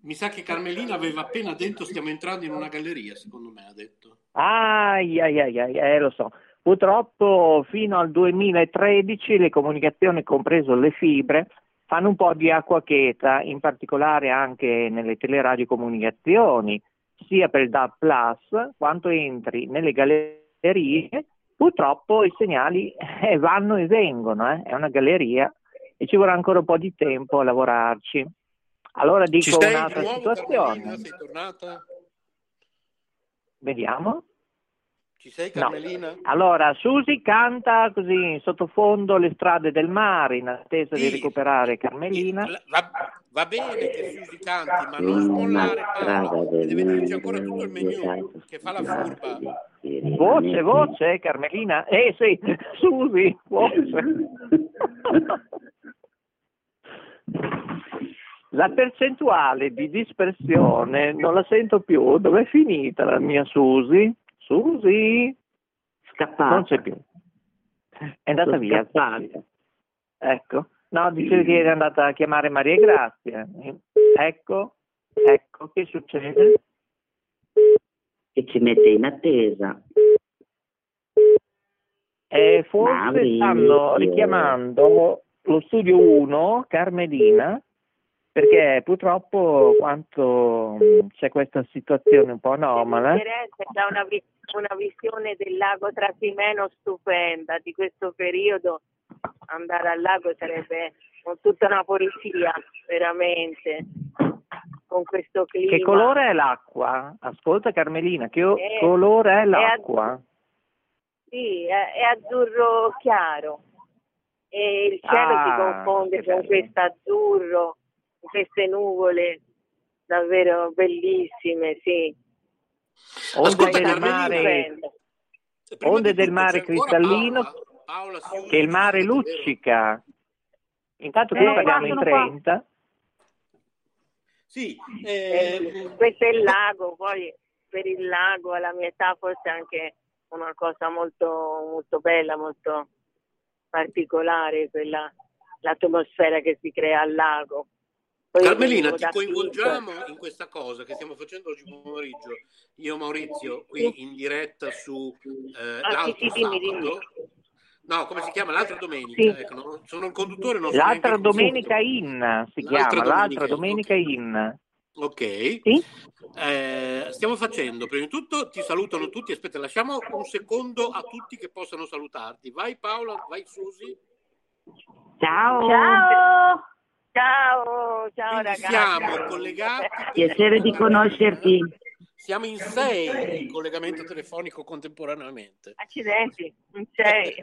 mi sa che Carmelina aveva appena detto stiamo entrando in una galleria, secondo me ha detto. Ai, ai, ai, ai, eh, lo so. Purtroppo fino al 2013 le comunicazioni, compreso le fibre, fanno un po' di acqua cheta, in particolare anche nelle teleradiocomunicazioni, sia per il DAB Plus, quanto entri nelle gallerie, purtroppo i segnali [LAUGHS] eh, vanno e vengono, eh. è una galleria e ci vorrà ancora un po' di tempo a lavorarci. Allora dico un'altra situazione. Tornata? Vediamo. Ci sei, No. Carmelina? Allora, Susi canta così in sottofondo le strade del mare in attesa di Sì. recuperare Carmelina. Va, va bene che Susi canti, ma non smollare del Deve dirci ancora tutto il menu, che fa la furba. Voce, voce, Carmelina. Eh sì, [LAUGHS] Susi, voce. [LAUGHS] La percentuale di dispersione non la sento più. Dov'è finita la mia Susi? Susi? Scappata. Non c'è più. È andata Sono via. scappata. Ecco. No, dicevi che era andata a chiamare Maria Grazia. Ecco, ecco, che succede? Che ci mette in attesa. Eh, forse Maurizio. stanno richiamando lo studio 1, Carmelina, perché purtroppo quanto mh, c'è questa situazione un po' anomala. Dà una, una visione del lago Trasimeno stupenda di questo periodo. Andare al lago sarebbe con tutta una poesia, veramente, con questo clima. Che colore è l'acqua? Ascolta Carmelina, che o- Eh, colore è è l'acqua? Sì, è, è azzurro chiaro e il cielo Ah, si confonde con questo azzurro, queste nuvole davvero bellissime, sì. Onde Ascolta, del mare, onde del mare cristallino Paola. Paola, usa, che il mare luccica. Intanto qui Eh, parliamo in sono qua. 30. Sì, Eh, eh, questo è il lago, poi per il lago alla mia età forse è anche una cosa molto, molto bella, molto particolare, quella, l'atmosfera che si crea al lago. Poi Carmelina, ti coinvolgiamo in questa cosa che stiamo facendo oggi pomeriggio. Io, Maurizio, qui in diretta su eh, Ah, sì, l'altro sì, dimmi, sabato. No, come si chiama? L'altra domenica. Sì. Ecco, non- sono il conduttore, non L'altra domenica in si L'altra chiama, l'altra domenica domenica in, in. Ok. Sì? Eh, stiamo facendo, prima di tutto ti salutano tutti, aspetta, lasciamo un secondo a tutti che possano salutarti. Vai Paola, vai Susi. Ciao. Ciao! Ciao, ciao Quindi ragazzi. siamo collegati. Piacere di conoscerti. Siamo in sei in collegamento telefonico contemporaneamente. Accidenti, non sei.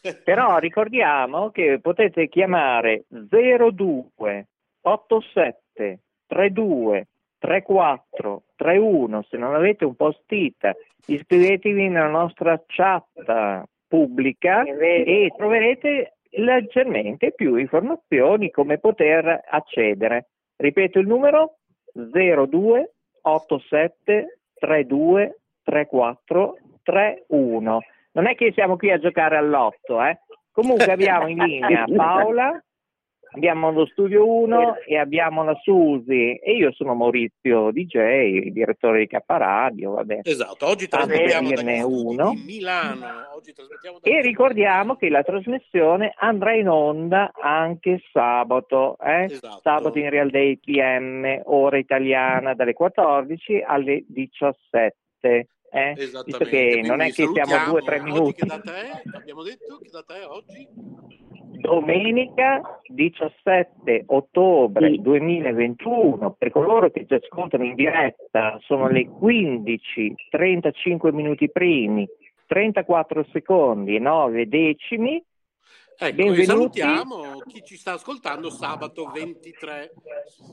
[LAUGHS] Però ricordiamo che potete chiamare 02 87 32 34 31 se non avete un post-it iscrivetevi nella nostra chat pubblica e troverete leggermente più informazioni come poter accedere. Ripeto il numero 02 87 32 34 31. Non è che siamo qui a giocare all'otto, eh? Comunque abbiamo in linea [LAUGHS] Paola, abbiamo lo studio 1 e abbiamo la Susi e io sono Maurizio DJ, direttore di K Radio, vabbè. Esatto, oggi trasmettiamo uno. di Milano. Oggi trasmettiamo da E ricordiamo che la trasmissione andrà in onda anche sabato, eh? Esatto. sabato in Real Day PM, ora italiana, dalle 14 alle 17. Eh? Visto Esattamente. che non è che siamo a due o tre. Oggi minuti. che data è? Abbiamo detto che data è oggi? Domenica 17 ottobre 2021, per coloro che ci ascoltano in diretta sono le 15, 35 minuti primi, 34 secondi e 9 decimi. Ecco, Benvenuti. salutiamo chi ci sta ascoltando sabato 23,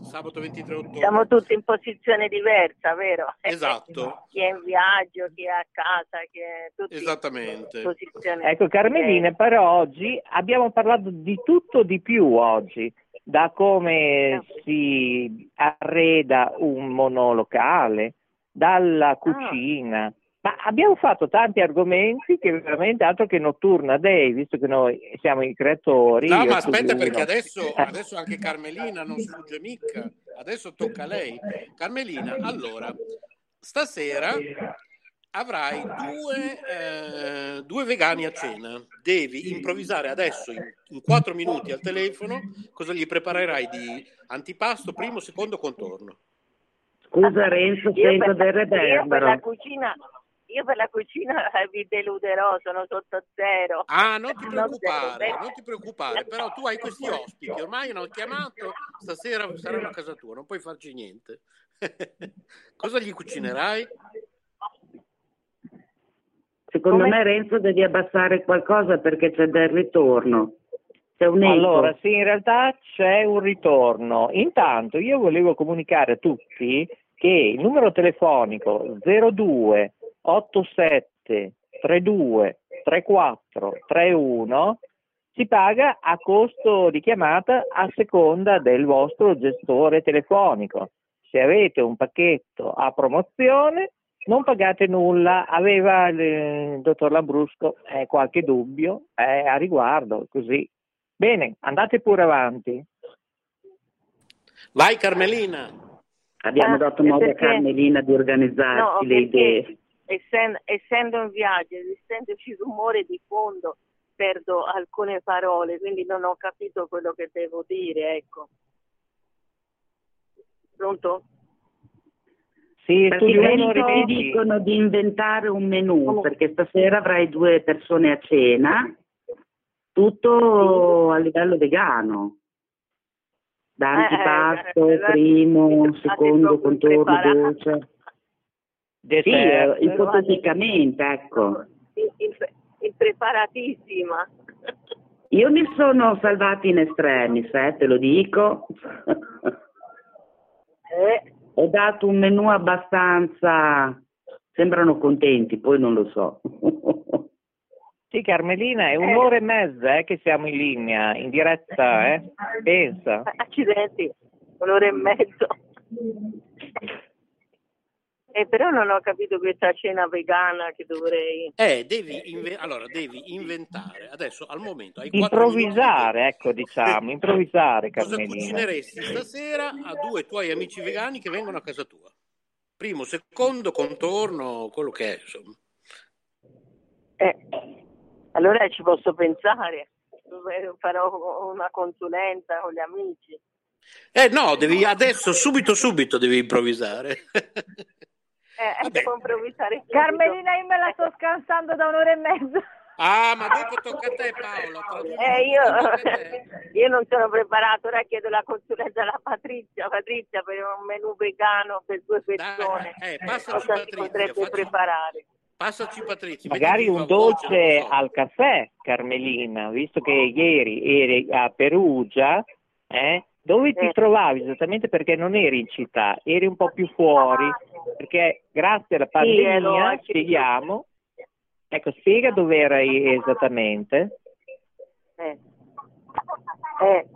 sabato 23 ottobre. Siamo tutti in posizione diversa, vero? [LAUGHS] Esatto, chi è in viaggio, chi è a casa, chi è tutti esattamente. in posizione Ecco Carmelina, però oggi abbiamo parlato di tutto di più oggi, da come si arreda un monolocale, dalla cucina. Ma abbiamo fatto tanti argomenti che veramente altro che Notturna Day, visto che noi siamo i creatori. No, io ma aspetta Tullino. perché adesso, Eh, adesso anche Carmelina non sfugge mica, adesso tocca a lei. Carmelina, allora, stasera avrai due, eh, due vegani a cena, devi improvvisare adesso in, in quattro minuti al telefono cosa gli preparerai di antipasto, primo, secondo, contorno. Scusa Renzo, Io sento per, del io per la reverbero. cucina, io per la cucina [LAUGHS] vi deluderò, sono sotto zero. Ah, non ti [LAUGHS] preoccupare, non ti preoccupare, però tu hai questi ospiti, ormai hanno chiamato, stasera saranno a casa tua, non puoi farci niente. [LAUGHS] Cosa gli cucinerai? Secondo Come- me Renzo devi abbassare qualcosa perché c'è del ritorno. C'è un eco. Allora, sì, in realtà c'è un ritorno. Intanto io volevo comunicare a tutti che il numero telefonico 02 87 32 34 31 si paga a costo di chiamata a seconda del vostro gestore telefonico. Se avete un pacchetto a promozione non pagate nulla. Aveva il, il dottor Lambrusco eh, qualche dubbio eh, a riguardo, così. Bene, andate pure avanti. Vai Carmelina. Abbiamo Ah, dato modo a perché- Carmelina di organizzarsi No, le idee. Essendo, essendo in viaggio, essendoci rumore di fondo, perdo alcune parole, quindi non ho capito quello che devo dire, ecco. Pronto? Sì, Perché tu i uno medici ripeti. dicono di inventare un menù, perché stasera avrai due persone a cena, tutto a livello vegano. Da Eh, antipasto, eh, eh, primo, fate secondo, contorno, dolce. Sì, Dessert. eh, ipoteticamente, ecco. Impreparatissima. Io mi sono salvata in estremis, eh, te lo dico. Eh, Ho dato un menù abbastanza... Sembrano contenti, poi non lo so. Sì, Carmelina, è un'ora e mezza eh, che siamo in linea, in diretta, eh? Pensa. accidenti, un'ora e mezzo. Eh, però non ho capito questa cena vegana che dovrei... Eh, devi, inve- allora, devi inventare, adesso al momento hai quattro minuti. Improvvisare, ecco, diciamo, improvvisare, Cosa Carmelina. cucineresti stasera a due tuoi amici vegani che vengono a casa tua? Primo, secondo, contorno, quello che è, insomma. Eh, allora ci posso pensare, Eh, farò una consulenza con gli amici. Eh no, devi adesso, subito, subito devi improvvisare. [LAUGHS] Eh, subito. Carmelina, io me la sto scansando da un'ora e mezza. Ah, ma dopo tocca a te traduci Eh, io, [LAUGHS] io non sono preparato, ora chiedo la consulenza alla Patrizia, Patrizia per un menù vegano per due persone. eh, passaci Patrizia, potrebbe facci- preparare? Passaci Patrizia. Magari un voce, dolce so. al caffè, Carmelina, visto che ieri eri a Perugia, eh? dove ti Eh. trovavi esattamente perché non eri in città, eri un po' più fuori, perché grazie alla pandemia, al spieghiamo, ecco, spiega dove eri esattamente. Eh. Eh,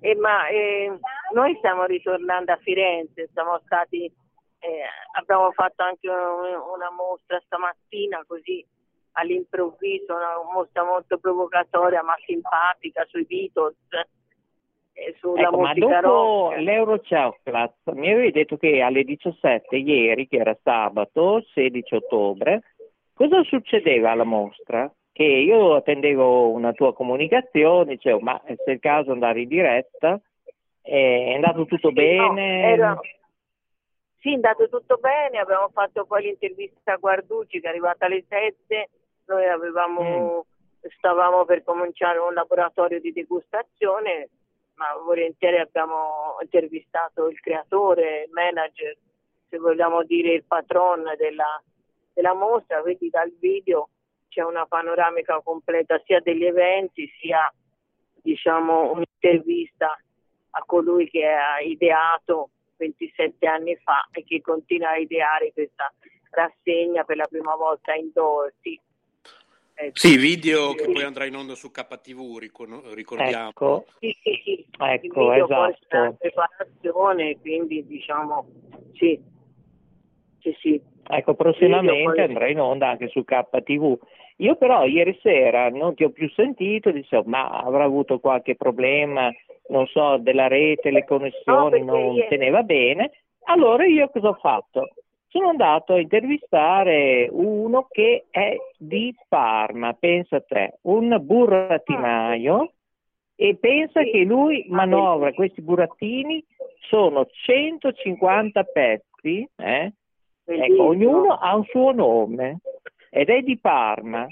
eh, ma eh, noi stiamo ritornando a Firenze, siamo stati, eh, abbiamo fatto anche un- una mostra stamattina così all'improvviso, una mostra molto provocatoria ma simpatica sui Beatles, sulla Ecco, ma musica dopo rock. l'Eurochat mi avevi detto che alle 17 ieri, che era sabato, 16 ottobre, cosa succedeva alla mostra? Che io attendevo una tua comunicazione, dicevo, ma se è il caso andare in diretta, è andato tutto Sì, bene? no, era- Sì, è andato tutto bene, abbiamo fatto poi l'intervista a Guarducci che è arrivata alle 7, noi avevamo, stavamo per cominciare un laboratorio di degustazione, ma volentieri abbiamo intervistato il creatore, il manager, se vogliamo dire il patron della, della mostra, quindi dal video c'è una panoramica completa sia degli eventi sia diciamo un'intervista a colui che ha ideato 27 anni fa e che continua a ideare questa rassegna per la prima volta indoor. Sì, Eh, Sì, video che poi andrà in onda su KTV, ricon- ricordiamo. Ecco, sì, sì, sì. ecco, esatto. preparazione, quindi diciamo sì, sì, sì. Ecco, prossimamente poi- andrà in onda anche su KTV. Io però ieri sera non ti ho più sentito, dicevo, ma avrà avuto qualche problema, non so, della rete, le connessioni, No, non ieri- teneva bene. Allora io cosa ho fatto? Sono andato a intervistare uno che è di Parma, pensa a te, un burattinaio. E pensa che lui manovra questi burattini, sono 150 pezzi, eh? Ecco, ognuno ha un suo nome ed è di Parma.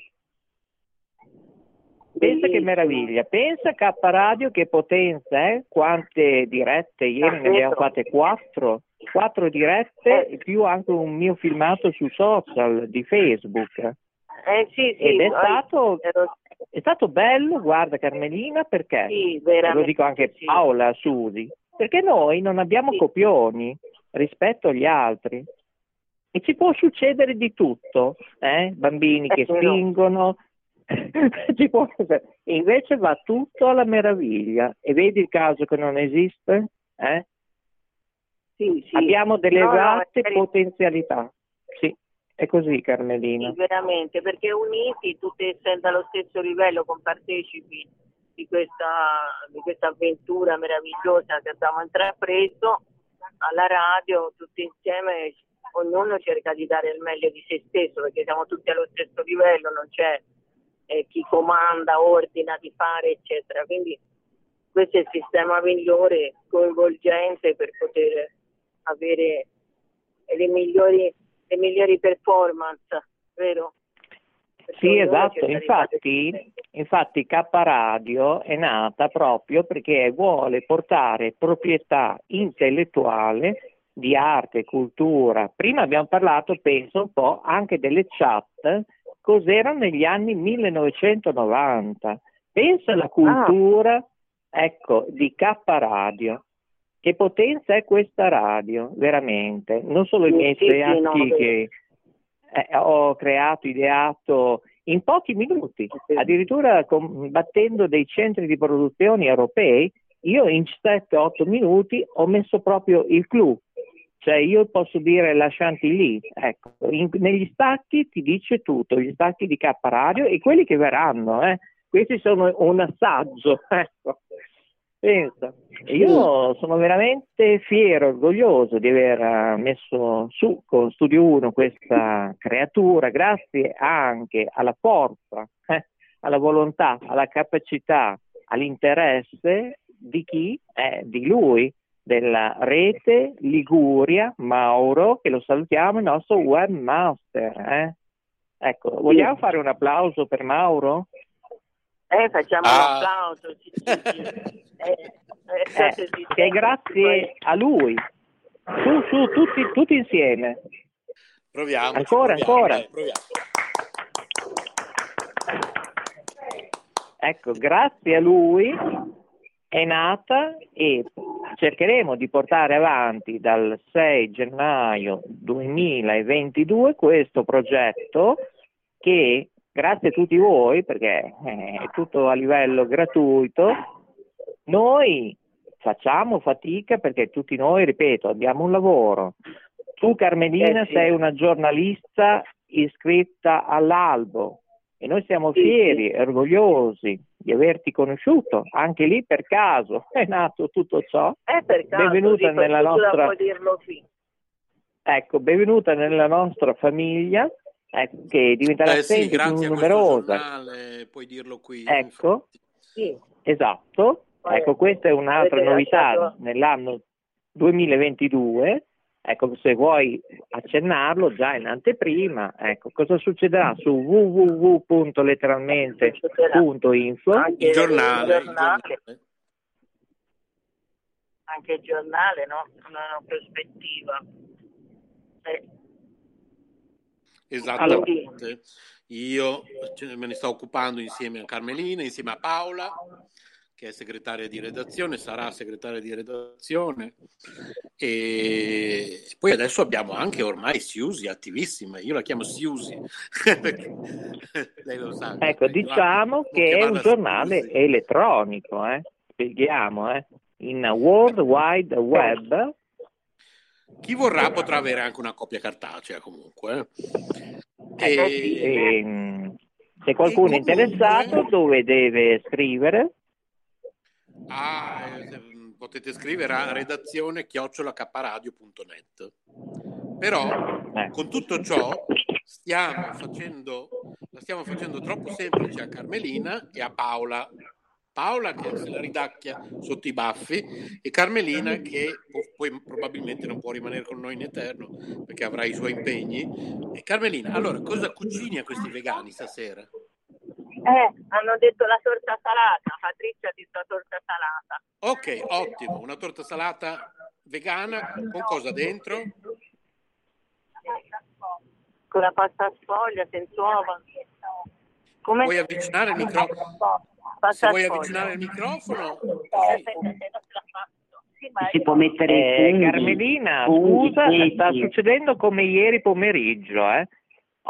Pensa che meraviglia, pensa K Radio che potenza, eh? quante dirette, ieri ne abbiamo fatte quattro, quattro dirette Eh. più anche un mio filmato su social di Facebook. Eh sì, sì, Ed è stato, ero- è stato bello, guarda Carmelina, perché? Sì, E veramente, lo dico anche sì. Paola, Susi, perché noi non abbiamo copioni rispetto agli altri. E ci può succedere di tutto, eh? bambini che Eh, no. spingono, [LAUGHS] ci può- e invece va tutto alla meraviglia. E vedi il caso che non esiste? Eh? Sì, sì. Abbiamo delle No, no, vaste è- potenzialità. Sì, è così Carmelina. Sì, veramente, perché uniti, tutti essendo allo stesso livello, compartecipi di questa, di questa avventura meravigliosa che abbiamo intrapreso alla radio, tutti insieme, ognuno cerca di dare il meglio di se stesso, perché siamo tutti allo stesso livello, non c'è eh, chi comanda, ordina di fare, eccetera. Quindi questo è il sistema migliore, coinvolgente per poter avere le migliori, le migliori performance, vero? Perché Sì, esatto, infatti, infatti K Radio è nata proprio perché vuole portare proprietà intellettuale di arte, cultura. Prima abbiamo parlato, penso, un po' anche delle chat, cos'erano negli anni 1990. Pensa alla cultura, ecco, di K Radio. Che potenza è questa radio, veramente? Non solo i miei atti vero. che eh, ho creato, ideato in pochi minuti, addirittura combattendo dei centri di produzione europei, io in 7-8 minuti ho messo proprio il clou, cioè io posso dire la chantilly, ecco, in- negli stacchi ti dice tutto, gli stacchi di K Radio e quelli che verranno, eh. questi sono un assaggio, [LAUGHS] ecco. Pensa. E Io sono veramente fiero, orgoglioso di aver eh, messo su con Studio 1 questa creatura, grazie anche alla forza, eh, alla volontà, alla capacità, all'interesse di chi? Eh, di lui, della rete Liguria, Mauro, che lo salutiamo, il nostro webmaster. Eh. Ecco, vogliamo fare un applauso per Mauro? Eh, facciamo Ah. un applauso. Sì, sì, sì. [LAUGHS] Eh, eh, Eh, grazie a lui. Su, su, tutti, tutti insieme. Proviamo. Ancora, ancora. proviamo. Ecco, grazie a lui è nata e cercheremo di portare avanti dal 6 gennaio 2022 questo progetto che grazie a tutti voi perché eh, è tutto a livello gratuito noi facciamo fatica perché tutti noi, ripeto, abbiamo un lavoro. Tu Carmelina Eh, sì. sei una giornalista iscritta all'albo e noi siamo Sì, fieri e orgogliosi di averti conosciuto, anche lì per caso [LAUGHS] è nato tutto ciò. Eh, per caso, Benvenuta dico, nella nostra. Ecco, benvenuta nella nostra famiglia, ecco, che diventerà Eh sì, sempre più numerosa. giornale, puoi dirlo qui. Ecco, Sì. esatto. Ecco, questa è un'altra novità lasciato- nell'anno 2022. Ecco, se vuoi accennarlo già in anteprima, ecco, cosa succederà su www.letteralmente.info? Anche Il giornale, il giornale. Anche il giornale, no? Una prospettiva. Eh, Esattamente. Io ce- me ne sto occupando insieme a Carmelina, insieme a Paola, che è segretaria di redazione, sarà segretaria di redazione. E poi adesso abbiamo anche ormai Siusi, attivissima. Io la chiamo Siusi, [LAUGHS] lei lo sa. Ecco, diciamo che è un giornale elettronico, eh? spieghiamo, eh? in World Wide Web. Chi vorrà potrà avere anche una copia cartacea comunque. Eh, E- sì, e, se qualcuno è interessato, dove deve scrivere? Ah, eh, potete scrivere a redazione chiocciolacaparadio.net. Però con tutto ciò stiamo facendo, la stiamo facendo troppo semplice a Carmelina e a Paola. Paola che se la ridacchia sotto i baffi e Carmelina che po- poi probabilmente non può rimanere con noi in eterno perché avrà i suoi impegni. E Carmelina, allora cosa cucini a questi vegani stasera? Eh, hanno detto la torta salata, Patrizia ha detto la torta salata. Ok, ottimo, una torta salata vegana con cosa dentro? Con la pasta sfoglia, senza uova. Come? Vuoi avvicinare il microfono? Se vuoi avvicinare il microfono, Si può mettere Eh, funghi, Carmelina, funghi scusa, secchi. sta succedendo come ieri pomeriggio, eh?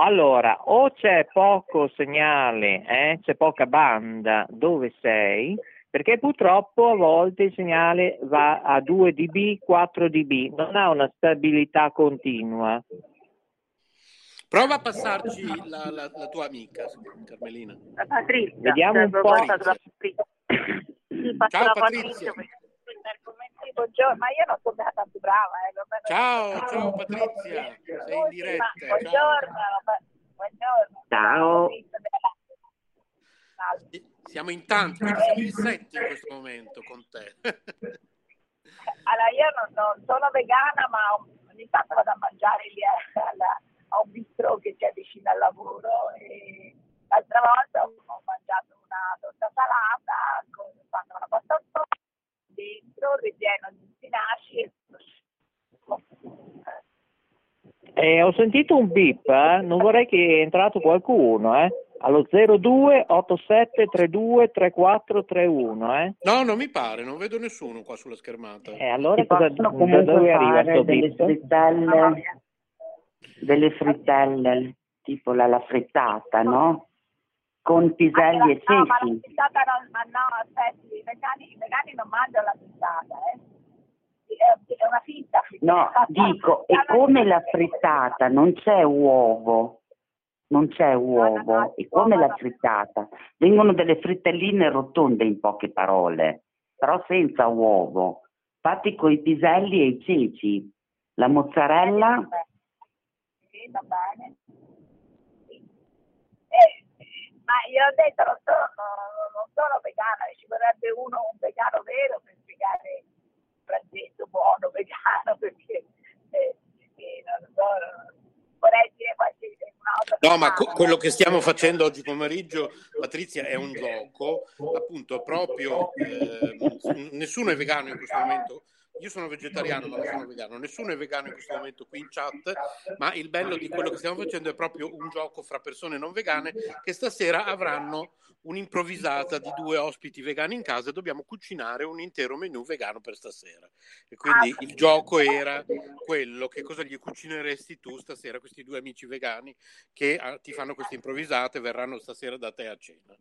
Allora, o c'è poco segnale, eh, c'è poca banda dove sei, perché purtroppo a volte il segnale va a 2 dB, 4 dB, non ha una stabilità continua. Prova a passarci la, la- la tua amica, Carmelina. La Patrizia. Vediamo un cioè, po'. Patrizia. Sì, Ciao, Patrizia. Sì, buongiorno, ma io non sono stata tanto brava. Eh, bene. Ciao, ciao Patrizia, sei in diretta. Ma- Ciao. Buongiorno, buongiorno. Ciao. Siamo in tanti, siamo in sette in questo momento con te. Allora, io non, non sono vegana, ma ogni tanto vado a mangiare lì a, alla- a un bistro che c'è vicino al lavoro. E l'altra volta ho, ho mangiato una torta salata con fanno una pasta sfoglia dentro, ripieno di spinaci e Eh, ho sentito un beep, eh? non vorrei che è entrato qualcuno, eh? allo 02 87 32 3431, eh? No, non mi pare, non vedo nessuno qua sulla schermata. E allora Si cosa, da dove arriva fare sto delle delle frittelle, tipo la, la frittata, no? Con piselli e No, ma la ceci. frittata non, ma no, aspetti, i vegani, i vegani non mangiano la frittata, eh. È, una finta No, dico, e come la frittata non c'è uovo, non c'è uovo, e come la frittata, vengono delle frittelline rotonde in poche parole, però senza uovo, fatti con i piselli e i ceci, la mozzarella, Va bene. Eh, ma io ho detto, non sono, non sono vegana, ci vorrebbe uno, un vegano vero per spiegare il pranzetto buono [LAUGHS] vegano, perché eh, eh, non so, vorrei dire qualche No, ma co- quello che stiamo facendo oggi pomeriggio, Patrizia, è un gioco, appunto, proprio eh, nessuno è vegano in questo momento. Io sono vegetariano, non sono vegano. Nessuno è vegano in questo momento qui in chat, ma il bello di quello che stiamo facendo è proprio un gioco fra persone non vegane che stasera avranno un'improvvisata di due ospiti vegani in casa e dobbiamo cucinare un intero menù vegano per stasera. E quindi il gioco era quello, che cosa gli cucineresti tu stasera questi due amici vegani che ah, ti fanno queste improvvisate e verranno stasera da te a cena.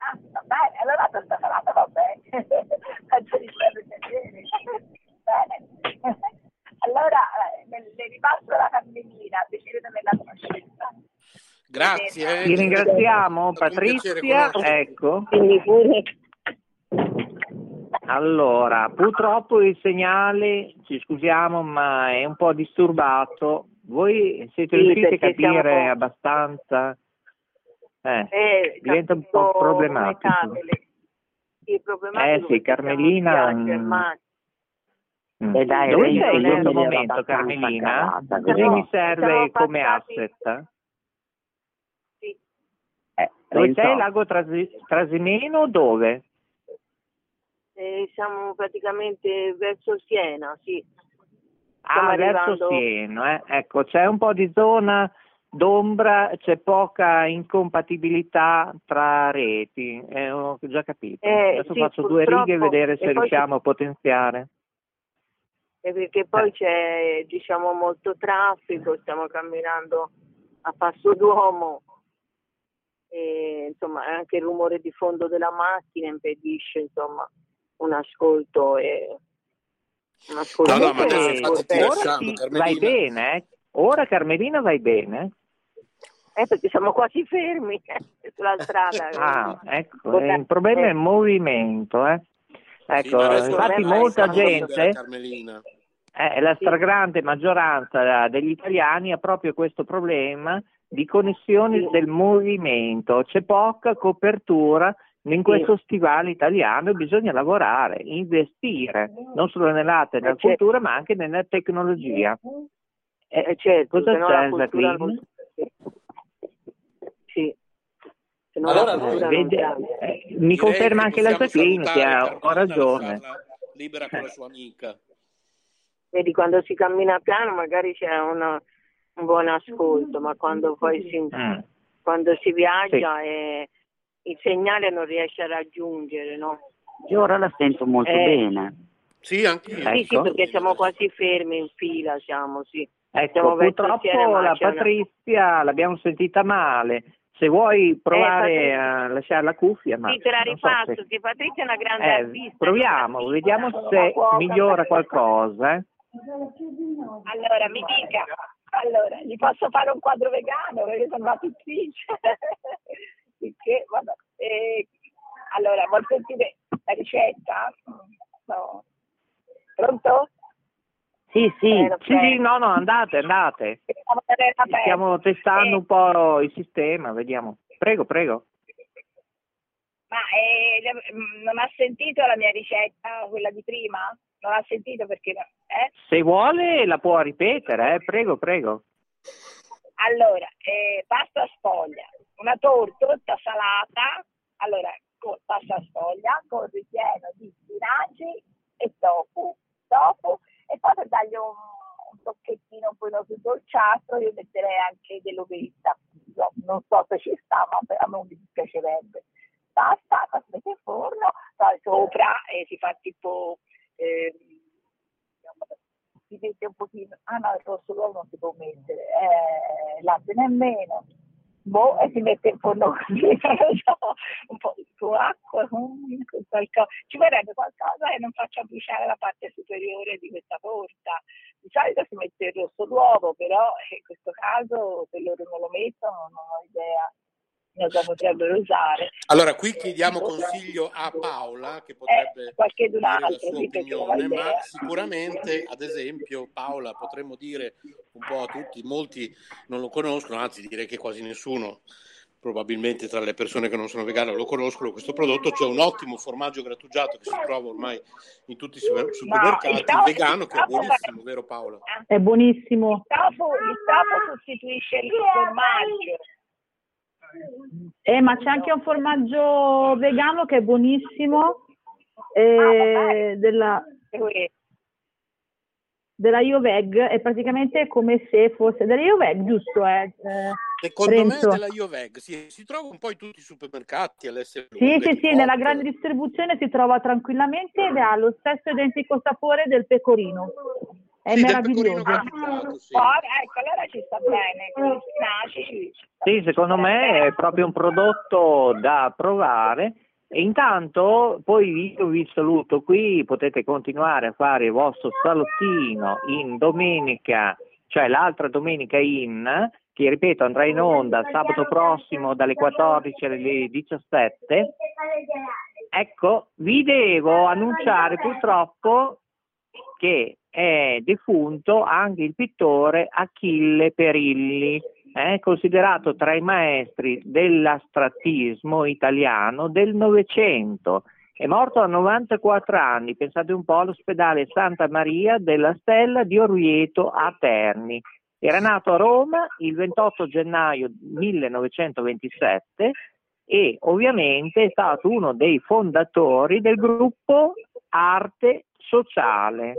Ah, va bene, allora torta salata va bene. Bene. [LAUGHS] Allora, eh, le, ripasso la camminina, di averla conoscenza. Grazie. Ti ringraziamo Patrizia, ecco. Allora, purtroppo il segnale, ci scusiamo, ma è un po' disturbato. Voi siete Sì, riusciti a capire abbastanza? Eh, eh, diventa un po' problematico. metà Sì, problematico Eh sì, Carmelina, mm, Germania. Mm. E dai, Dove sei in questo momento, Carmelina? però- mi serve Siamo come passati- asset. Eh, Dove sei? Lago Trasi- Trasimeno? Dove? Eh, siamo praticamente verso Siena, sì. Stiamo Ah, verso arrivando- Siena, eh. ecco, c'è un po' di zona d'ombra, c'è poca incompatibilità tra reti, eh, ho già capito. Eh, Adesso sì, faccio due righe e vedere e se poi riusciamo a potenziare. Eh, perché poi c'è diciamo molto traffico, stiamo camminando a passo d'uomo e insomma anche il rumore di fondo della macchina impedisce insomma un ascolto e un ascolto No, no, ma adesso infatti ti potente. ora sì, vai bene, eh? Ora Carmelina vai bene? Eh, perché siamo quasi fermi sulla strada. [LAUGHS] Ah, eh. ecco, eh, il problema è il movimento, eh. Ecco, adesso infatti molta gente, Carmelina. eh, la stragrande maggioranza degli italiani ha proprio questo problema di connessione del movimento, c'è poca copertura in questo stivale italiano e bisogna lavorare, investire, non solo nell'arte e nella cultura ma anche nella tecnologia. Eh, certo, Cosa se no c'è, la cultura non... Sì. Se no Allora, la cultura vede- non cambia. eh, mi conferma anche la Jacqueline che ha, ho ragione. Libera con la sua amica. Vedi, quando si cammina piano magari c'è una- un buon ascolto, ma quando poi si, Mm. quando si viaggia e il segnale non riesce a raggiungere, no? Io ora la sento molto Eh. bene. Sì, anche io. Sì, sì, perché siamo quasi fermi in fila, siamo, sì. Ecco, Siamo verso purtroppo la Patrizia l'abbiamo sentita male. Se vuoi provare Eh, a lasciare la cuffia, ma Sì, te la non so se- Patrizia è una grande eh, artista. proviamo, vediamo se migliora qualcosa. eh. Allora, mi dica, allora, gli posso fare un quadro vegano perché sono una pittrice. [LAUGHS] Che, vabbè. Eh, allora, vuol sentire la ricetta? No. Pronto? Sì, sì. Eh, Sì, sì, no, no, andate, andate. Stiamo testando un po' il sistema, vediamo. Prego, prego. Ma eh, mm, non ha sentito la mia ricetta, quella di prima? Non ha sentito perché... Eh? Se vuole la può ripetere, eh? prego, prego. Allora, eh, pasta sfoglia, una torta, torta salata, allora, con pasta sfoglia, con ripieno di spinaci e tofu, tofu, e poi per dargli un, tocchettino un po' più dolciastro io metterei anche dell'ovetta, no, non so se ci sta, ma a me mi piacerebbe. Pasta, si mette in forno, poi sopra e si fa tipo... ehm, si mette un pochino, ah no, il rosso d'uovo non si può mettere, eh, latte nemmeno, boh, e si mette in forno così, [LAUGHS] non lo so, un po' con acqua, qualcosa, ci vorrebbe qualcosa che non faccia bruciare la parte superiore di questa torta. Di solito si mette il rosso d'uovo, però in questo caso se loro non lo mettono non ho idea cosa potrebbero usare. Allora, qui chiediamo consiglio a Paola, che potrebbe Eh, qualche dire la altro, sua opinione, ma sicuramente, ad esempio, Paola, potremmo dire un po' a tutti, molti non lo conoscono, anzi direi che quasi nessuno, probabilmente tra le persone che non sono vegane lo conoscono, questo prodotto, c'è un ottimo formaggio grattugiato che si trova ormai in tutti i super- supermercati, il tofu- vegano, che è buonissimo, vero Paola? È buonissimo. Il tofu, il tofu sostituisce il formaggio. Eh, ma c'è anche un formaggio vegano che è buonissimo, eh, della, della Ioveg, è praticamente come se fosse della Ioveg, giusto? Eh? Eh, Secondo Renzo. me della Ioveg, sì, si trova un po' in tutti i supermercati all'essere Sì, sì, sì, nella grande distribuzione si trova tranquillamente ed ha lo stesso identico sapore del pecorino. È Sì, meraviglioso. Ah, ecco, allora ci sta bene, con spinaci ci Sì, secondo me è proprio un prodotto da provare. E intanto poi io vi saluto qui, potete continuare a fare il vostro salottino in domenica, cioè l'altra domenica in, che ripeto andrà in onda sabato prossimo dalle 14 alle 17. Ecco, vi devo annunciare purtroppo che è defunto anche il pittore Achille Perilli, eh, considerato tra i maestri dell'astrattismo italiano del Novecento. È morto a 94 anni, pensate un po' all'ospedale Santa Maria della Stella di Orvieto a Terni. Era nato a Roma il 28 gennaio 1927 e ovviamente è stato uno dei fondatori del gruppo Arte Sociale.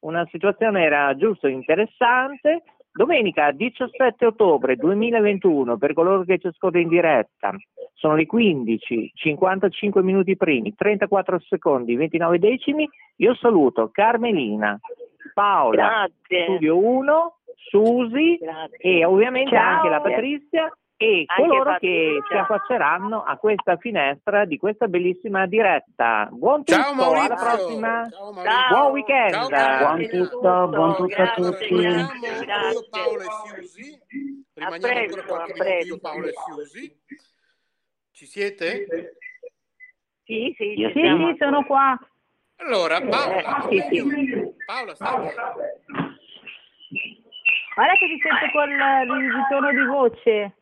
Una situazione era giusto interessante Domenica 17 ottobre 2021, per coloro che ci ascoltano in diretta, sono le 15, 55 minuti primi, 34 secondi, 29 decimi. Io saluto Carmelina, Paola, Grazie. Studio 1, Susi e ovviamente Ciao. anche la Patrizia e Anche coloro che si affacceranno a questa finestra di questa bellissima diretta. Buon tutto, Ciao Maurizio. alla prossima. Ciao Buon weekend. Ciao, Buon tutto, buon tutto a tutti. Rimaniamo io, Paolo e Siusi. Rimaniamo presto, ancora qualche a minuto io, presto. Paolo e Siusi. Ci siete? Sì, sì, Sì, siamo. sì, sono qua. Allora, Paola, Eh, sì, Paola, stai. Guarda che ti sento col il ritorno di voce.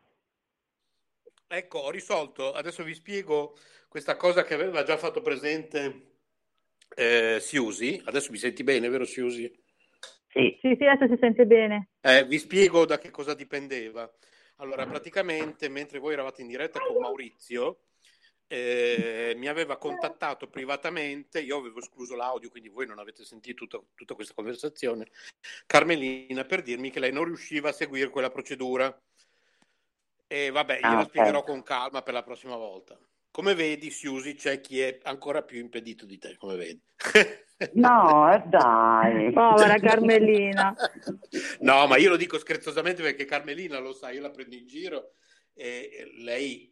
Ecco, ho risolto. Adesso vi spiego questa cosa che aveva già fatto presente eh, Siusi. Adesso mi senti bene, vero Siusi? Sì. Sì, sì, adesso si sente bene. Eh, vi spiego da che cosa dipendeva. Allora, praticamente, mentre voi eravate in diretta con Maurizio, eh, mi aveva contattato privatamente, io avevo escluso l'audio, quindi voi non avete sentito tutta, tutta questa conversazione, Carmelina per dirmi che lei non riusciva a seguire quella procedura. E vabbè, Ah, gliela ok. spiegherò con calma per la prossima volta. Come vedi, Siusi, c'è chi è ancora più impedito di te, come vedi. [LAUGHS] No, dai. Povera [LAUGHS] Carmelina. No, ma io lo dico scherzosamente perché Carmelina lo sa, io la prendo in giro e lei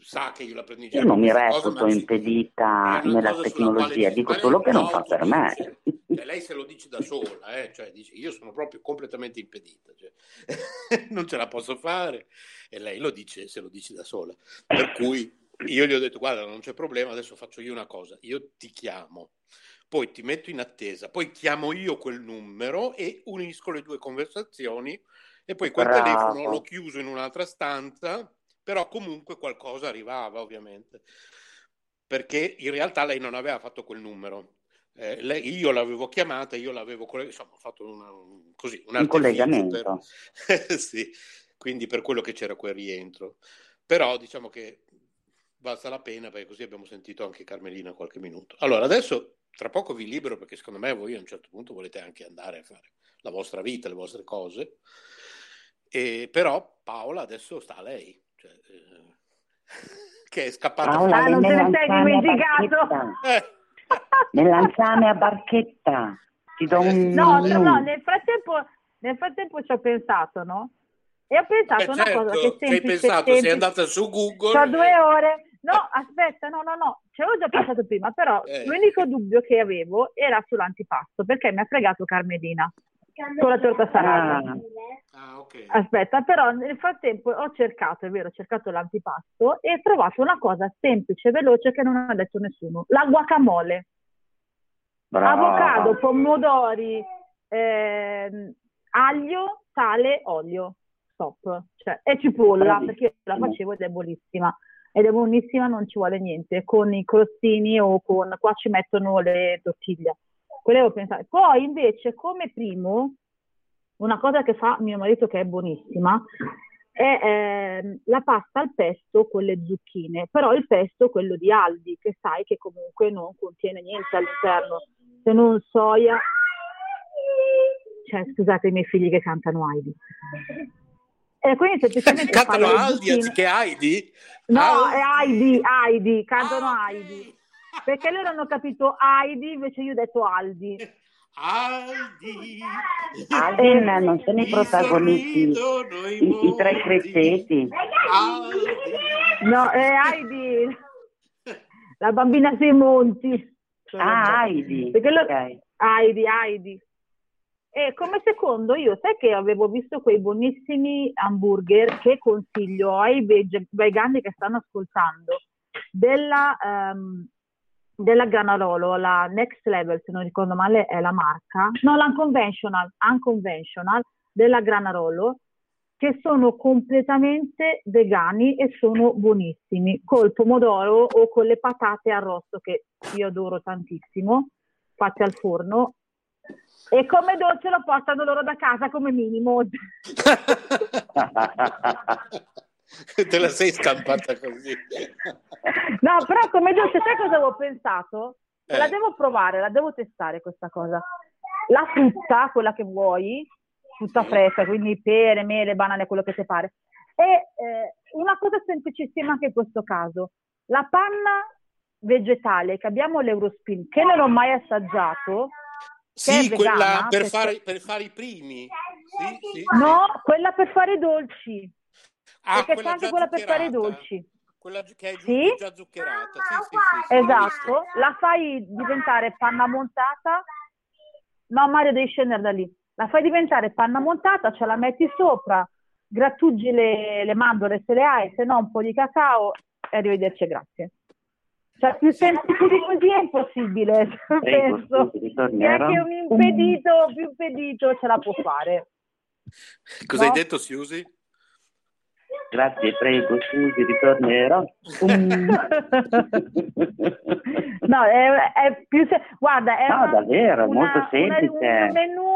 sa che io la prendo in giro. Io non mi reputo ci- impedita nella tecnologia, dico solo che non fa per me. difficile. Cioè, lei se lo dice da sola, eh, cioè dice io sono proprio completamente impedita, cioè, [LAUGHS] non ce la posso fare e lei lo dice se lo dice da sola. Per cui io gli ho detto guarda non c'è problema, adesso faccio io una cosa, io ti chiamo, poi ti metto in attesa, poi chiamo io quel numero e unisco le due conversazioni e poi quel Bravo. telefono l'ho chiuso in un'altra stanza, però comunque qualcosa arrivava ovviamente, perché in realtà lei non aveva fatto quel numero. Eh, lei- io l'avevo chiamata, io l'avevo insomma, ho fatto una, un- così, un Un collegamento. per- [LAUGHS] sì, quindi per quello che c'era quel rientro. Però diciamo che basta la pena perché così abbiamo sentito anche Carmelina qualche minuto. Allora, adesso tra poco vi libero perché secondo me voi a un certo punto volete anche andare a fare la vostra vita, le vostre cose. E, però Paola adesso sta a lei, cioè, eh, che è scappata Paola, Ah, le non te ne sei dimenticato? Eh, [LAUGHS] Melanzane a barchetta. Ti do un No, menù. no, nel frattempo, nel frattempo ci ho pensato, no? E ho pensato eh, una cosa che è certo, ci hai semplice, pensato, sei andata su Google. C'ho e- due ore. No, aspetta, no, no, no, ci avevo già pensato prima, però Eh. l'unico dubbio che avevo era sull'antipasto, perché mi ha fregato Carmelina con la torta salata. Ah, Ah, ok. Aspetta, però nel frattempo ho cercato, è vero, ho cercato l'antipasto e ho trovato una cosa semplice e veloce che non ha detto nessuno, la guacamole. brava. Avocado, pomodori, ehm, aglio, sale, olio, stop. Cioè, e cipolla, Bravissima. perché io la facevo ed è buonissima. Ed è buonissima, non ci vuole niente, con i crostini o con... qua ci mettono le tortiglie. Quello pensato. Poi invece, come primo, una cosa che fa mio marito che è buonissima, è ehm, la pasta al pesto con le zucchine, però il pesto quello di Aldi, che sai che comunque non contiene niente all'interno, se non soia. Cioè, scusate i miei figli che cantano Heidi. E quindi semplicemente Cantano Aldi anziché Heidi? No, Aldi. è Heidi, Heidi, cantano Ah. Heidi. Perché loro hanno capito Heidi, invece io ho detto Aldi. Aldi. Alvin non sono i protagonisti, i i, i tre. Aldi. No, è Heidi, la bambina sui monti. Ah, Heidi. Perché lo- Ok. Heidi, Heidi. E come secondo io, sai che avevo visto quei buonissimi hamburger che consiglio ai veg- vegani che stanno ascoltando della, ehm, della Granarolo, la Next Level, se non ricordo male è la marca, no, l'Unconventional, Unconventional della Granarolo, che sono completamente vegani e sono buonissimi, col pomodoro o con le patate arrosto che io adoro tantissimo, fatte al forno. E come dolce lo portano loro da casa come minimo. [LAUGHS] [LAUGHS] [LAUGHS] Te la sei scampata così. [LAUGHS] No, però come dolce, sai cosa avevo pensato? La Eh. devo provare, la devo testare questa cosa. La frutta, quella che vuoi, tutta fresca, quindi pere, mele, banane, quello che ti pare. E eh, una cosa semplicissima anche in questo caso, la panna vegetale che abbiamo l'Eurospin, che non ho mai assaggiato, Sì, è quella vegana, per perché- fare, per fare i primi. Sì, sì, No, quella per fare i dolci. Ah, perché quella c'è anche quella per fare i dolci. Quella che è Sì? già zuccherata. Sì, sì, sì, Esatto, la fai diventare panna montata. No, Mario, devi scendere da lì. La fai diventare panna montata, ce la metti sopra, grattugi le, le mandorle se le hai, se no un po' di cacao e arrivederci, grazie. Cioè, più semplice di così è impossibile, [LAUGHS] penso. Neanche un impedito, più impedito ce la può fare. Cosa No? hai detto, Siusi? Grazie, prego, scusi, ritornerò. [LAUGHS] No, è, è più se- guarda, è No, una- davvero, una- molto una- semplice. un menù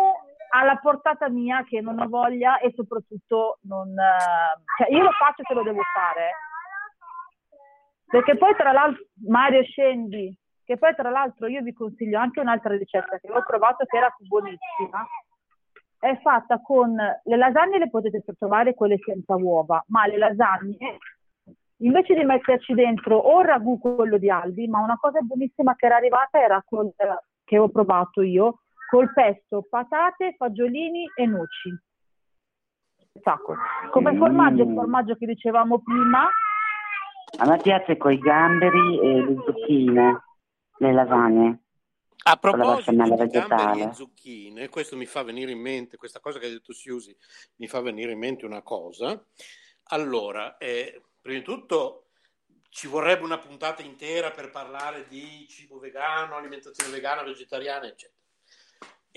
alla portata mia che non ho voglia e soprattutto non... eh, cioè io lo faccio se lo devo fare. Perché poi tra l'altro, Mario scendi, che poi tra l'altro io vi consiglio anche un'altra ricetta che ho provato che era buonissima. È fatta con le lasagne le potete trovare quelle senza uova, ma le lasagne invece di metterci dentro o il ragù quello di Aldi, ma una cosa buonissima che era arrivata era col, che ho provato io, col pesto, patate, fagiolini e noci. Spettacolo. Come Mm. formaggio, il formaggio che dicevamo prima, A me piace con i gamberi e le zucchine, le lasagne. A proposito di gamberi e zucchine, questo mi fa venire in mente, questa cosa che ha detto Siusi, mi fa venire in mente una cosa. Allora, eh, prima di tutto ci vorrebbe una puntata intera per parlare di cibo vegano, alimentazione vegana, vegetariana, eccetera.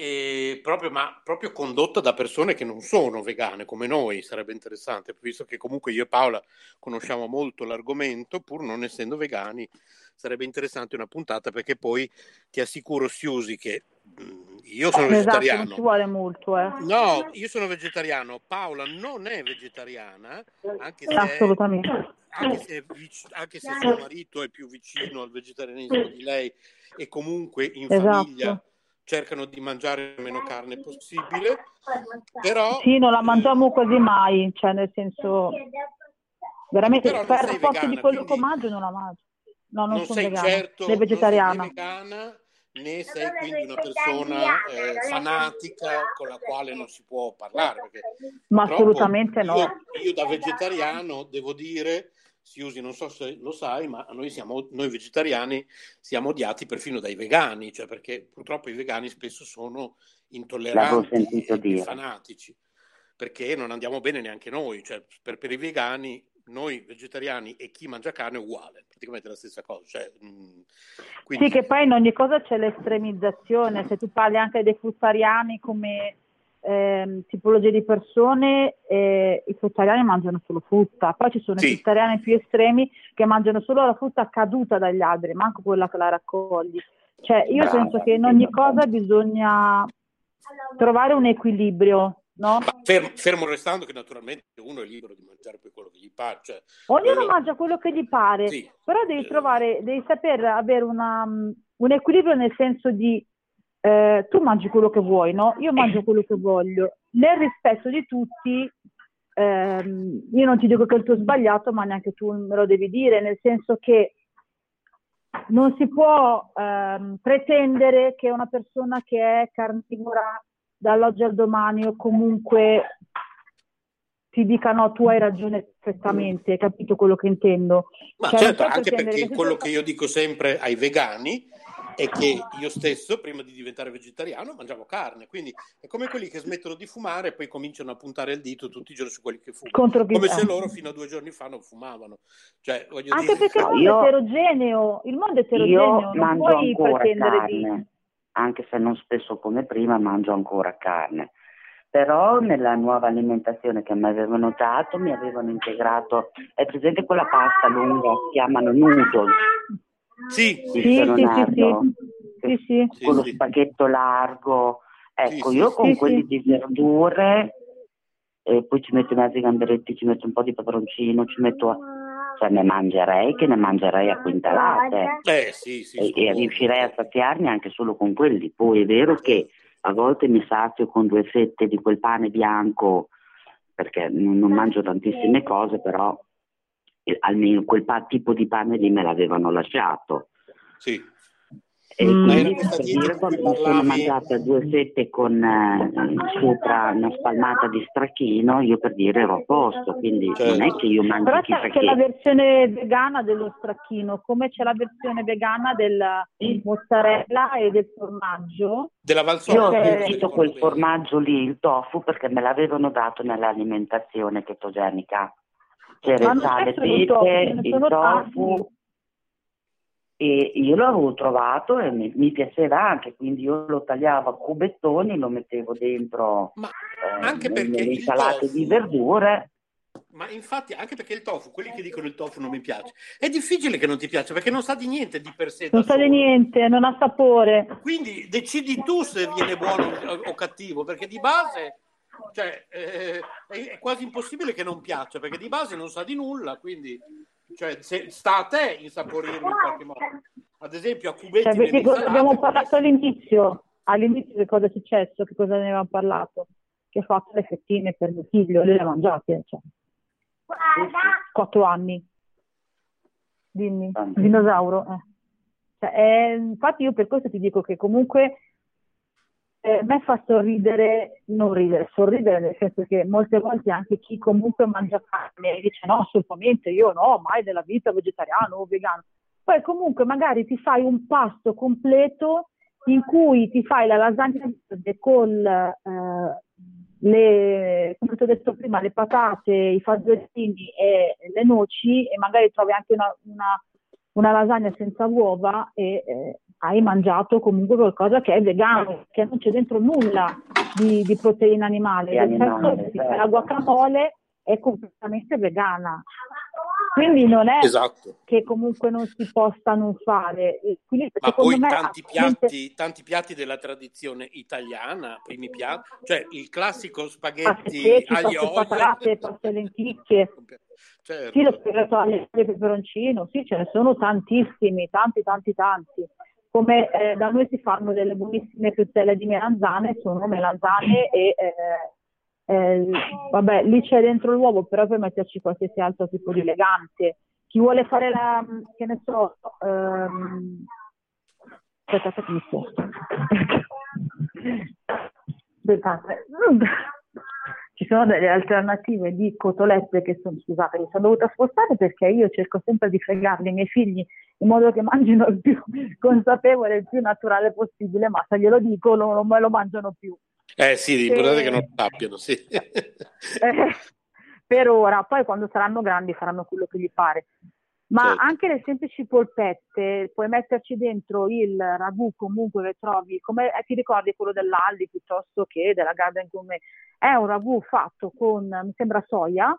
E proprio, ma proprio condotta da persone che non sono vegane come noi, sarebbe interessante, visto che comunque io e Paola conosciamo molto l'argomento, pur non essendo vegani, sarebbe interessante una puntata perché poi ti assicuro, Siusi, che mm, io sono esatto, non vegetariano. ci vuole molto. Eh. No, io sono vegetariano, Paola non è vegetariana, anche se, Assolutamente. anche se, anche se suo marito è più vicino al vegetarianismo di lei e comunque in Esatto. famiglia cercano di mangiare meno carne possibile, però Sì, non la mangiamo quasi mai, cioè nel senso, veramente per forza vegana, di quello che mangio non la mangio. No, non, non sono sei vegana, certo sei vegetariana. non sei vegana né sei quindi una persona eh, fanatica con la quale non si può parlare Ma assolutamente no. io, io da vegetariano devo dire Siusi non so se lo sai ma noi siamo noi vegetariani siamo odiati perfino dai vegani cioè perché purtroppo i vegani spesso sono intolleranti e, e dire. fanatici perché non andiamo bene neanche noi cioè per, per i vegani noi vegetariani e chi mangia carne è uguale praticamente la stessa cosa cioè, mh, quindi Sì, che poi in ogni cosa c'è l'estremizzazione, se tu parli anche dei fruttariani come ehm, tipologia di persone, eh, i fruttariani mangiano solo frutta, poi ci sono Sì. i fruttariani più estremi che mangiano solo la frutta caduta dagli alberi, manco quella che la raccogli. Cioè, io Brava, penso che in ogni cosa bisogna trovare un equilibrio, no? Fermo, fermo restando che naturalmente uno è libero di mangiare poi quello che gli pare. Cioè, Ognuno quello- mangia quello che gli pare, Sì. però devi trovare, devi saper avere una, un equilibrio nel senso di eh, tu mangi quello che vuoi, no? Io mangio quello che voglio. Nel rispetto di tutti, ehm, io non ti dico che il tuo è sbagliato, ma neanche tu me lo devi dire, nel senso che non si può ehm, pretendere che una persona che è carnivora dall'oggi al domani o comunque ti dica no, tu hai ragione perfettamente, hai capito quello che intendo? Ma Cioè, certo, anche perché quello che io dico sempre ai vegani è che io stesso, prima di diventare vegetariano, mangiavo carne. Quindi è come quelli che smettono di fumare e poi cominciano a puntare il dito tutti i giorni su quelli che fumano. Come se loro fino a due giorni fa non fumavano. Cioè, voglio Anche dire... perché il No, mondo io- è eterogeneo, il mondo è eterogeneo, Io non mangio puoi ancora pretendere di... carne, anche se non spesso come prima, mangio ancora carne. Però nella nuova alimentazione che mi avevano dato mi avevano integrato, è presente quella pasta lunga, si chiamano noodles, Sì, Sì, sì, sì, sì, sì, sì. con lo spaghetto largo. Ecco, Sì, io sì, con sì, quelli sì. di verdure, e poi ci metto i mezzi gamberetti, ci metto un po' di peperoncino, ci metto, cioè ne mangerei che ne mangerei a quintalate Eh, sì, sì, e, e riuscirei a saziarmi anche solo con quelli. Poi è vero che a volte mi sazio con due fette di quel pane bianco perché non, non mangio tantissime cose, però almeno quel pa- tipo di pane lì me l'avevano lasciato. Sì. E Ma quindi per dire di quando mi sono mangiata due fette con eh, sopra una spalmata di stracchino, io per dire ero a posto, quindi non è che io mangio Però c'è, c'è la versione vegana dello stracchino, come c'è la versione vegana del mozzarella e del formaggio. Della Io Valsola. ho sentito quel formaggio lì, il tofu, perché me l'avevano dato nell'alimentazione chetogenica. C'era Ma il sale, il tofu, pepe, il e io l'avevo trovato e mi, mi piaceva anche, quindi io lo tagliavo a cubettoni, lo mettevo dentro eh, anche nelle insalate tofu- di verdure. Ma infatti, anche perché il tofu, quelli che dicono il tofu non mi piace, è difficile che non ti piaccia perché non sa di niente di per sé. Non sa di niente, non ha sapore. Quindi decidi tu se viene buono o cattivo, perché di base cioè, eh, è, quasi impossibile che non piaccia, perché di base non sa di nulla, quindi cioè, se- sta a te insaporirlo in qualche modo. Ad esempio a cubetti Cioè, nell'insalata, abbiamo parlato all'inizio? All'inizio che cosa è successo? Che cosa ne avevamo parlato? Che ho fatto le fettine per mio figlio, lui le ha mangiate, cioè. Quattro anni. Dimmi, dinosauro. eh. Cioè, è- infatti io per questo ti dico che comunque eh, me fa sorridere, non ridere, sorridere nel senso che molte volte anche chi comunque mangia carne dice no, assolutamente io no, mai della vita vegetariano o vegano. Poi comunque magari ti fai un pasto completo in cui ti fai la lasagna verde con eh, le, come ti ho detto prima, le patate, i fagiolini e le noci e magari trovi anche una, una- una lasagna senza uova e eh, hai mangiato comunque qualcosa che è vegano, che non c'è dentro nulla di, di proteina animale. Animale, certo. la guacamole è completamente vegana. Quindi non è Esatto. che comunque non si possa non fare. Quindi ma secondo poi me tanti piatti, tanti piatti della tradizione italiana, primi piatti, cioè il classico spaghetti aglio paste patate, paste lenticchie. certo. Sì, lo spiegato e peperoncino, sì, ce ne sono tantissimi, tanti, tanti, tanti. Come eh, da noi si fanno delle buonissime frittelle di melanzane, sono melanzane e eh, eh, vabbè, lì c'è dentro l'uovo, però puoi metterci qualsiasi altro tipo di elegante. Chi vuole fare la, che ne so, ehm, aspetta che mi. [LAUGHS] Aspettate. Ci sono delle alternative di cotolette che sono, scusate, mi sono dovuta spostare perché io cerco sempre di fregarli i miei figli in modo che mangino il più [LAUGHS] consapevole, il più naturale possibile, ma se glielo dico non, non me lo mangiano più. Eh sì, l'importante è che non Eh, lo sappiano, sì. eh, per ora, poi quando saranno grandi faranno quello che gli pare. Ma Certo. anche le semplici polpette, puoi metterci dentro il ragù comunque che trovi, come eh, ti ricordi quello dell'Aldi piuttosto che della Garden Gourmet? È un ragù fatto con, mi sembra, soia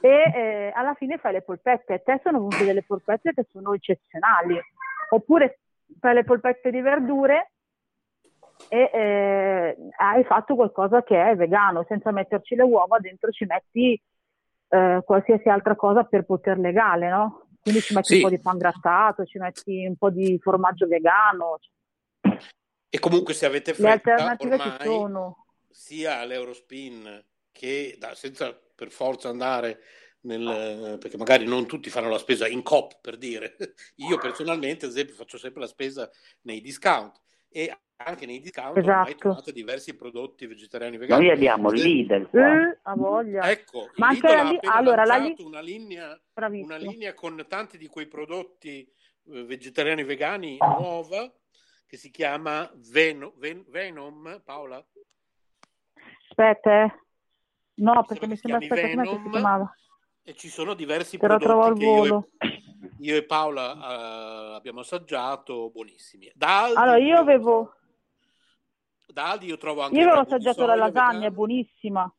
e eh, alla fine fai le polpette. A te sono venute delle polpette che sono eccezionali. Oppure fai le polpette di verdure e eh, hai fatto qualcosa che è vegano, senza metterci le uova, dentro ci metti eh, qualsiasi altra cosa per poter legale, no? Quindi ci metti Sì. un po' di pan grattato, ci metti un po' di formaggio vegano. E comunque se avete Le fretta, alternative ci ormai sono. sia all'Eurospin che da- senza per forza andare nel, perché magari non tutti fanno la spesa in COP per dire. [LAUGHS] Io personalmente, ad esempio, faccio sempre la spesa nei discount e anche nei discount ormai Esatto. trovate diversi prodotti vegetariani vegani. Noi abbiamo Lidl qua. Eh, ha voglia. Ecco, Ma il anche Lidl la Li- allora, la Li- una linea, una linea con tanti di quei prodotti eh, vegetariani vegani nuova che si chiama Veno- Ven- Venom, Paola? Aspetta, eh. No, perché mi sembra, aspetta, com'è che si Venom. chiamava? E ci sono diversi Te prodotti che io volo. Io e Paola eh, abbiamo assaggiato, buonissimi. Da Aldi, Allora, io avevo, da Aldi io trovo anche io avevo assaggiato la lasagna, è vegano. buonissima,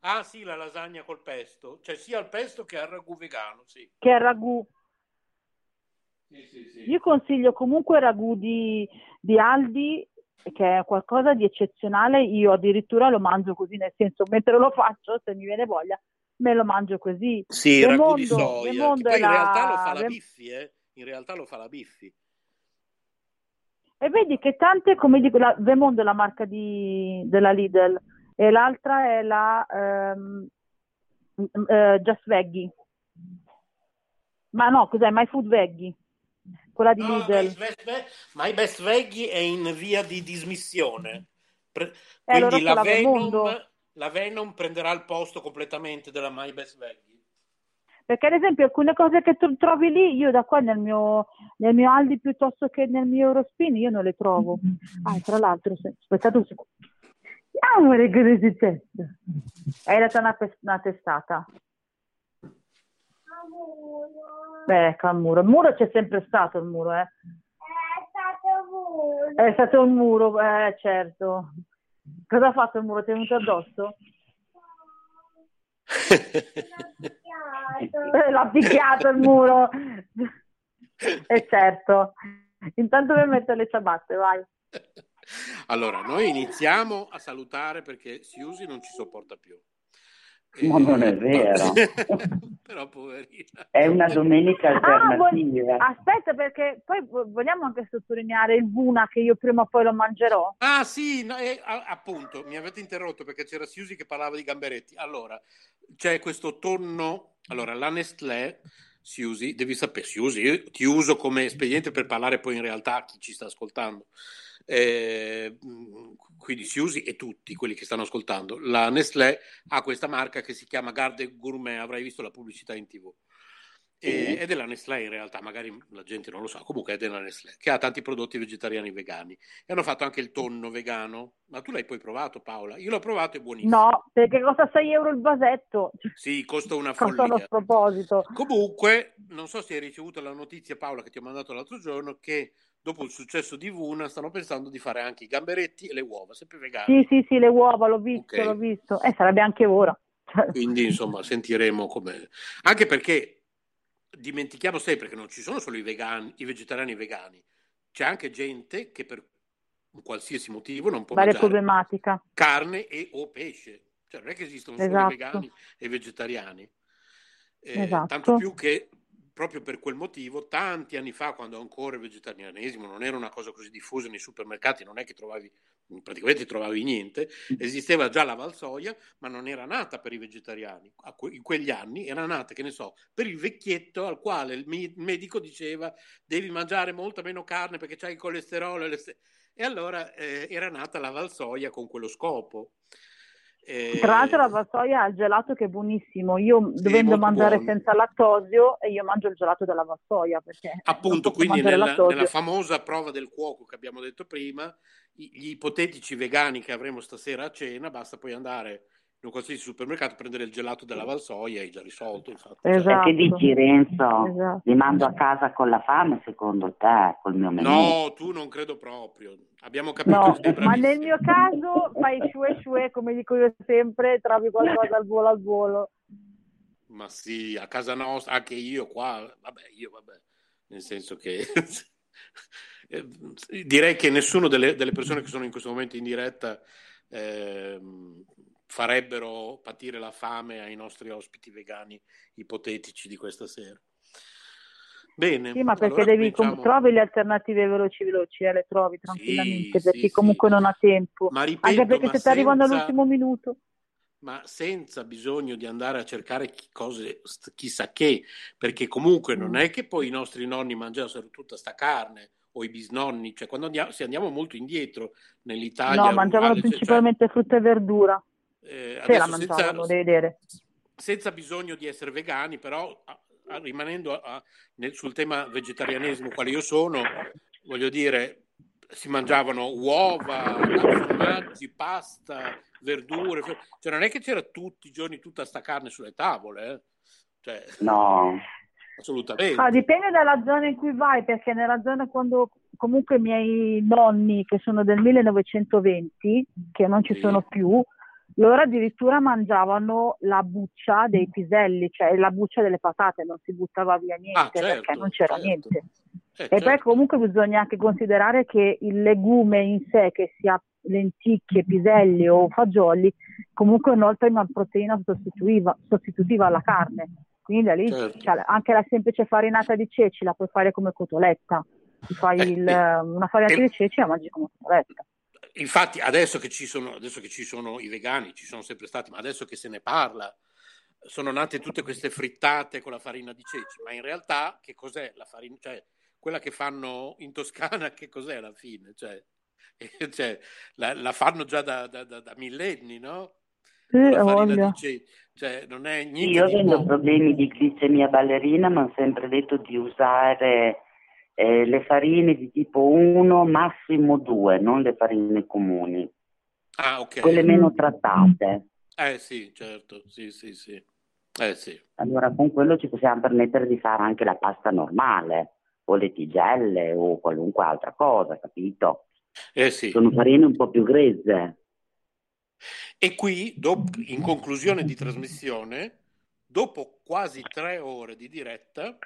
Ah sì, la lasagna col pesto, cioè sia al pesto che al ragù vegano, sì. che è il ragù. Sì, sì, sì. Io consiglio comunque il ragù di, di Aldi, che è qualcosa di eccezionale. Io addirittura lo mangio così, nel senso, mentre lo faccio, se mi viene voglia, me lo mangio così. Sì, il ragù di soia, Raimondo poi è in realtà lo fa la- la Biffi, eh? In realtà lo fa la Biffi. E vedi che tante, come dico, la Vemond è la marca di, della Lidl e l'altra è la ehm, eh, Just Veggie. Ma no, cos'è? My Food Veggie. Quella di No, Lidl. Best Ve- My Best Veggie è in via di dismissione. Pre- Eh, allora quindi la quella Venom, Vemondo. La Venom prenderà il posto completamente della My Best Veggie. Perché ad esempio alcune cose che tu trovi lì, io da qua nel mio, nel mio Aldi piuttosto che nel mio Eurospin, io non le trovo. Ah, tra l'altro, se- aspettate un secondo. Amore, cosa è successo? Hai dato una, una testata. Beh, ecco il muro. Il muro c'è sempre stato, il muro, eh. È stato un muro, eh, certo. Cosa ha fatto il muro? Ti è venuto addosso? [LAUGHS] L'ha picchiato il muro. E certo. Intanto mi metto le ciabatte, vai. Allora, noi iniziamo a salutare perché Siusi non ci sopporta più. Ma non è vero. [LAUGHS] Però poverina. È una domenica Ah, vo- alternativa. aspetta, perché poi vo- vogliamo anche sottolineare il Vuna che io prima o poi lo mangerò. Ah sì, no, eh, appunto, mi avete interrotto perché c'era Siusi che parlava di gamberetti. Allora, c'è questo tonno, allora la Nestlé, Siusi, devi sapere, Siusi, io ti uso come espediente per parlare poi in realtà a chi ci sta ascoltando. Eh, quindi Siusi e tutti quelli che stanno ascoltando. La Nestlé ha questa marca che si chiama Garde Gourmet, avrai visto la pubblicità in tv. E- È della Nestlé in realtà, magari la gente non lo sa, comunque è della Nestlé, che ha tanti prodotti vegetariani e vegani. E hanno fatto anche il tonno vegano. Ma tu l'hai poi provato, Paola? Io l'ho provato, è buonissimo. No, perché costa 6 euro il vasetto. Sì, costa una Costa uno follia. sproposito. Comunque, non so se hai ricevuto la notizia, Paola, che ti ho mandato l'altro giorno, che dopo il successo di Vuna stanno pensando di fare anche i gamberetti e le uova, sempre vegani. Sì, sì, sì, le uova, l'ho visto, Ok. l'ho visto. Eh, sarebbe anche ora. [LAUGHS] Quindi, insomma, sentiremo come... Anche perché dimentichiamo sempre che non ci sono solo i vegani, i vegetariani e i vegani, c'è anche gente che per qualsiasi motivo non può Varia mangiare problematica. carne e o pesce. Cioè, non è che esistono solo Esatto. i vegani e i vegetariani. Eh, Esatto. Tanto più che proprio per quel motivo, tanti anni fa, quando ancora il vegetarianesimo non era una cosa così diffusa nei supermercati, non è che trovavi, praticamente trovavi niente, esisteva già la valsoia, ma non era nata per i vegetariani. In quegli anni era nata, che ne so, per il vecchietto al quale il medico diceva devi mangiare molta meno carne perché c'hai il colesterolo. E, le ste-". E allora eh, era nata la valsoia con quello scopo. Eh, Tra l'altro la vassoia ha il gelato che è buonissimo. Io dovendo molto mangiare buono. senza lattosio, e io mangio il gelato della vassoia perché Appunto, quindi nella, nella famosa prova del cuoco che abbiamo detto prima, gli ipotetici vegani che avremo stasera a cena, basta poi andare in un qualsiasi supermercato prendere il gelato della valsoia, hai già risolto, infatti. E che dici Renzo? Esatto. Li mando a casa con la fame secondo te, col mio menù? No, tu non credo proprio. Abbiamo capito No, ma nel mio caso fai shue shue, come dico io sempre, trovi qualcosa al volo al volo. Ma sì, a casa nostra, anche io qua, vabbè, io vabbè, nel senso che [LAUGHS] eh, direi che nessuno delle, delle persone che sono in questo momento in diretta ehm, farebbero patire la fame ai nostri ospiti vegani ipotetici di questa sera. Bene, Sì, ma perché allora devi com- cominciamo. trovi le alternative veloci veloci, eh, le trovi tranquillamente, sì, per chi sì. comunque non ha tempo. Ma ripeto, Anche perché se ti arrivano senza- all'ultimo minuto. ma senza bisogno di andare a cercare cose chissà che, perché comunque non Mm. è che poi i nostri nonni mangiassero tutta sta carne o i bisnonni, cioè quando andiamo, se andiamo molto indietro nell'Italia No, mangiavano rurale, cioè- principalmente frutta e verdura. Eh, la senza- vedere. senza bisogno di essere vegani, però a- a- rimanendo a- a- nel- sul tema vegetarianesimo, quale io sono, voglio dire, si mangiavano uova, formaggi, pasta, verdure, cioè non è che c'era tutti i giorni tutta sta carne sulle tavole, eh? Cioè, No. assolutamente. Ah, dipende dalla zona in cui vai, perché nella zona quando comunque i miei nonni, che sono del 1920, che non ci sono più, loro addirittura mangiavano la buccia dei piselli, cioè la buccia delle patate, non si buttava via niente Ah, certo, perché non c'era certo. niente. Eh, E poi certo. comunque bisogna anche considerare che il legume in sé, che sia lenticchie, piselli o fagioli, comunque inoltre è una proteina sostitutiva, sostitutiva alla carne. Quindi da lì Certo. cioè, anche la semplice farinata di ceci la puoi fare come cotoletta. ti fai Eh, il- eh, una farina eh, di ceci e la mangi come scaletta. Infatti, adesso che, ci sono, adesso che ci sono i vegani, ci sono sempre stati, ma adesso che se ne parla, sono nate tutte queste frittate con la farina di ceci. Ma in realtà, che cos'è la farina? Cioè, quella che fanno in Toscana, che cos'è alla fine? Cioè, [LAUGHS] eh, cioè, la, la fanno già da, da- da- da millenni, no? Sì, Con la ho farina voglia. di ceci. Cioè, non è niente Io avendo problemi di glicemia ballerina mi hanno sempre detto di usare eh, le farine di tipo 1, massimo 2, non le farine comuni, Ah, ok. quelle meno trattate. Eh sì, certo, sì, sì, sì. Eh sì. Allora con quello ci possiamo permettere di fare anche la pasta normale, o le tigelle, o qualunque altra cosa, capito? Eh sì. Sono farine un po' più grezze. E qui, dop- in conclusione di trasmissione, dopo quasi tre ore di diretta,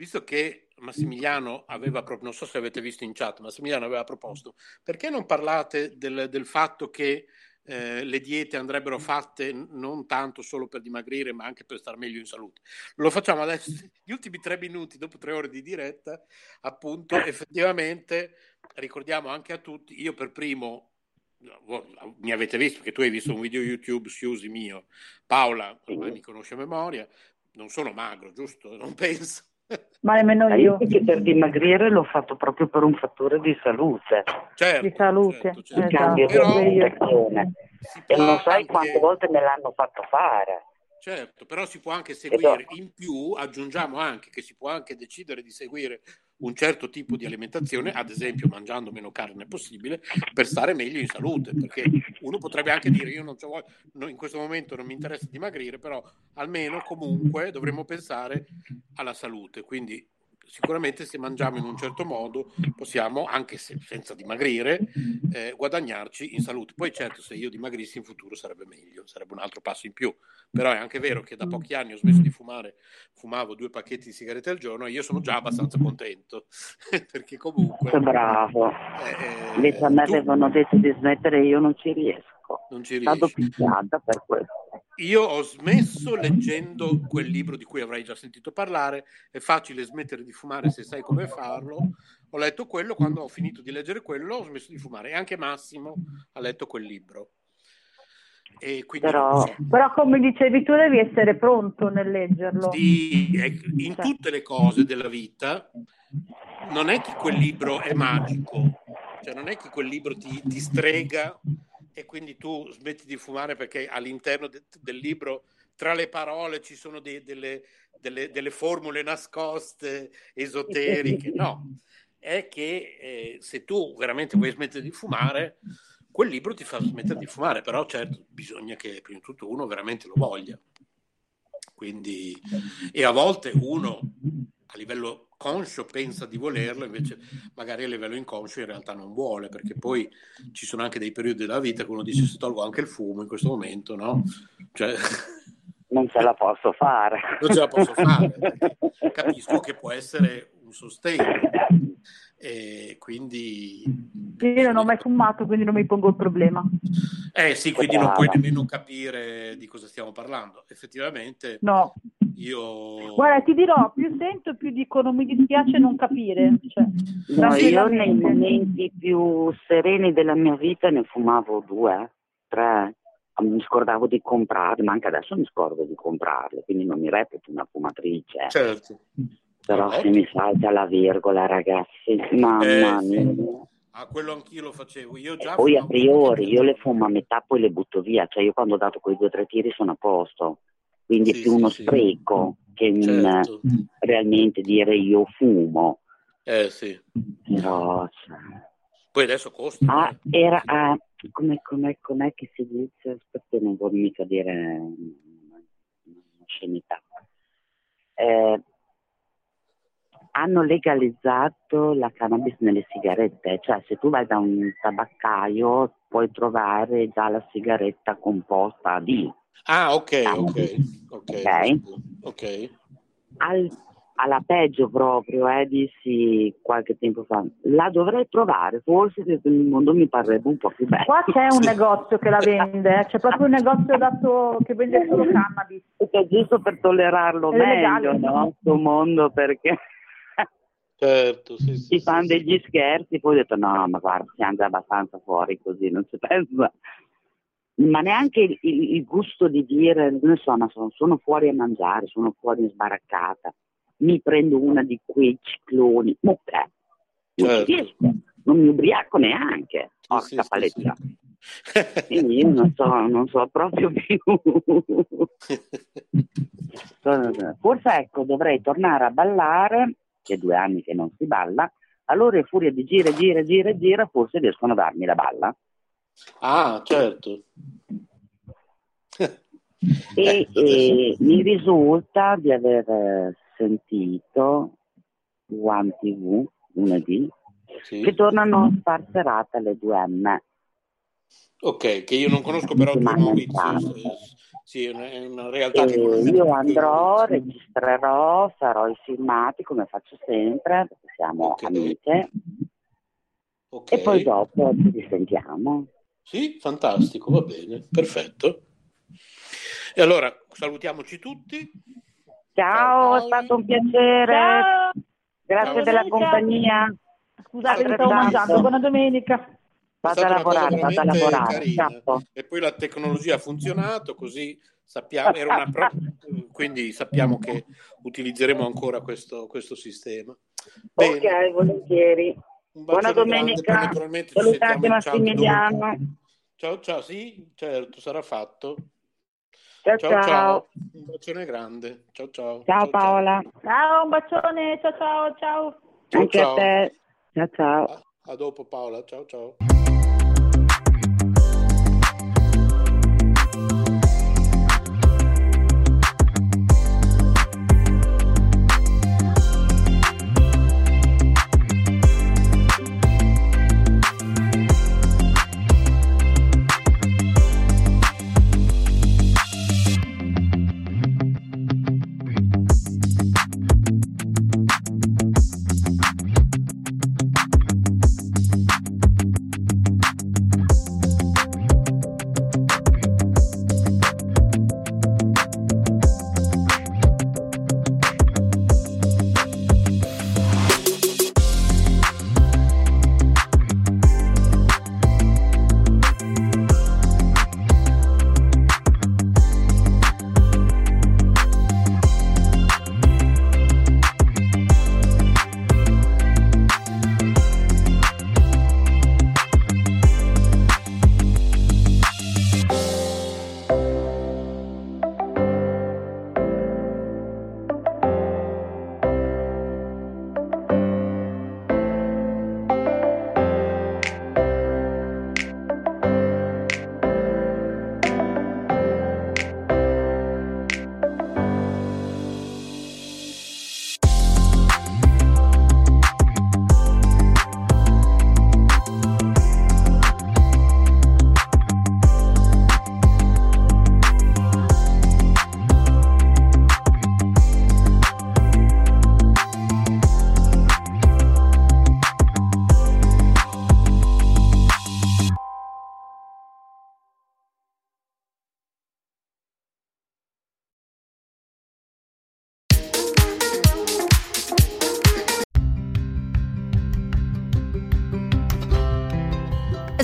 visto che Massimiliano aveva, pro- non so se avete visto in chat, Massimiliano aveva proposto, perché non parlate del, del fatto che eh, le diete andrebbero fatte non tanto solo per dimagrire, ma anche per star meglio in salute? Lo facciamo adesso, [LAUGHS] gli ultimi tre minuti, dopo tre ore di diretta, appunto, effettivamente, ricordiamo anche a tutti, io per primo mi avete visto perché tu hai visto un video YouTube su Usi mio. Paola ormai mi conosce a memoria, non sono magro, giusto? Non [LAUGHS] penso. Ma nemmeno Ma io. io che per dimagrire l'ho fatto proprio per un fattore di salute. Certo, Di salute. Il Esatto. cambio di Però- alimentazione. E non sai quante volte me l'hanno fatto fare. Certo, però si può anche Esatto. seguire. In più aggiungiamo anche che si può anche decidere di seguire un certo tipo di alimentazione, ad esempio mangiando meno carne possibile, per stare meglio in salute. Perché uno potrebbe anche dire: Io non no, in questo momento non mi interessa dimagrire, però almeno comunque dovremmo pensare alla salute. Quindi sicuramente se mangiamo in un certo modo possiamo, anche se senza dimagrire, eh, guadagnarci in salute. Poi certo, se io dimagrissi in futuro sarebbe meglio, sarebbe un altro passo in più. Però è anche vero che da pochi anni ho smesso di fumare, fumavo due pacchetti di sigarette al giorno e io sono già abbastanza contento, [LAUGHS] perché comunque... Bravo. eh, Le a me tu- avevano detto di smettere e io non ci riesco. Non ci riesci. picchiata per questo. Io ho smesso leggendo quel libro di cui avrai già sentito parlare, è facile smettere di fumare se sai come farlo. Ho letto quello, quando ho finito di leggere quello ho smesso di fumare e anche Massimo ha letto quel libro. Però- so. Però come dicevi tu devi essere pronto nel leggerlo. Sì, ecco, in tutte le cose della vita non è che quel libro è magico, cioè non è che quel libro ti, ti strega e quindi tu smetti di fumare perché all'interno de- del libro tra le parole ci sono dei- delle, delle- delle formule nascoste, esoteriche. [LAUGHS] No, è che eh, se tu veramente vuoi smettere di fumare, quel libro ti fa smettere di fumare, però certo bisogna che prima di tutto uno veramente lo voglia. Quindi, e a volte uno a livello conscio pensa di volerlo, invece magari a livello inconscio in realtà non vuole, perché poi ci sono anche dei periodi della vita che uno dice se tolgo anche il fumo in questo momento, no? Cioè, Non ce la posso fare. non ce la posso fare, [LAUGHS] capisco che può essere un sostegno. E quindi, Io non ho mai fumato, quindi non mi pongo il problema. eh sì, quindi non puoi nemmeno capire di cosa stiamo parlando. Effettivamente, No. io Guarda, ti dirò, più sento, più dico non mi dispiace non capire. Cioè, No, io nei momenti più sereni della mia vita ne fumavo due, tre. Mi scordavo di comprarli, ma anche adesso mi scordo di comprarli, quindi non mi reputo una fumatrice. Certo. Però se mi salta la virgola, ragazzi, mamma Eh, sì. mia. Ah, quello anch'io lo facevo. Io già Poi a priori io le fumo a metà, poi le butto via. Cioè io quando ho dato quei due o tre tiri sono a posto. Quindi è più uno spreco che un Certo. realmente dire io fumo. Eh sì. Però, Poi adesso costa. Ah, era ah, come, come, com'è che si dice? Aspetta, non voglio mica dire una scenità. Eh, hanno legalizzato la cannabis nelle sigarette, cioè se tu vai da un tabaccaio puoi trovare già la sigaretta composta di Ah, ok, ok, ok. Ok. ok. al- alla peggio proprio, eh, dissi qualche tempo fa, la dovrei provare, forse se il mondo mi parrebbe un po' più bello. Qua c'è un negozio che la vende, eh, c'è proprio un negozio dato che vende solo cannabis. È giusto per tollerarlo È meglio, legale. no? Questo mondo perché Certo, sì, sì, si sì, fanno degli scherzi, poi ho detto no, ma guarda, siamo già abbastanza fuori così, non si pensa. Ma neanche il, il- il gusto di dire, non so, ma sono, sono fuori a mangiare, sono fuori in sbaraccata, mi prendo una di quei cicloni, ma? Non Certo. riesco, non mi ubriaco neanche, porca paletta. Quindi io non so, non so proprio [LAUGHS] più. [LAUGHS] Forse ecco, dovrei tornare a ballare, che è due anni che non si balla, allora in furia di gira, gira, gira, gira, forse riescono a darmi la balla. Ah, certo. E, [LAUGHS] e mi risulta di aver eh, sentito One TV lunedì Sì. che tornano a far serata alle 2M. Ok, che io non conosco però tu Maurizio, eh, sì, è una, è una realtà che non E ho io andrò, registrerò, farò i filmati come faccio sempre, perché siamo amiche, Ok. e poi dopo ci risentiamo. Sì, fantastico, va bene, perfetto. E allora salutiamoci tutti. Ciao, è stato un piacere. Ciao. Grazie Ciao, della compagnia. Scusate che stavo mangiando. Buona domenica. Vado a lavorare, vado a lavorare. carina. Ciao. E poi la tecnologia ha funzionato, così sappiamo, era una pro- quindi sappiamo che utilizzeremo ancora questo, questo sistema. Bene, Ok, volentieri. Buona domenica. Salutate Massimiliano. Ciao ciao, sì, certo, sarà fatto. Ciao, ciao. ciao. ciao. Un bacione grande. Ciao ciao. Ciao Paola. Ciao, un bacione. Ciao, ciao, ciao. Ciao, Anche ciao. a te. Ciao ciao. A dopo Paola, ciao ciao.